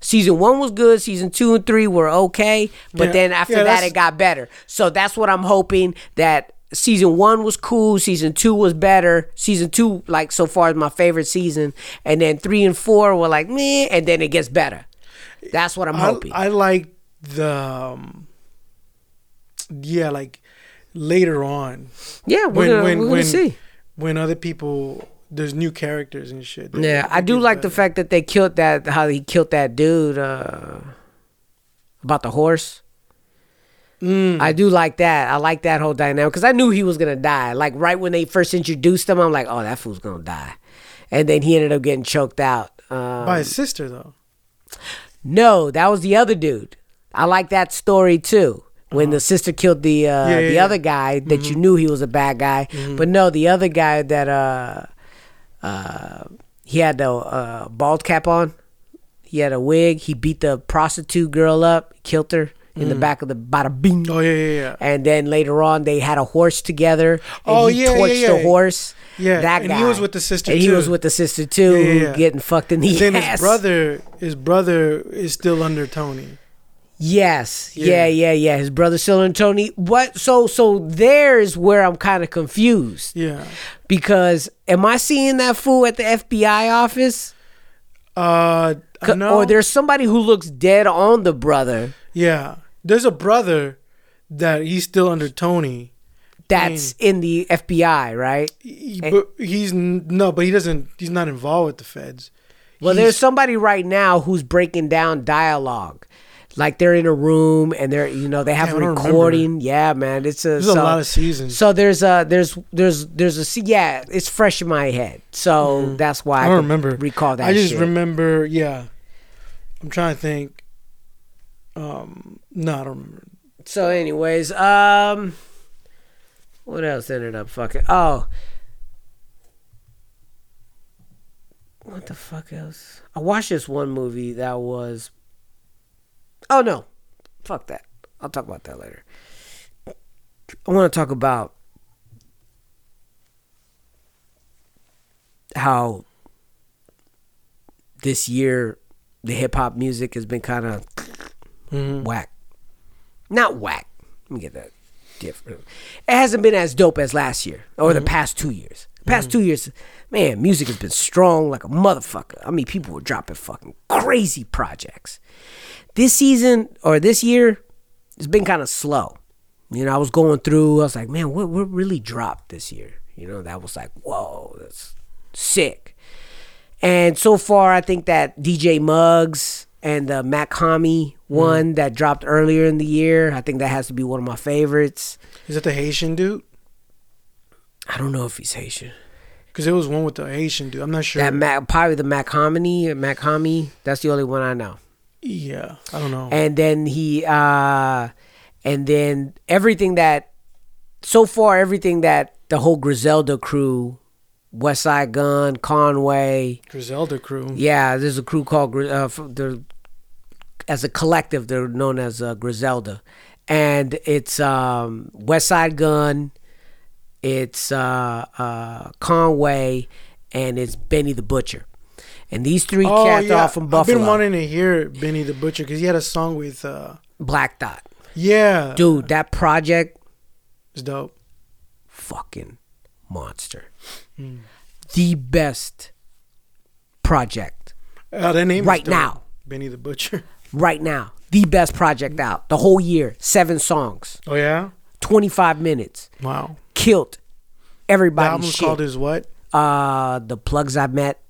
A: Season one was good. Season two and three were okay, but
D: Yeah.
A: then after
D: Yeah,
A: that it got better. So that's what I'm hoping that season one was cool. Season two was better. Season two, like so far, is my favorite season, and then three and four were like meh, and then it gets better. That's what I'm
D: I,
A: hoping.
D: I like the um, yeah, like later on
A: yeah, we're
D: when
A: gonna,
D: when
A: we're
D: when
A: see.
D: when other people there's new characters and shit.
A: Yeah, I do like the fact that they killed that how he killed that dude. Uh, about the horse.
D: Mm.
A: I do like that. I like that whole dynamic because I knew he was gonna die. Like right when they first introduced him, I'm like, oh, that fool's gonna die, and then he ended up getting choked out. Um,
D: By his sister though.
A: no, that was the other dude. I like that story too. When the sister killed the uh,
D: Uh-huh. Yeah, yeah,
A: the
D: yeah.
A: other guy that
D: Mm-hmm.
A: you knew he was a bad guy, but no, the other guy that uh uh he had the uh, bald cap on, he had a wig. He beat the prostitute girl up, killed her in the back of the bada bing.
D: Mm. Oh yeah, yeah, yeah.
A: And then later on, they had a horse together. And
D: Oh,
A: he
D: yeah, yeah,
A: torched the horse.
D: Yeah,
A: that
D: and
A: guy.
D: he was with the sister, too.
A: And he was with the sister too,
D: Yeah, yeah, yeah.
A: getting fucked in the
D: And then
A: ass.
D: his brother, his brother is still under Tony.
A: Yes.
D: Yeah.
A: Yeah, yeah, yeah. His brother still and Tony. What? So, so there's where I'm kind of confused
D: Yeah.
A: because am I seeing that fool at the FBI office?
D: Uh, no.
A: Or there's somebody who looks dead on the brother
D: yeah. There's a brother that he's still under Tony.
A: that's in the FBI, right?
D: He, but he's no, but he doesn't. He's not involved with the feds.
A: Well,
D: He's-
A: there's somebody right now who's breaking down dialogue. Like they're in a room and they're you know they have
D: Damn,
A: a recording. Yeah, man, it's a
D: There's
A: so,
D: a lot of seasons.
A: So there's a there's there's there's a yeah, it's fresh in my head. So that's why.
D: I
A: I,
D: don't remember.
A: recall that.
D: I just
A: shit.
D: remember. Yeah. I'm trying to think. Um. No, I don't remember.
A: So, anyways, um, what else ended up fucking? Oh, what the fuck else? I watched this one movie that was. Oh no, fuck that. I'll talk about that later. I want to talk about how this year the hip hop music has been kind of
D: Mhm.
A: whack. Not whack. Let me get that different. It hasn't been as dope as last year or the past two years. The past two years, man, music has been strong like a motherfucker. I mean, people were dropping fucking crazy projects. This season or this year, it's been kind of slow. You know, I was going through. I was like, man, what what really dropped this year? You know, that was like, whoa, that's sick. And so far, I think that DJ Muggs and the Mach-Hommy mm-hmm. one that dropped earlier in the year, I think that has to be one of my favorites.
D: Is that the Haitian dude?
A: I don't know if he's Haitian.
D: Because it was one with the Haitian dude. I'm not sure.
A: That Mac, probably the Mach-Hommy, Mac Hami. That's the only one I know.
D: Yeah, I don't know.
A: and then he uh and then everything that so far everything that the whole Griselda crew Westside Gunn Conway
D: Griselda crew.
A: yeah there's a crew called uh, they're as a collective they're known as uh, Griselda and it's um Westside Gunn it's uh uh Conway and it's Benny the Butcher and these three
D: Oh
A: cats
D: yeah,
A: are from Buffalo
D: I've been wanting to hear Benny the Butcher because he had a song with. uh
A: Black Thought
D: Yeah,
A: dude that project
D: is dope.
A: fucking monster.
D: Hmm.
A: The best project
D: Uh, that name
A: Right now.
D: Benny the Butcher.
A: right now. The best project out. The whole year. Seven songs.
D: Oh yeah,
A: 25 minutes.
D: wow.
A: Killed
D: everybody.
A: The
D: album's
A: shit.
D: called is what?
A: uh, the plugs I've met.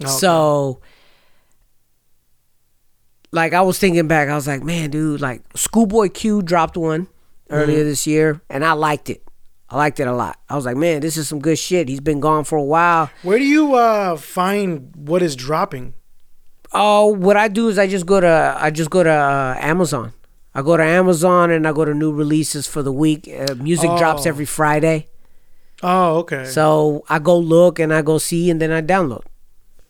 D: Okay.
A: So, like, I was thinking back. I was like, man, dude, like, Schoolboy Q dropped one earlier this year, and I liked it. I liked it a lot. I was like, man, this is some good shit. He's been gone for a while.
D: Where do you uh find what is dropping?
A: Oh, what I do is I just go to I just go to uh, Amazon. I go to Amazon and I go to new releases for the week. Uh, music drops
D: Oh.
A: every Friday,
D: Oh okay.
A: so I go look and I go see and then I download.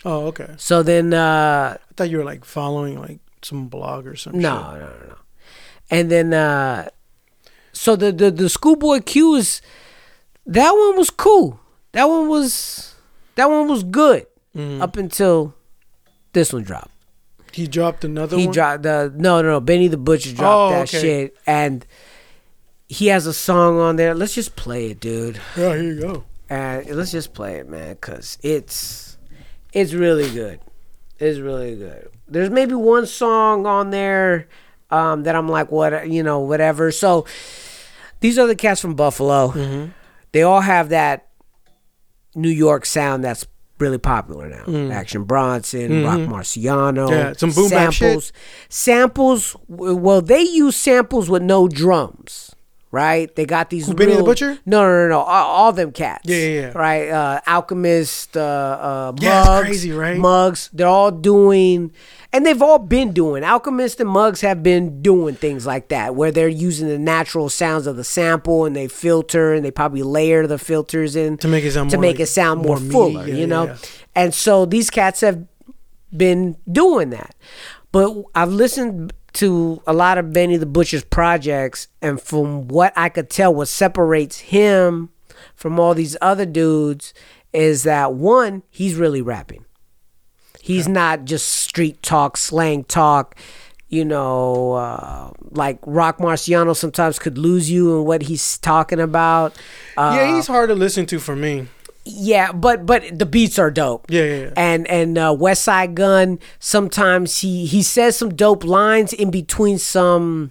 D: Oh okay.
A: So then, uh,
D: I thought you were like following like some blog or something.
A: no, no, no, no. And then, uh, so the the the Schoolboy Q is that one was cool. That one was that one was good
D: Mm-hmm.
A: up until this one dropped.
D: He dropped another
A: he
D: one.
A: dropped the no, no, no. Benny the Butcher dropped
D: Oh,
A: that
D: okay.
A: shit, and he has a song on there. Let's just play it, dude.
D: yeah, here you go.
A: And let's just play it, man, cause it's it's really good. It's really good. There's maybe one song on there um, that I'm like, what you know, whatever. So these are the cats from Buffalo.
D: Mm-hmm.
A: They all have that New York sound that's really popular now. Action Bronson, Roc Marciano,
D: Mm. Yeah, some boom
A: samples. Samples. Well, they use samples with no drums. Right, they got these.
D: Who, Benny the Butcher?
A: No, no, no, no. All, all them cats.
D: Yeah, yeah, yeah.
A: Right, uh, Alchemist, uh, uh,
D: Yeah, it's crazy, right?
A: Muggs. They're all doing, and they've all been doing. Alchemist and Muggs have been doing things like that, where they're using the natural sounds of the sample and they filter and they probably layer the filters in
D: To make it sound
A: to
D: more
A: make it sound more,
D: more
A: fuller.
D: Yeah,
A: you know,
D: yeah, yeah.
A: and so these cats have been doing that. But I've listened to a lot of Benny the Butcher's projects, and from what I could tell, what separates him from all these other dudes is that one, he's really rapping. He's not just street talk, slang talk. You know, uh, like Roc Marciano sometimes could lose you in what he's talking about. Uh,
D: yeah, he's hard to listen to for me.
A: Yeah, but but the beats are dope.
D: Yeah, yeah, yeah.
A: And and uh, Westside Gunn sometimes he he says some dope lines in between some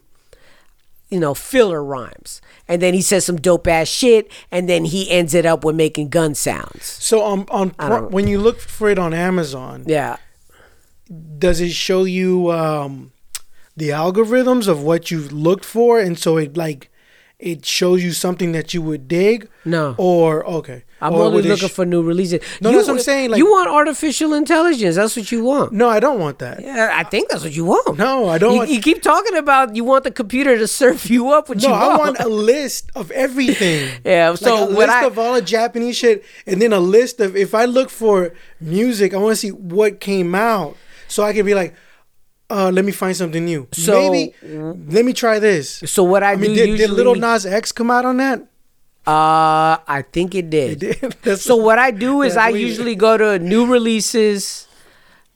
A: you know filler rhymes, and then he says some dope ass shit, and then he ends it up with making gun sounds.
D: So on on
A: I
D: Pro-
A: don't-
D: when you look for it on Amazon,
A: Yeah.
D: does it show you um, the algorithms of what you've looked for, and so it like it shows you something that you would dig?
A: No.
D: Or okay,
A: I'm
D: Or
A: only looking
D: sh-
A: for new releases.
D: No, that's what I'm saying, like-
A: you want artificial intelligence. That's what you want.
D: No, I don't want that.
A: Yeah, I think that's what you want.
D: No, I don't
A: You,
D: want-
A: you keep talking about you want the computer to serve you up what
D: No,
A: you
D: I
A: want.
D: want a list of everything.
A: Yeah,
D: Like
A: so
D: a list
A: I-
D: of all the Japanese shit, and then a list of if I look for music, I want to see what came out, so I can be like, uh, let me find something new.
A: So-
D: Maybe let me try this.
A: So what I,
D: I mean,
A: do
D: did, did Lil Nas X come out on that?
A: Uh, I think it did.
D: It did.
A: So what I do is I
D: weird.
A: usually go to new releases.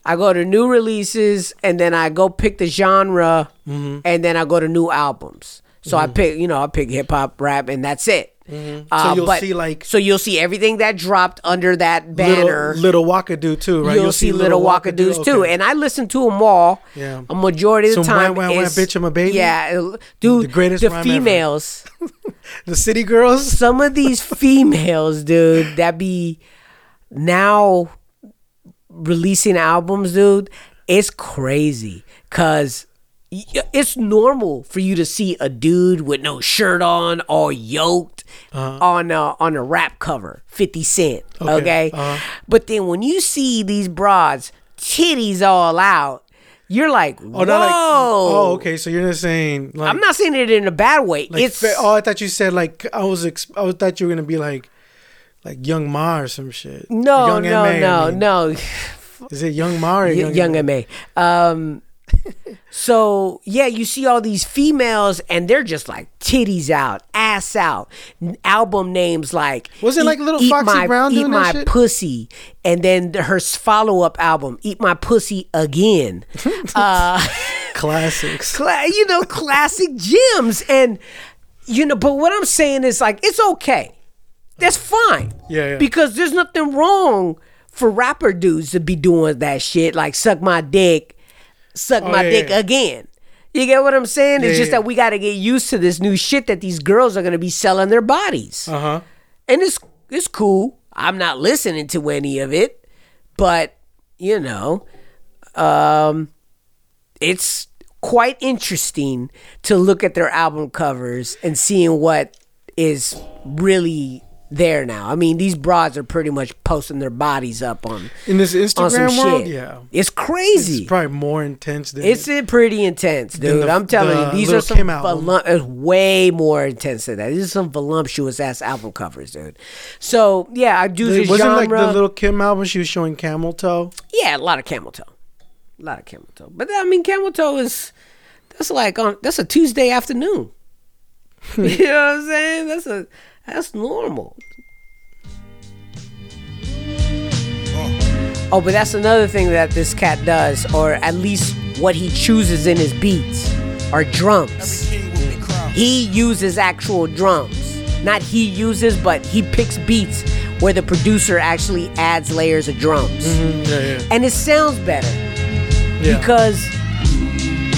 A: I go to new releases and then I go pick the genre
D: Mm-hmm.
A: and then I go to new albums. So I pick, you know, I pick hip hop, rap, and that's it.
D: So
A: Uh,
D: you'll
A: but-
D: see like
A: so you'll see everything that dropped under that banner.
D: little, little Wakadu too, right?
A: You'll, see, little Wakadoos too,
D: okay.
A: and I listen to them all.
D: Yeah.
A: a majority of the
D: Some
A: time. is-
D: bitch, I'm a baby?
A: Yeah, uh, dude.
D: The greatest
A: the females.
D: the City Girls.
A: some of these females, dude, that be now releasing albums, dude, it's crazy. Cause it's normal for you to see a dude with no shirt on, all yoked, on a, on a rap cover, Fifty Cent. Okay,
D: Uh-huh. Okay, uh-huh.
A: but then when you see these broads, titties all out, you're like, whoa.
D: Oh, like. Oh, okay. So you're not saying like.
A: I'm not saying it in a bad way.
D: Like
A: it's
D: oh, I thought you said like I was. Ex- I thought you were gonna be like, like Young Ma or some shit.
A: no, no,
D: MA, I
A: no,
D: mean.
A: no.
D: Is it Young Ma or Young,
A: young MA. Um, so yeah, you see all these females, and they're just like titties out, ass out. Album names like
D: Was it like Little
A: Eat
D: Foxy
A: my,
D: Brown
A: Eat
D: doing that
A: my
D: shit?
A: pussy, and then her follow up album, Eat My Pussy Again. uh,
D: classics?
A: cla- you know, classic gems, and you know. But what I'm saying is like it's okay. That's fine.
D: Yeah, yeah.
A: Because there's nothing wrong for rapper dudes to be doing that shit, like suck my dick, suck
D: Oh,
A: my
D: yeah,
A: dick
D: yeah.
A: again. You get what I'm saying? it's
D: Yeah,
A: just
D: yeah.
A: that we got to get used to this new shit that these girls are gonna be selling their bodies,
D: Uh huh.
A: and it's it's cool. I'm not listening to any of it, but you know, um, it's quite interesting to look at their album covers and seeing what is really there now. I mean, these broads are pretty much posting their bodies up on
D: In this Instagram world,
A: shit.
D: yeah,
A: it's crazy.
D: it's probably more intense than
A: It's uh, pretty intense, dude.
D: the-
A: I'm telling
D: the
A: you, these are some
D: Kim album.
A: volum- it's way more intense than that. These are some voluptuous ass album covers, dude. So yeah, I do this
D: wasn't
A: genre.
D: like the little Kim album she was showing camel toe.
A: yeah, a lot of camel toe, a lot of camel toe. But I mean, camel toe is that's like on that's a Tuesday afternoon. you know what I'm saying? That's a that's normal. Oh, but that's another thing that this cat does, or at least what he chooses in his beats, are drums. He uses actual drums. Not he uses, but he picks beats where the producer actually adds layers of drums.
D: Yeah, yeah.
A: And it sounds better
D: yeah.
A: because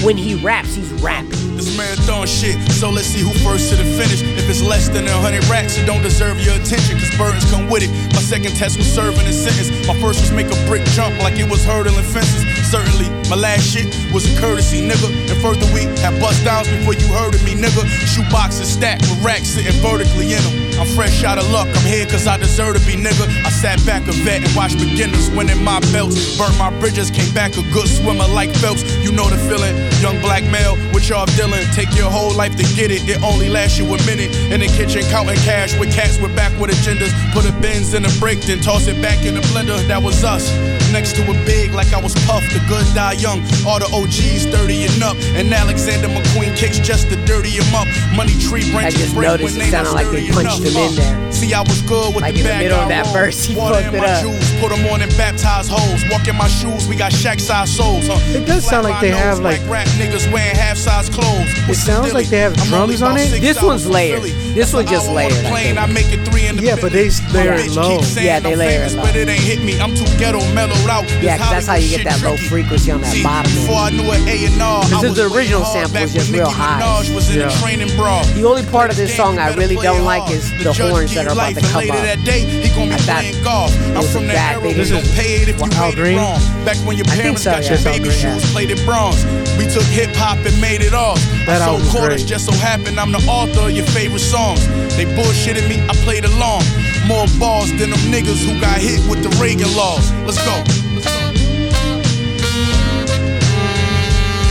A: when he raps, he's rapping.
F: This marathon shit, so let's see who first to the finish. If it's less than a hundred racks, it don't deserve your attention, cause burdens come with it. My second test was serving a sentence. My first was make a brick jump like it was hurdling fences. Certainly, my last shit was a courtesy, nigga. And further, we had bust downs before you heard of me, nigga. Shoe boxes stacked with racks sitting vertically in them. I'm fresh out of luck, I'm here cause I deserve to be, nigga. I sat back a vet and watched beginners winning my belts. Burnt my bridges, came back a good swimmer like Phelps. You know the feeling, young black male with y'all dealing. Take your whole life to get it, it only lasts you a minute. In the kitchen, counting cash with cats with backward agendas. Put a Benz in a break, then toss it back in the blender. That was us. Next to a big, like I was Puff, the good die young. All the OGs 30 and up. And Alexander McQueen kicks just to dirty him up. Money tree branches
A: just
F: break
A: noticed
F: when
A: it
F: they not
A: sounded like they punched
F: enough.
A: him in
F: Uh,
A: there.
F: See, I was good with
A: Like
F: the
A: in the middle of that verse, he
F: Water
A: fucked
F: in
A: it
F: my
A: up.
F: Shoes, put them on and baptize hoes. Walk in my shoes, we got shack size souls. Huh?
D: It does sound like they have,
F: nose,
D: like-
F: rap niggas wearing half size clothes.
D: It sounds like they have
F: I'm
D: drums on it.
A: This one's
F: from
A: layered. This
F: That's
A: one just
F: hour on
A: layered, I
F: plane,
A: think.
F: I make it three in the
D: Yeah, but they-
F: Bentley.
D: they
F: My
D: are
F: bitch
D: low.
F: keep saying
A: Yeah, they
F: I'm
A: layer low.
F: But it ain't hit me. I'm too ghetto, mellowed out. This
A: Yeah, 'cause that's how you get that low frequency on that bottom end.
F: Before I knew an A and R,
A: This is
F: was
A: the original sample
F: back
A: was just real high.
F: Minaj was in
D: Yeah.
F: the training bra.
A: The only part of this song I really don't like is the horns that are about to
F: and
A: come
F: later
A: up.
F: that day, he gon' be
A: I thought
F: playing golf. I'm
A: was
F: from
A: a
F: the
A: bad
F: era
A: thing. This
D: is
F: pay it if you
D: Al Green?
F: Back when your
A: I think
F: parents
A: so,
F: got
A: yeah.
F: your baby shoes plated bronze. We took hip hop and made it ours.
D: That
F: I sold quarters,
D: great.
F: just so happened I'm the author of your favorite songs. They bullshitted me, I played along. More balls than them niggas who got hit with the Reagan laws. Let's go. Let's go.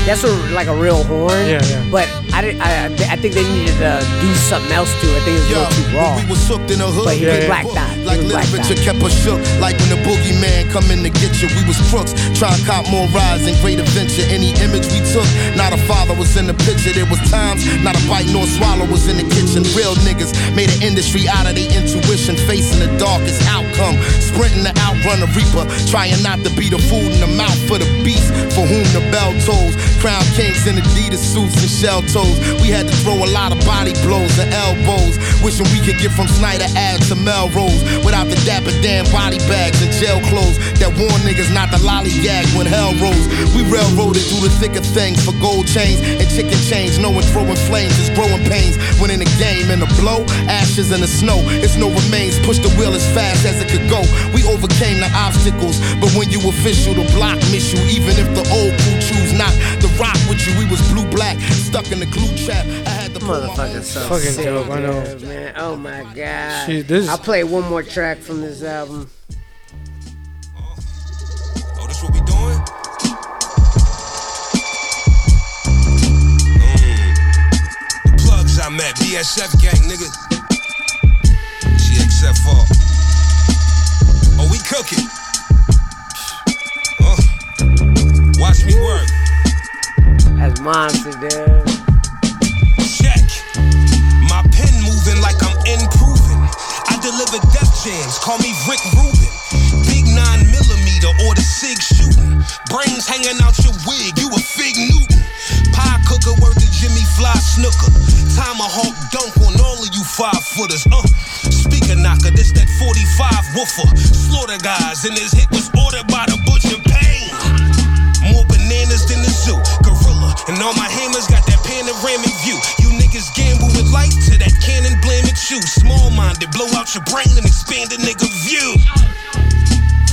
A: That's a, like a real horn.
D: Yeah, yeah.
A: But I, did, I, I think they needed to do something else to it. I think it was a little too raw.
G: we was hooked in the hood.
A: But he
D: Yeah,
A: blacked out. He
G: Like
A: was
G: literature kept us shook. Like when the boogeyman come in to get you. We was crooks. Trying to cop more rides and great adventure. Any image we took, not a father was in the picture. There was times, not a bite nor swallow was in the kitchen. Real niggas made an industry out of their intuition. Facing the darkest outcome. Sprinting to outrun the reaper. Trying not to be the food in the mouth for the beast. For whom the bell tolls. Crown kings in Adidas suits and shell toes. We had to throw a lot of body blows and elbows. Wishing we could get from Snyder Ave to Melrose without the Dapper Dan body bags and jail clothes that warn niggas not to lollygag when hell rose. We railroaded through the thick of things for gold chains and chicken chains, knowing throwing flames is growing pains. When in the game, in the blow, ashes in the snow, it's no remains. Push the wheel as fast as it could go. We overcame the obstacles, but when you official, the block miss you. Even if the old crew choose not to rock with you, we was blue black, stuck in the glue trap. I had to pull my
A: Motherfucker,
G: own
A: so
D: Fucking
A: sick,
D: dope, I know.
A: dude, man. Oh my god.
D: Shit, this-
A: I'll play one more track from this album.
H: The plugs I met, BSF gang, nigga. GXFR. Oh, we cooking. Uh, watch me work.
A: That's monster, dude.
H: Check. My pen moving like I'm improving. I deliver death jams, call me Rick Rubin. Big nine millimeter or the SIG shooting. Brains hanging out your wig, you a fig Newton. Fly snooker. Tomahawk dunk on all of you five footers. Uh, speaker knocker, this that 45 woofer. Slaughter guys, and his hit was ordered by the butcher pain. More bananas than the zoo. Gorilla. And all my hammers got that panoramic view. You niggas gamble with light to that cannon blame it you. Small minded, blow out your brain and expand a nigga view.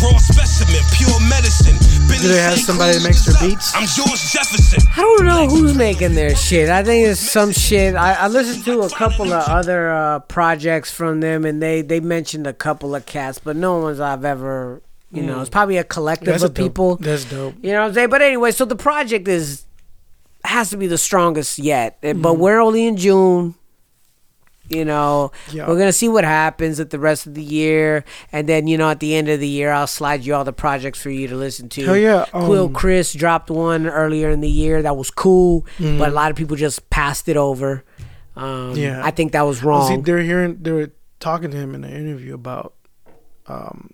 H: Raw specimen, pure medicine.
D: Do they have somebody that makes their beats?
H: I'm George Jefferson.
A: I don't know who's making their shit. I think it's some shit. I, I listened to a couple of other uh, projects from them, and they they mentioned a couple of cats, but no ones I've ever. You know, it's probably a collective
D: That's a
A: of
D: dope-
A: people.
D: That's dope.
A: You know what I'm saying? But anyway, so the project is has to be the strongest yet. Eh, But we're only in June. You know,
D: Yeah.
A: we're gonna see what happens at the rest of the year, and then you know at the end of the year, I'll slide you all the projects for you to listen to.
D: Hell yeah,
A: Quelle
D: um,
A: Chris dropped one earlier in the year that was cool,
D: Mm-hmm.
A: but a lot of people just passed it over. Um,
D: Yeah.
A: I think that was
D: See,
A: wrong.
D: they're hearing, they were talking to him in an interview about um,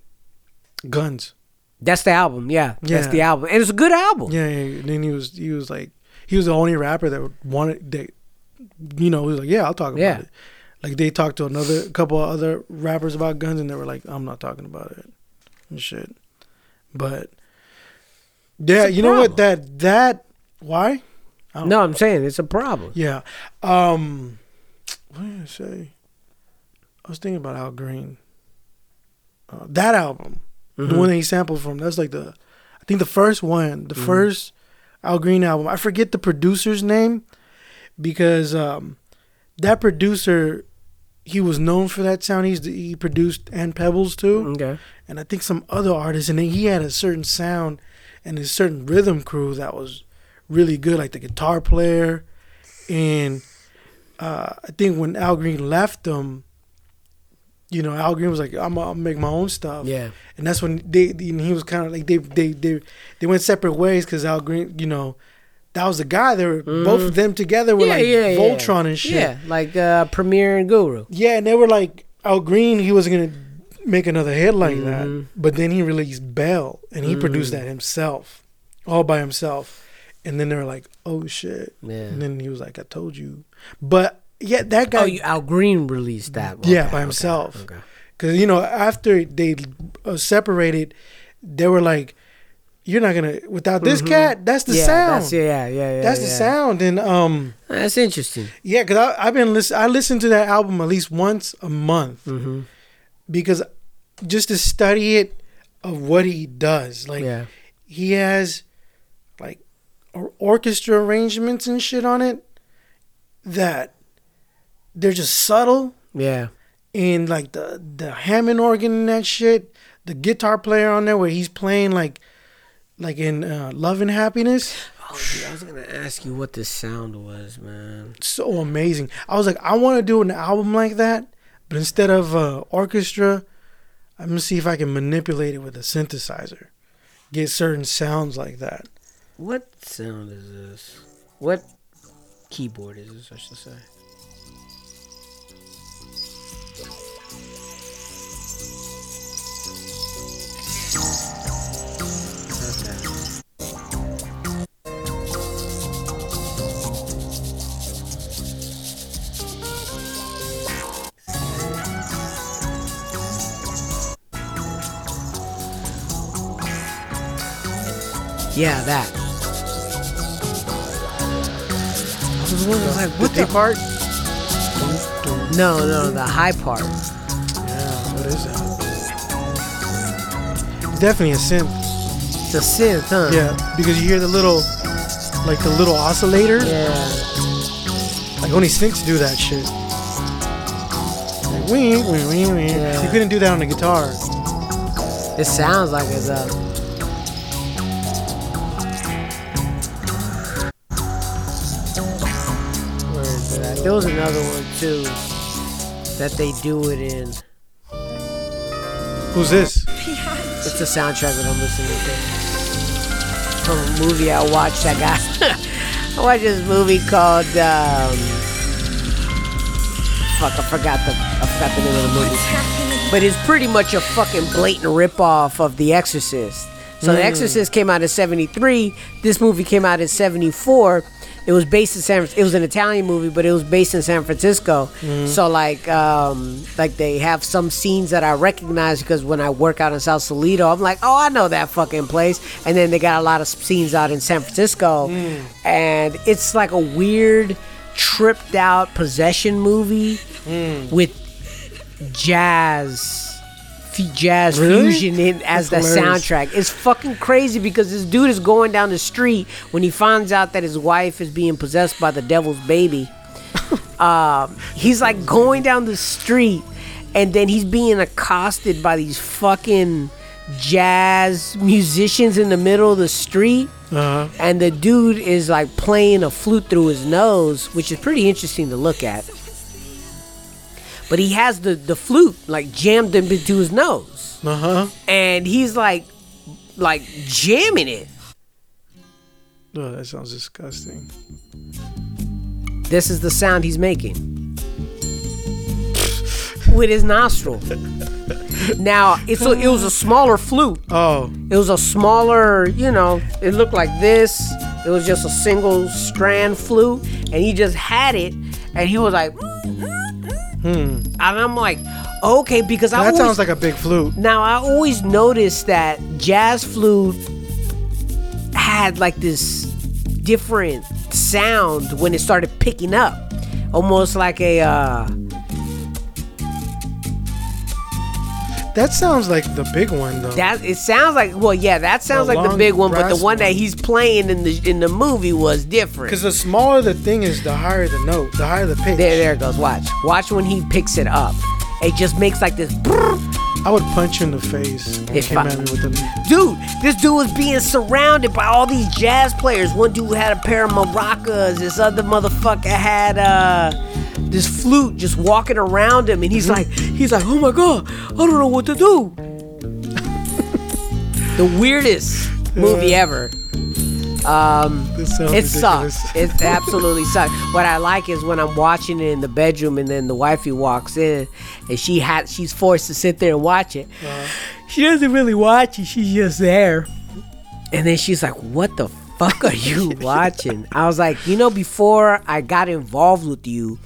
D: guns.
A: That's the album. Yeah, that's
D: Yeah.
A: the album, and it's a good album.
D: Yeah, yeah. And then he was, he was like, he was the only rapper that wanted that, you know, he was like, yeah, I'll talk about
A: Yeah.
D: it. Like they talked to another couple of other rappers about guns, and they were like, I'm not talking about it and shit. But yeah, you know what? That that why?
A: No, I'm saying it's a problem.
D: Yeah. Um what did I say? I was thinking about Al Green. uh, that album, the one that he sampled from. That's like the, I think the first one, the first Al Green album. I forget the producer's name because um, that producer, he was known for that sound. He's he produced and Peebles too
A: Okay.
D: and I think some other artists, and then he had a certain sound and a certain rhythm crew that was really good, like the guitar player. And uh, I think when Al Green left them, you know, Al Green was like, "I'm gonna make my own stuff."
A: Yeah.
D: and that's when they, and he was kind of like they they they they went separate ways because Al Green, you know, that was the guy. They were both of them together were
A: yeah,
D: like
A: yeah, yeah.
D: Voltron and shit.
A: Yeah, like uh, Premier and Guru.
D: Yeah, and they were like Al Green. He wasn't gonna make another hit like that,
A: Mhm.
D: but then he released Belle, and he produced
A: Mm.
D: that himself, all by himself. And then they were like, "Oh shit!"
A: Yeah.
D: And then he was like, "I told you," but yeah, that guy,
A: Oh, you, Al Green released that.
D: Yeah,
A: Okay,
D: by
A: okay,
D: himself.
A: Okay.
D: because you know after they uh, separated, they were like, "You're not gonna without this cat. That's the
A: Mm-hmm. yeah,
D: sound.
A: That's, yeah, yeah, yeah.
D: That's the sound." And um,
A: That's interesting.
D: yeah, because I've been listen. I listen to that album at least once a month
A: Mm-hmm.
D: because just to study it of what he does. Like
A: Yeah.
D: he has like or- orchestra arrangements and shit on it that they're just subtle
A: Yeah.
D: and like the the Hammond organ and that shit. The guitar player on there where he's playing like like in uh, Love and Happiness.
A: Oh, dude, I was gonna ask you what this sound was, man.
D: so amazing. I was like, I want to do an album like that, but instead of uh, orchestra, I'm gonna see if I can manipulate it with a synthesizer, get certain sounds like that.
A: What sound is this? What keyboard is this? I should say. Yeah, that. I was like, what the part? No, no, the high part.
D: Yeah, what is that? It's definitely a synth.
A: It's a synth, huh?
D: Yeah, because you hear the little, like the little oscillator.
A: Yeah.
D: Like only synths do that shit. Like, wee, wee, wee, wee.
A: Yeah.
D: You couldn't do that on the guitar.
A: It sounds like it though. There was another one too that they do it in.
D: Who's this?
A: It's the soundtrack that I'm listening to. From a movie I watched. I got. I watched this movie called. Um, fuck, I forgot the. I forgot the name of the movie. But it's pretty much a fucking blatant ripoff of The Exorcist. So The Exorcist came out in '73. This movie came out in '74. It was based in San. Francisco. It was an Italian movie, but it was based in San Francisco. Mm-hmm. So like, um, like they have some scenes that I recognize because when I work out in South Toledo, I'm like, oh, I know that fucking place. And then they got a lot of scenes out in San Francisco, mm. and it's like a weird, tripped out possession movie mm. with jazz jazz
D: Really?
A: fusion in as the
D: hilarious.
A: soundtrack it's fucking crazy because this dude is going down the street when he finds out that his wife is being possessed by the devil's baby um, he's like going down the street and then he's being accosted by these fucking jazz musicians in the middle of the street
D: Uh-huh.
A: and the dude is like playing a flute through his nose, which is pretty interesting to look at. But he has the the flute like jammed into his nose,
D: Uh huh.
A: and he's like like jamming it.
D: Oh, that sounds disgusting.
A: This is the sound he's making with his nostril. Now it's a, it was a smaller flute.
D: Oh,
A: It was a smaller, you know, it looked like this. It was just a single strand flute, and he just had it, and he was like, and I'm like, okay, because I
D: Hmm. that
A: always,
D: sounds like a big flute.
A: now I always noticed that jazz flute had like this different sound when it started picking up, almost like a uh,
D: That sounds like the big one though.
A: That it sounds like well, yeah, that sounds
D: The
A: like the
D: long
A: big one, but the
D: brass
A: one that
D: one.
A: he's playing in the in the movie was different.
D: Because the smaller the thing is, the higher the note, the higher the pitch.
A: There, there it goes. Watch, watch when he picks it up. It just makes like this.
D: I would punch you in the face. If
A: If
D: came
A: I-
D: at me with the.
A: Dude, this dude was being surrounded by all these jazz players. One dude had a pair of maracas. This other motherfucker had uh this flute just walking around him, and he's like, he's like, oh my god, I don't know what to do. the weirdest movie ever. Um, it
D: ridiculous.
A: sucks. It absolutely sucks. What I like is when I'm watching it in the bedroom, and then the wifey walks in, and she had she's forced to sit there and watch it. She doesn't really watch it. She's just there, and then she's like, "What the fuck are you watching?" I was like, "You know, before I got involved with you,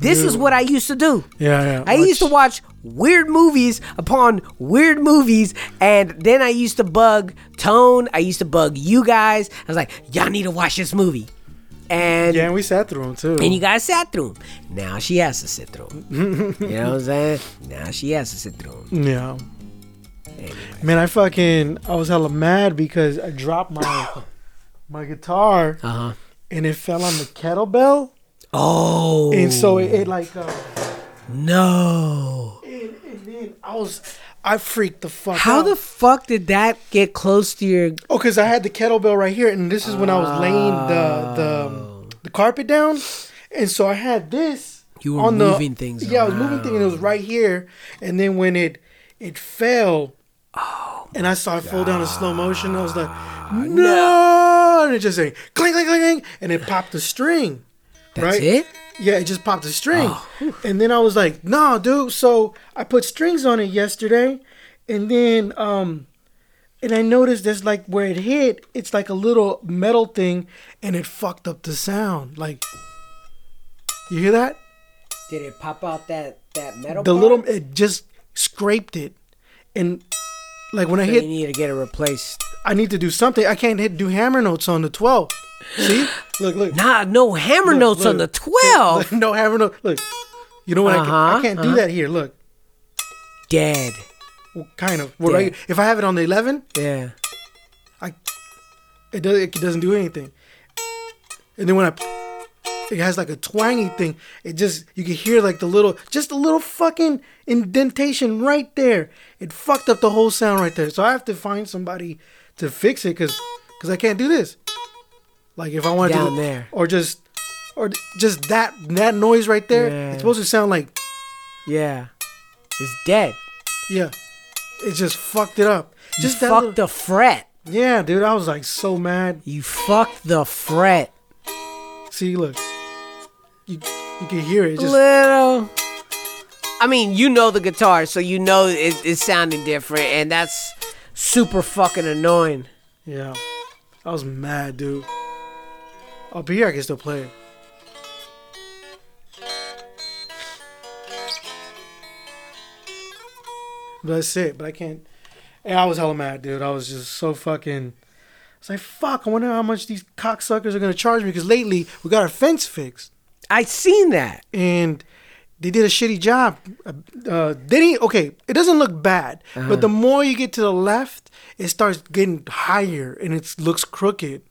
A: this is what I used to do.
D: Yeah, yeah.
A: I used to watch weird movies upon weird movies, and then I used to bug Tone. I used to bug you guys. I was like, y'all need to watch this movie. And
D: Yeah, and we sat through them too.
A: and you guys sat through them. Now she has to sit through 'em. you know what I'm saying? Now she has to sit through 'em.
D: Yeah. Man, I fucking I was hella mad because I dropped my my guitar
A: Uh huh.
D: and it fell on the kettlebell,
A: Oh.
D: and so it, it like uh,
A: no.
D: and, and then I was I freaked the fuck
A: How
D: out.
A: the fuck did that get close to your?
D: oh, because I had the kettlebell right here, and this is when I was laying the the the carpet down, and so I had this.
A: You were
D: on the-
A: moving things
D: Yeah, I was moving things, and it was right here, and then when it it fell.
A: Oh
D: and I saw it fall down in slow motion. I was like, no! And it just like clink, clink, clink, and it popped the string.
A: That's
D: right?
A: it.
D: Yeah, it just popped a string.
A: Oh.
D: And then I was like, nah, dude. So I put strings on it yesterday, and then um, and I noticed there's like where it hit, it's like a little metal thing, and it fucked up the sound. Like, you hear that?
A: Did it pop out that that metal?
D: The
A: part?
D: little it just scraped it, and like when I
A: So
D: hit
A: you need to get it replaced.
D: I need to do something. I can't hit do hammer notes on the 12. See? Look, look.
A: Nah, no hammer
D: Look,
A: notes on the
D: look.
A: twelve.
D: no hammer notes. Look. You know what? I, can,
A: Uh-huh,
D: I can't do
A: uh-huh.
D: that here. Look.
A: Dead.
D: Well, kind of. Well, right, if I have it on the 11,
A: Yeah.
D: it, does, it doesn't do anything. And then when I, it has like a twangy thing. It just, you can hear like the little, just a little fucking indentation right there. It fucked up the whole sound right there. So I have to find somebody to fix it because cause I can't do this. Like if I want to
A: Down
D: do,
A: there.
D: or just, or just that that noise right there.
A: Yeah.
D: It's supposed to sound like,
A: Yeah. It's dead.
D: yeah, it just fucked it up.
A: You
D: Just
A: fucked
D: little-
A: the fret.
D: yeah, dude. I was like so mad.
A: You fucked the fret.
D: See, look, you you can hear it. it just
A: Little. I mean, you know the guitar, so you know it, it's sounding different, and that's super fucking annoying.
D: Yeah. I was mad, dude. Up here, I can still play it. But That's it, but I can't. Yeah, I was hella mad, dude. I was just so fucking. I was like, fuck, I wonder how much these cocksuckers are gonna charge me because lately we got our fence fixed
A: I seen that.
D: and they did a shitty job. Uh, they didn't. Okay, it doesn't look bad, but the more you get to the left, it starts getting higher and it looks crooked.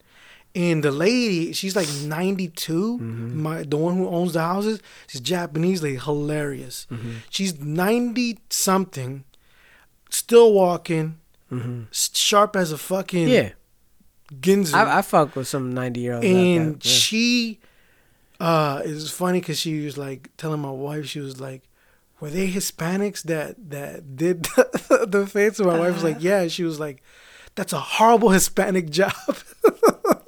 D: And the lady, she's like 92. Mm-hmm. My the one who owns the houses, she's Japanese lady, hilarious. Mm-hmm. She's 90 something, still walking, mm-hmm. s- sharp as a fucking
A: Yeah.
D: Ginsu
A: I, I fuck with some 90 year old.
D: and
A: like yeah.
D: she uh it's funny because she was like telling my wife she was like were they hispanics that that did the, the fence and my wife was like uh-huh. yeah she was like that's a horrible hispanic job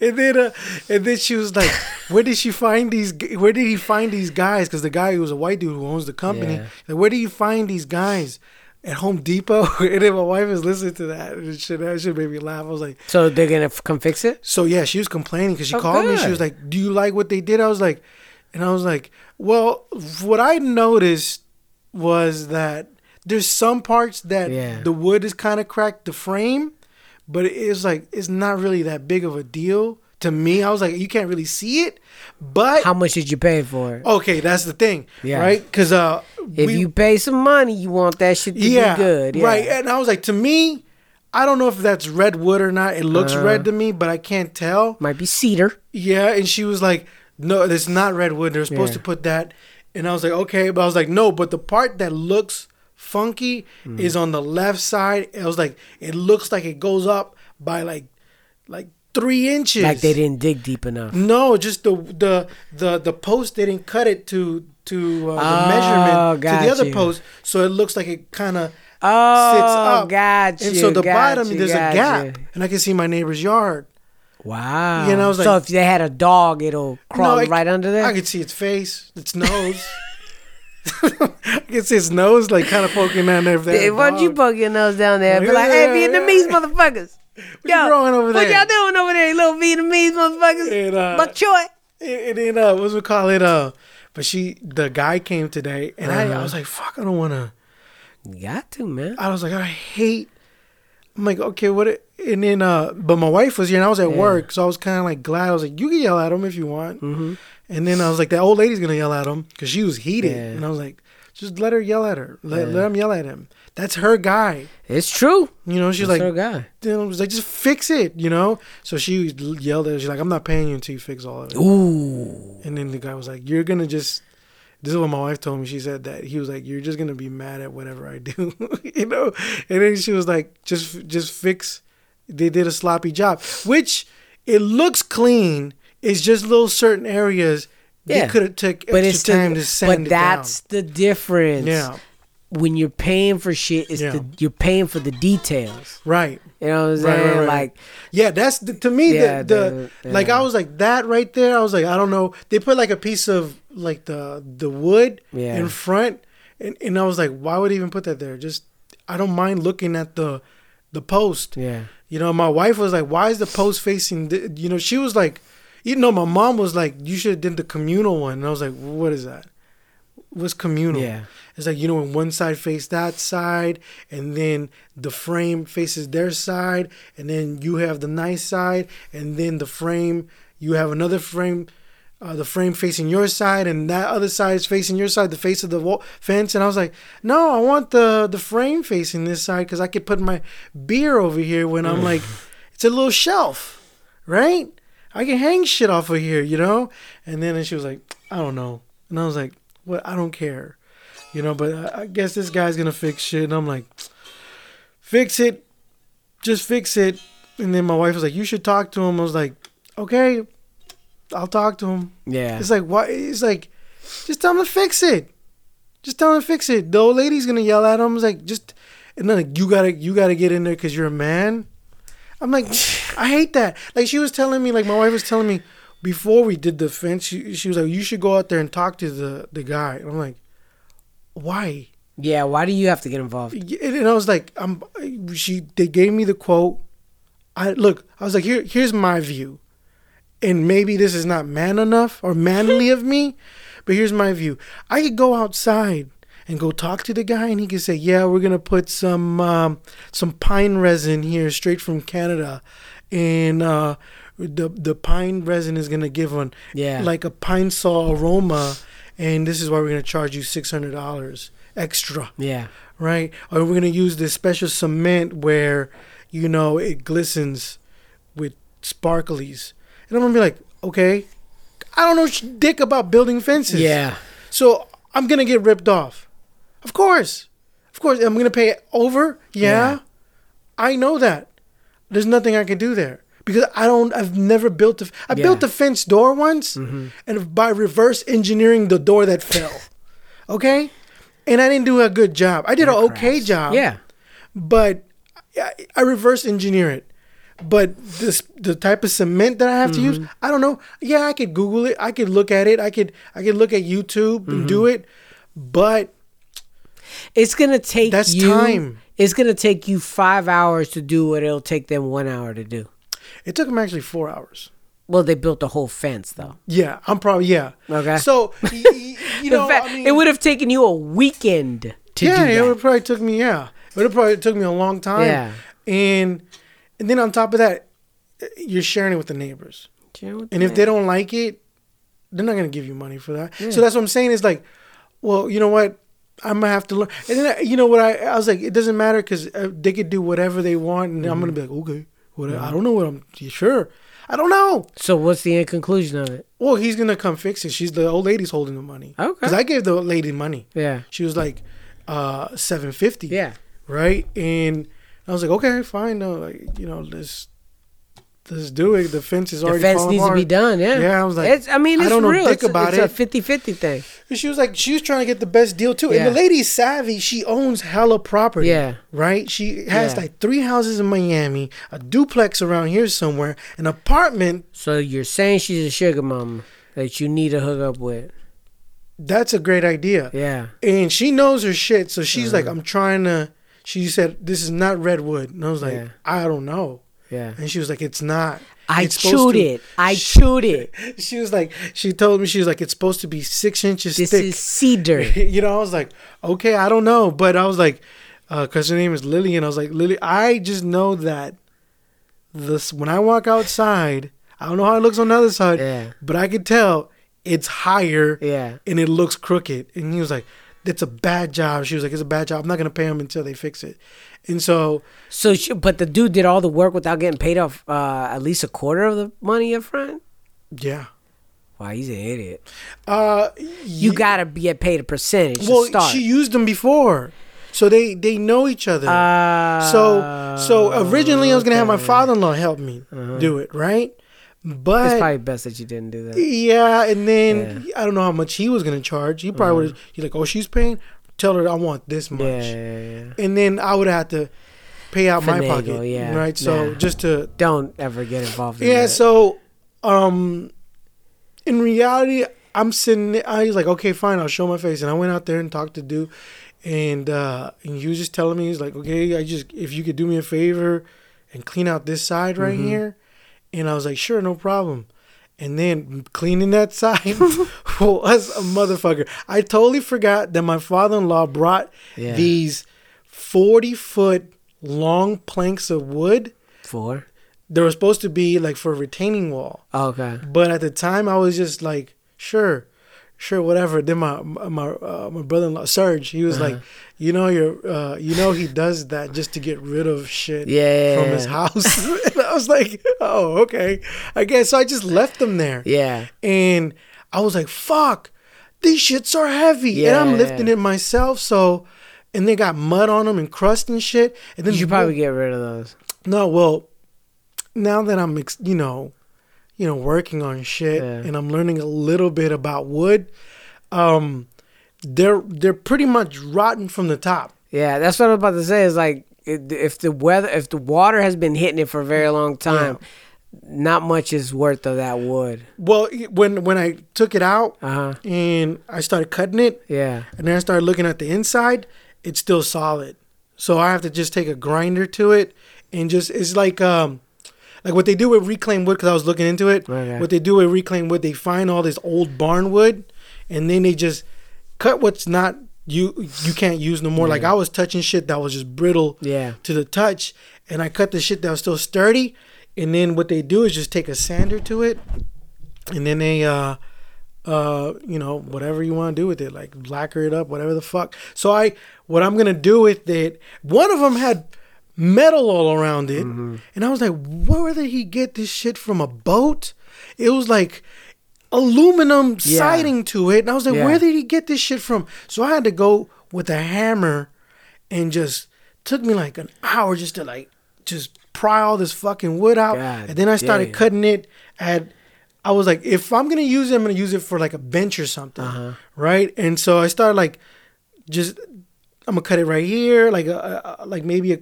D: and then uh, and then she was like where did she find these where did he find these guys because the guy who was a white dude who owns the company
A: Yeah.
D: like where did you find these guys at Home Depot and then my wife is listening to that and shit that shit made me laugh I was like
A: So they're gonna f- come fix it?
D: so yeah, she was complaining because she
A: Oh,
D: called me. She was like, "Do you like what they did?" I was like, and I was like, "Well, what I noticed was that there's some parts that
A: Yeah.
D: the wood is kind of cracked, the frame, but it's like it's not really that big of a deal to me, I was like, you can't really see it, but
A: How much did you pay for it?
D: okay, that's the thing,
A: Yeah.
D: right? Because uh,
A: if
D: we-
A: you pay some money, you want that shit to
D: yeah,
A: be good. Yeah.
D: right. And I was like, to me, I don't know if that's redwood or not. It looks
A: Uh-huh.
D: red to me, but I can't tell.
A: Might be cedar.
D: Yeah, and she was like, "No, it's not redwood. They're supposed
A: Yeah.
D: to put that." And I was like, "Okay," but I was like, "No." But the part that looks funky
A: Mm.
D: is on the left side. It was like, "It looks like it goes up by like, like three inches."
A: Like they didn't dig deep enough.
D: No, just the the the the post didn't cut it to to uh, the
A: Oh,
D: measurement to the other
A: you.
D: post, so it looks like it kind of
A: Oh,
D: sits up.
A: got you, and
D: so the bottom
A: you,
D: there's a gap,
A: you.
D: and I can see my neighbor's yard.
A: Wow.
D: You know, I was
A: so if they had a dog, it'll crawl
D: I-
A: right under there.
D: I could see its face, its nose. I see its nose like kind of poking down there.
A: Hey, why don't you poke your nose down there be
D: Yeah,
A: like, hey,
D: yeah,
A: Vietnamese
D: yeah.
A: motherfuckers.
D: you growing over there?
A: what y'all doing over there, little Vietnamese motherfuckers?
D: And, uh,
A: Bok choy.
D: And then uh, what's we call it? Uh, but she, the guy came today, and I, I
A: Uh-huh.
D: was like, "Fuck, I don't want to."
A: You got to, man.
D: I was like, I hate. I'm like, okay, what? It, and then, uh, but my wife was here, and I was at work, so I was kind of like glad. I was like, you can yell at him if you want.
A: Mm-hmm.
D: And then I was like, that old lady's gonna yell at him because she was heated,
A: Yeah.
D: and I was like, just let her yell at her. Let, let him yell at him. That's her guy.
A: It's true.
D: You know, she's
A: That's
D: like,
A: her guy.
D: then I was like, just fix it. You know. So she yelled at her. She's like, I'm not paying you until you fix all of it.
A: Ooh.
D: And then the guy was like, "You're gonna just." This is what my wife told me. She said that he was like, "You're just gonna be mad at whatever I do," you know. And then she was like, "Just, just fix." They did a sloppy job, which it looks clean. It's just little certain areas
A: Yeah.
D: could have took
A: But
D: extra
A: it's the,
D: time to sand
A: but that's the difference.
D: Yeah,
A: When you're paying for shit, it's
D: Yeah.
A: the you're paying for the details.
D: right.
A: You know what I'm saying?
D: right, right.
A: Like
D: Yeah, that's the, to me
A: Yeah,
D: the, the
A: the-
D: like. I was like that right there. I was like I don't know. They put like a piece of like the the wood
A: Yeah.
D: in front, and and I was like, why would they even put that there? Just I don't mind looking at the the post.
A: yeah.
D: You know, my wife was like, why is the post facing? th-" You know, she was like, you know, my mom was like, you should have did the communal one, and I was like, what is that? What's communal?
A: Yeah.
D: It's like you know when one side face that side, and then the frame faces their side, and then you have the nice side, and then the frame you have another frame, uh, the frame facing your side, and that other side is facing your side, the face of the wall, fence. And I was like, no, I want the the frame facing this side because I could put my beer over here when I'm like, it's a little shelf, right? I can hang shit off of here, you know. And then and she was like, I don't know, and I was like, what? I don't care you know. But I, I guess this guy's gonna fix shit, and I'm like, fix it, just fix it. And then my wife was like, you should talk to him. I was like, okay, I'll talk to him.
A: Yeah.
D: It's like what? It's like, just tell him to fix it. Just tell him to fix it. The old lady's gonna yell at him. It's like just, and then like, you gotta you gotta get in there because you're a man. I'm like, I hate that. Like she was telling me, like my wife was telling me before we did the fence. She, she was like, you should go out there and talk to the the guy. And I'm like, why?
A: Yeah, why do you have to get involved?
D: And I was like, I'm. She they gave me the quote. I look. I was like, here. Here's my view, and maybe this is not man enough or manly of me, but here's my view. I could go outside and go talk to the guy, and he could say, "Yeah, we're gonna put some um, some pine resin here, straight from Canada, and uh, the the pine resin is gonna give one
A: Yeah.
D: like a pine saw aroma, and this is why we're gonna charge you six hundred dollars extra."
A: Yeah.
D: right? Or we're gonna use this special cement where, you know, it glistens with sparklies. And I'm gonna be like, okay, I don't know dick about building fences.
A: Yeah.
D: So I'm gonna get ripped off. Of course, of course, I'm gonna pay over. Yeah,
A: Yeah.
D: I know that. There's nothing I can do there because I don't. I've never built a. I
A: Yeah. Mm-hmm.
D: built a fence door once, and by reverse engineering the door that fell. Okay, and I didn't do a good job. I did an okay job
A: Yeah.
D: but I, I reverse engineer it. But this the type of cement that I have to use, I don't know. Yeah, I could Google it. I could look at it. I could I could look at YouTube and do it. But
A: It's gonna take
D: That's
A: you
D: time.
A: It's gonna take you five hours to do what it'll take them one hour to do.
D: it took them actually four hours.
A: Well, they built a whole fence though.
D: Yeah, I'm probably yeah.
A: Okay.
D: So y- y- you know, I mean,
A: it would have taken you a weekend to
D: yeah,
A: do
D: it
A: that.
D: would probably took me yeah. It would have probably took me a long time.
A: Yeah.
D: and and then on top of that, you're sharing it with the neighbors.
A: With
D: And
A: the
D: if they don't like it, they're not gonna give you money for that. So that's what I'm saying. Is like, well, you know what? I'm gonna have to learn. And then I- you know what? I I was like, it doesn't matter because uh, they could do whatever they want, and I'm gonna be like, okay, whatever. I don't know what I'm yeah, sure. I don't know.
A: So what's the end conclusion of it?
D: Well, he's gonna come fix it. She's the old lady's holding the money.
A: Okay.
D: Because I gave the lady money.
A: Yeah.
D: She was like, uh, seven fifty.
A: Yeah.
D: Right. And I was like, okay, fine. No, like you know, let's let's do it. The fence is already.
A: The
D: fence
A: needs to be done. Yeah.
D: Yeah. I was like,
A: it's. I mean,
D: I
A: it's
D: don't know
A: real.
D: dick
A: it's,
D: about
A: it's
D: it.
A: a 50-50 thing.
D: And she was like, she was trying to get the best deal too. And the lady's savvy. She owns hella property.
A: Yeah.
D: Right? She has
A: Yeah.
D: like three houses in Miami, a duplex around here somewhere, an apartment.
A: So you're saying she's a sugar mama that you need to hook up with?
D: That's a great idea.
A: Yeah.
D: And she knows her shit. So she's like,
A: Uh-huh.
D: I'm trying to. She said, this is not redwood. And I was like,
A: Yeah.
D: I don't know.
A: Yeah.
D: And she was like, it's not.
A: I
D: It's
A: chewed
D: to-
A: it. I chewed it.
D: She was like, she told me, she was like, it's supposed to be six inches
A: This
D: thick.
A: is cedar.
D: you know, I was like, okay, I don't know, but I was like, uh, because her name is Lily, and I was like, Lily, I just know that this when I walk outside, I don't know how it looks on the other side,
A: Yeah.
D: but I could tell it's higher,
A: Yeah.
D: and it looks crooked. And he was like, "That's a bad job." She was like, "It's a bad job. I'm not gonna pay him until they fix it." And so,
A: So, she, but the dude did all the work without getting paid off uh, at least a quarter of the money up front.
D: yeah,
A: Wow, he's an idiot.
D: uh,
A: You gotta get paid a percentage
D: well,
A: to start.
D: she used them before, so they they know each other.
A: uh,
D: So so originally I was gonna have my father-in-law help me do it, right? But it's
A: probably best that you didn't do that.
D: yeah, and then I don't know how much he was gonna charge. He probably would. He's like, "Oh, she's paying. Tell her I want this much."
A: Yeah, yeah, yeah.
D: And then I would have to pay out my pocket,
A: yeah.
D: right? So
A: Nah.
D: just to
A: Don't ever get involved in
D: yeah.
A: that.
D: So um, in reality, I'm sitting. there- I was like, okay, fine, I'll show my face, and I went out there and talked to dude, and uh, and he was just telling me, he's like, okay, I just if you could do me a favor and clean out this side right
A: Mm-hmm.
D: here, and I was like, sure, no problem. And then cleaning that side was a motherfucker. I totally forgot that my father-in-law brought
A: Yeah.
D: these forty foot long planks of wood.
A: For?
D: They were supposed to be like for a retaining wall.
A: Oh, okay.
D: But at the time, I was just like, sure, sure, whatever. Then my my uh, my brother-in-law Serge, he was like,
A: Uh-huh.
D: you know, you're, uh, you know, he does that just to get rid of shit
A: Yeah.
D: from his house. and I was like, oh, okay, I guess. So I just left them there,
A: Yeah.
D: and I was like, fuck, these shits are heavy, and I'm lifting it myself. So, and they got mud on them and crust and shit. And then
A: You should probably get rid of those.
D: no, well, now that I'm, ex- you know, you know, working on shit
A: Yeah.
D: and I'm learning a little bit about wood, um, they're they're pretty much rotten from the top.
A: Yeah, that's what I'm about to say. Is like if the weather, if the water has been hitting it for a very long time, not much is worth of that wood.
D: Well, when when I took it out
A: Uh huh.
D: and I started cutting it,
A: Yeah.
D: and then I started looking at the inside, it's still solid. So I have to just take a grinder to it and just it's like um like what they do with reclaimed wood because I was looking into it.
A: Okay.
D: What they do with reclaimed wood, they find all this old barn wood, and then they just cut what's not you you can't use no more. Like I was touching shit that was just brittle
A: Yeah.
D: to the touch, and I cut the shit that was still sturdy, and then what they do is just take a sander to it, and then they uh uh you know whatever you want to do with it like lacquer it up whatever the fuck so i what i'm gonna do with it one of them had metal all around it
A: Mm-hmm.
D: and i was like where did he get this shit from a boat it was like aluminum
A: Yeah.
D: siding to it and i was like
A: Yeah.
D: where did he get this shit from so i had to go with a hammer and just took me like an hour just to like just pry all this fucking wood out
A: God
D: and then i started
A: damn.
D: cutting it at I was like, if I'm gonna use it, I'm gonna use it for like a bench or something,
A: Uh-huh.
D: right? And so I started like, just I'm gonna cut it right here, like a, a, like maybe a,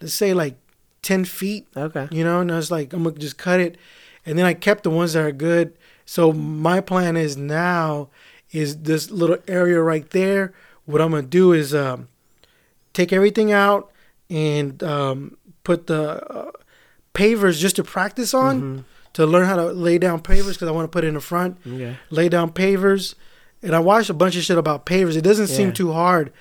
D: let's say like ten feet,
A: Okay.
D: you know. And I was like, I'm gonna just cut it, and then I kept the ones that are good. So my plan is now is this little area right there. What I'm gonna do is um, take everything out and um, put the uh, pavers just to practice on to learn how to lay down pavers because I want to put it in the front.
A: Okay.
D: Lay down pavers, and I watched a bunch of shit about pavers. It doesn't seem too hard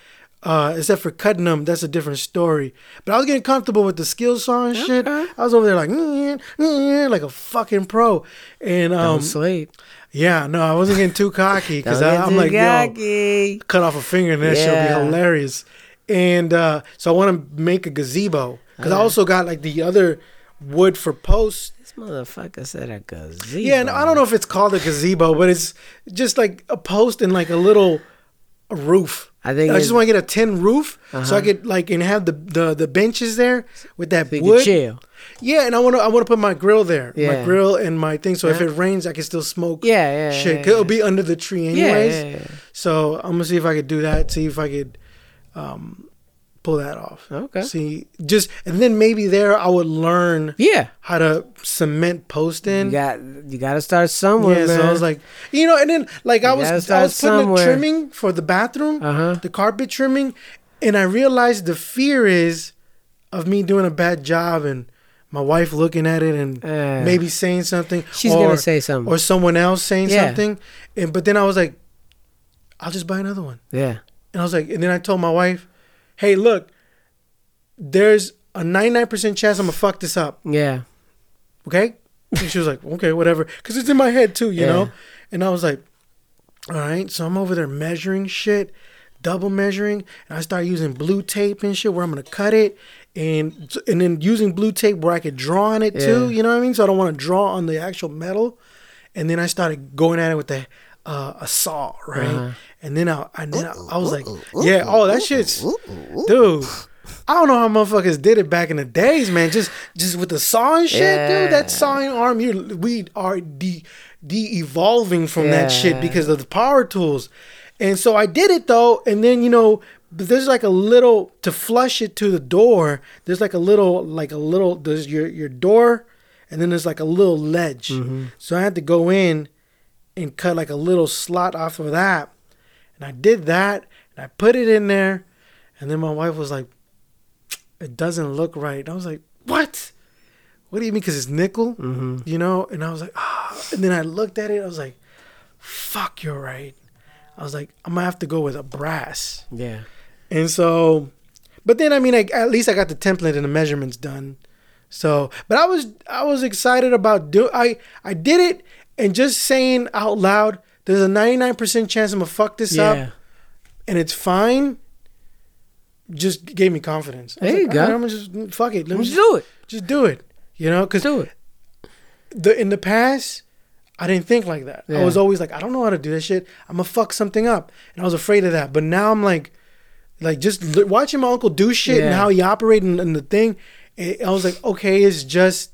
D: Uh, except for cutting them, that's a different story. But I was getting comfortable with the skill saw and shit. I was over there like, "Mm, mm," like a fucking pro. And um,
A: Don't sleep.
D: yeah, no, I wasn't getting too cocky because I'm like, yo,
A: cocky.
D: cut off a finger and that shit
A: Yeah.
D: will be hilarious. And uh, so I want to make a gazebo because I also got like the other wood for posts.
A: This motherfucker said a gazebo.
D: Yeah, and I don't know if it's called a gazebo, but it's just like a post and like a little roof.
A: I think
D: I just want to get a tin roof so I
A: Uh-huh.
D: could like and have the the, the benches there with that
A: So
D: wood.
A: chill.
D: Yeah, and I want to I want to put my grill there, my grill and my thing. So if it rains, I can still smoke.
A: Yeah, yeah,
D: shit.
A: yeah,
D: it'll be under the tree
A: Yeah,
D: anyways.
A: yeah, yeah.
D: So I'm gonna see if I could do that. See if I could um, pull that off.
A: Okay.
D: See, just and then maybe there I would learn
A: Yeah.
D: how to cement posting.
A: You got you got to start somewhere,
D: Yeah,
A: man.
D: so I was like, you know, and then like I was I was putting
A: somewhere.
D: the trimming for the bathroom,
A: Uh-huh.
D: the carpet trimming, and I realized the fear is of me doing a bad job and my wife looking at it and
A: Uh,
D: maybe saying something.
A: she's gonna say something.
D: or someone else saying
A: Yeah.
D: something. And but then I was like, I'll just buy another one.
A: yeah.
D: And I was like, and then I told my wife, hey, look, there's a 99% chance I'm gonna fuck this up
A: Yeah.
D: okay? And she was like, okay, whatever. Because it's in my head too, you
A: Yeah.
D: know? And I was like, all right. So I'm over there measuring shit, double measuring. And I start using blue tape and shit where I'm going to cut it. And and then using blue tape where I could draw on it too,
A: Yeah.
D: you know what I mean? So I don't want to draw on the actual metal. And then I started going at it with the, uh, a saw, right?
A: Uh-huh.
D: And then I, and then I, I was like, yeah, oh, that shit's, dude. I don't know how motherfuckers did it back in the days, man. Just just with the saw and shit,
A: Yeah.
D: dude. That sawing arm, you we are de de evolving from that shit because of the power tools. And so I did it though, and then you know, but there's like a little to flush it to the door. There's like a little, like a little. There's your your door, and then there's like a little ledge. So I had to go in and cut like a little slot off of that, and I did that, and I put it in there, and then my wife was like, "It doesn't look right." And I was like, "What? What do you mean? Because it's nickel, you know?" And I was like, "Ah," and then I looked at it. I was like, "Fuck, you're right." I was like, "I'm gonna have to go with a brass."
A: Yeah.
D: And so, but then I mean, I, at least I got the template and the measurements done. So, but I was I was excited about do I I did it and just saying out loud, there's a 99% chance I'm gonna fuck this
A: Yeah.
D: up, and it's fine. Just gave me confidence.
A: There you go.
D: "All right, I'm gonna just fuck it. Let me
A: Let's do it.
D: Just do it. You know, because
A: Do it.
D: the in the past, I didn't think like that. I was always like, I don't know how to do that shit. I'm gonna fuck something up, and I was afraid of that. But now I'm like, like just li- watching my uncle do shit and how he operated and, and the thing. It, I was like, okay, it's just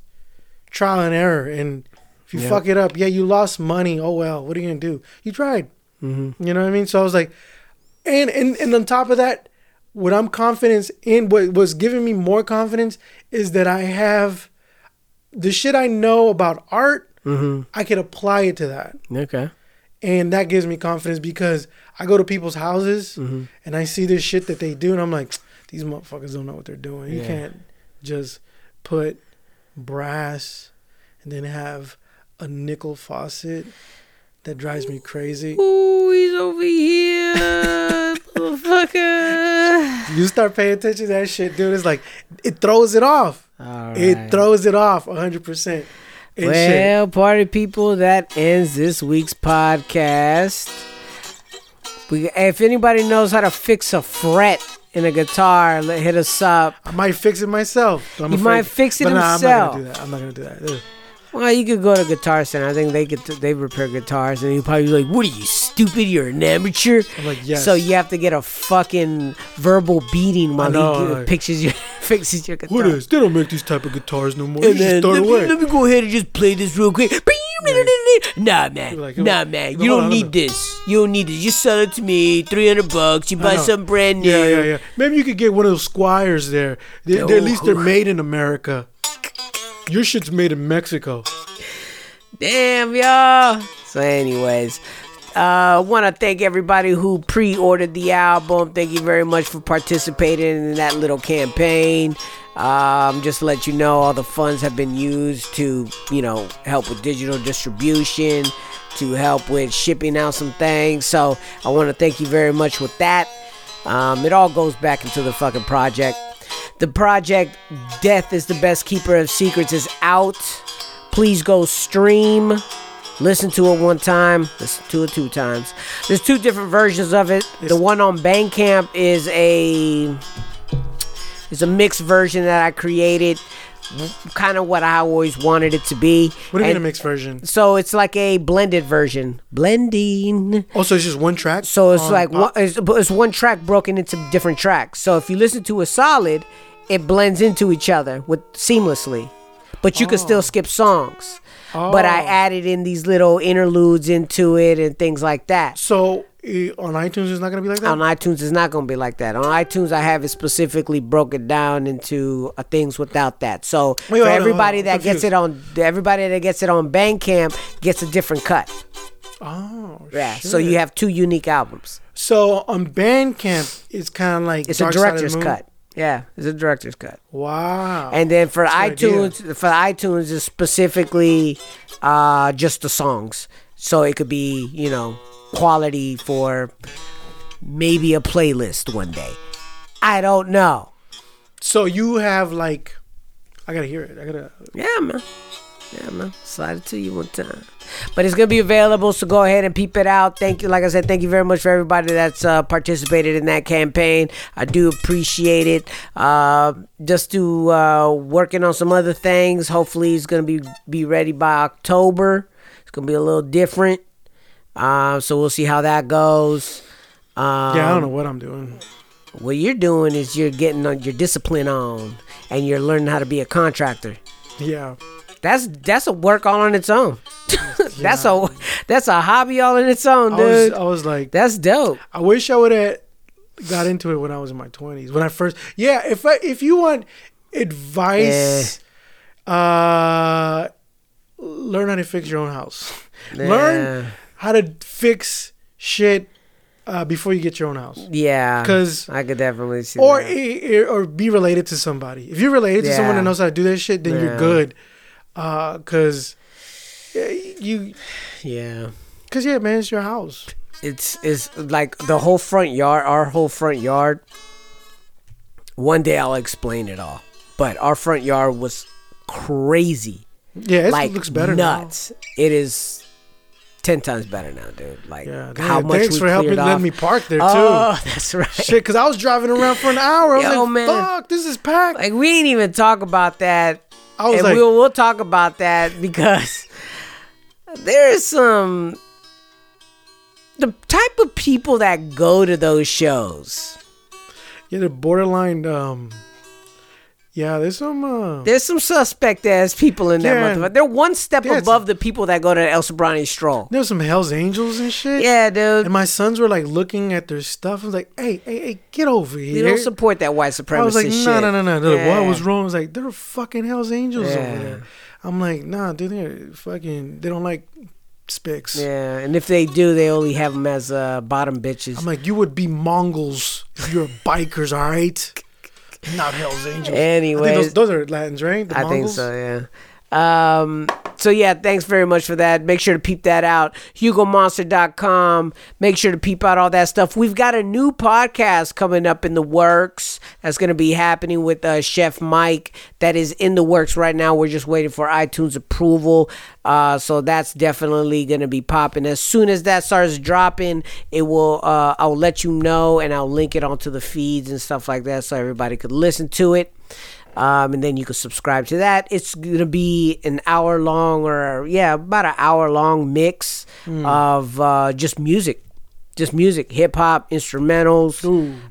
D: trial and error, and if you
A: Yep.
D: fuck it up, yeah, you lost money. Oh well, what are you gonna do? You tried.
A: Mm-hmm.
D: You know what I mean? So I was like, and and and on top of that, what I'm confident in, what was giving me more confidence is that I have the shit I know about art.
A: Mm-hmm.
D: I could apply it to that,
A: Okay.
D: and that gives me confidence because I go to people's houses
A: Mm-hmm.
D: and I see this shit that they do, and I'm like, these motherfuckers don't know what they're doing. You can't just put brass and then have a nickel faucet. That drives me crazy.
A: Ooh, he's over here, motherfucker.
D: You start paying attention to that shit, dude. It's like it throws it off. It throws it off 100%. And shit.
A: Well, party people, that ends this week's podcast. We, if anybody knows how to fix a fret in a guitar, let hit us up.
D: I might fix it myself. I'm
A: You
D: afraid-
A: might fix it
D: but nah,
A: himself.
D: I'm not gonna do that. I'm not gonna do that. Ugh.
A: Well, you could go to Guitar Center. I think they could they repair guitars, and you probably be like, "What are you stupid? You're an amateur."
D: I'm like, yes.
A: So you have to get a fucking verbal beating while
D: know,
A: he
D: like-
A: fixes your fixes your guitar.
D: What is? They don't make these type of guitars no more. You
A: And
D: just
A: then
D: throw
A: let me, let me go ahead and just play this real quick. Nah, man.
D: Like,
A: nah, man. You don't
D: hold
A: need this. You don't need this. You sell it to me. 300 bucks. You buy something brand new.
D: Yeah, yeah, yeah. Maybe you could get one of those Squiers there. They, oh, they're- at least they're
A: Oh.
D: made in America. Your shit's made in Mexico.
A: Damn, y'all. So, anyways, uh, want to thank everybody who pre-ordered the album. Thank you very much for participating in that little campaign. Um, just to let you know, all the funds have been used to, you know, help with digital distribution, to help with shipping out some things. So, I want to thank you very much with that. Um, it all goes back into the fucking project. The project Death is the Best Keeper of Secrets is out. Please go stream. Listen to it one time. Listen to it two times. There's two different versions of it. The one on Bandcamp is a is a mixed version that I created, kind of what I always wanted it to be.
D: What do you mean a mixed version?
A: So it's like a blended version. Blending.
D: Oh, so it's just one track.
A: So it's like
D: on-
A: one, it's, it's one track broken into different tracks. So if you listen to a solid, it blends into each other with seamlessly. But you can still oh. skip songs. But I
D: Oh.
A: added in these little interludes into it and things like that.
D: So on iTunes, it's not gonna be like that.
A: On iTunes, it's not going to be like that. On iTunes, I have it specifically broken down into uh, things without that. So
D: Wait,
A: for
D: hold
A: everybody
D: on.
A: that gets it on, everybody that gets it on Bandcamp gets a different cut.
D: oh,
A: Yeah. So you have two unique albums.
D: So on Bandcamp, it's kind of like
A: It's
D: Dark
A: a
D: Side of the
A: director's cut. Yeah, it's a director's cut.
D: Wow.
A: And then for
D: That's
A: iTunes, for iTunes is specifically uh, just the songs. So it could be, you know, quality for maybe a playlist one day. I don't know.
D: so you have like, I gotta hear it. I gotta.
A: Yeah, man. Yeah, man. Slide it to you one time. But it's gonna be available, so go ahead and peep it out. Thank you. Like I said, thank you very much for everybody that's uh, participated in that campaign. I do appreciate it. Uh, just to uh, working on some other things. Hopefully, it's gonna be be ready by October. It's gonna be a little different. Uh, so we'll see how that goes. Um,
D: Yeah, I don't know what I'm doing.
A: What you're doing is you're getting your discipline on, and you're learning how to be a contractor.
D: Yeah.
A: That's that's a work all on its own. that's a that's a hobby all in its own,
D: I was,
A: dude.
D: I was like,
A: that's dope.
D: I wish I would have got into it when I was in my 20s. When I first, yeah. If I, if you want advice, uh, learn how to fix your own house. Learn. How to fix shit uh, before you get your own house.
A: Yeah,
D: because
A: I could definitely see
D: or
A: that.
D: or be related to somebody. If you're related to someone that knows how to do that shit, then
A: Yeah.
D: you're good. Uh, cause yeah, you,
A: yeah.
D: cause yeah, man, it's your house.
A: It's it's like the whole front yard, our whole front yard. One day I'll explain it all, but our front yard was crazy.
D: Yeah, it
A: like
D: looks better
A: nuts. It is ten times better now, dude. Like
D: now.
A: how
D: Damn,
A: much
D: thanks
A: we
D: for helping
A: off.
D: me park there too.
A: Oh, that's right.
D: Shit, cause I was driving around for an hour. I was
A: Yo,
D: like,
A: man.
D: "Fuck, this is packed."
A: Like we ain't even talk about that.
D: I was
A: and
D: like-
A: we'll we'll talk about that because there is some the type of people that go to those shows.
D: yeah, the borderline. Um, yeah, there's some. Uh,
A: There's some suspect ass people in that
D: Yeah.
A: motherfucker. They're one step
D: Yeah,
A: above the people that go to El Sobrante Stroll.
D: there's some Hell's Angels and shit.
A: Yeah, dude.
D: And my sons were like looking at their stuff. I was like, "Hey, hey, hey, get over here.
A: They don't support that white supremacist
D: I was like. "No, no, no, no.
A: Yeah.
D: What was wrong?" I was like, "They're fucking Hell's Angels
A: Yeah.
D: over there." I'm like, "Nah, dude, they're fucking. They don't like spics."
A: Yeah, and if they do, they only have them as uh, bottom bitches.
D: I'm like, "You would be Mongols if you're bikers, all right." Not Hell's Angels.
A: Anyways.
D: those, those are Latins, right? The
A: I think so, yeah. Um, so yeah, thanks very much for that. Make sure to peep that out. HugoMonster.com. Make sure to peep out all that stuff. We've got a new podcast coming up in the works that's going to be happening with uh, Chef Mike. That is in the works right now. We're just waiting for iTunes approval. Uh, so that's definitely going to be popping. As soon as that starts dropping, it will. Uh, I'll let you know, and I'll link it onto the feeds and stuff like that, so everybody could listen to it um, and then you can subscribe to that. It's gonna be an hour long, or yeah, about an hour long mix of uh, just music, just music, hip hop, instrumentals,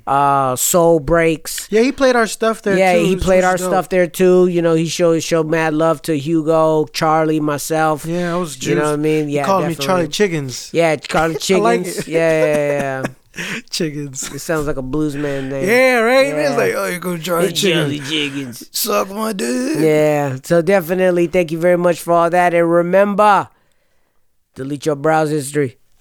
A: uh, soul breaks.
D: Yeah, he played our stuff there.
A: yeah,
D: too.
A: he played our
D: dope.
A: stuff there too. You know, he showed showed mad love to Hugo, Charlie, myself.
D: Yeah, I was.
A: You know what I mean?
D: He
A: Yeah,
D: called me. Charlie Chickens.
A: Yeah, Charlie Chickens.
D: like
A: yeah, yeah, yeah.
D: Chickens.
A: It sounds like a blues man name.
D: Yeah, right.
A: Yeah.
D: It's like, oh, you go Charlie
A: Charlie
D: Chickens.
A: Chickens.
D: Suck my dick.
A: Yeah, so definitely thank you very much for all that. And remember, delete your browser history.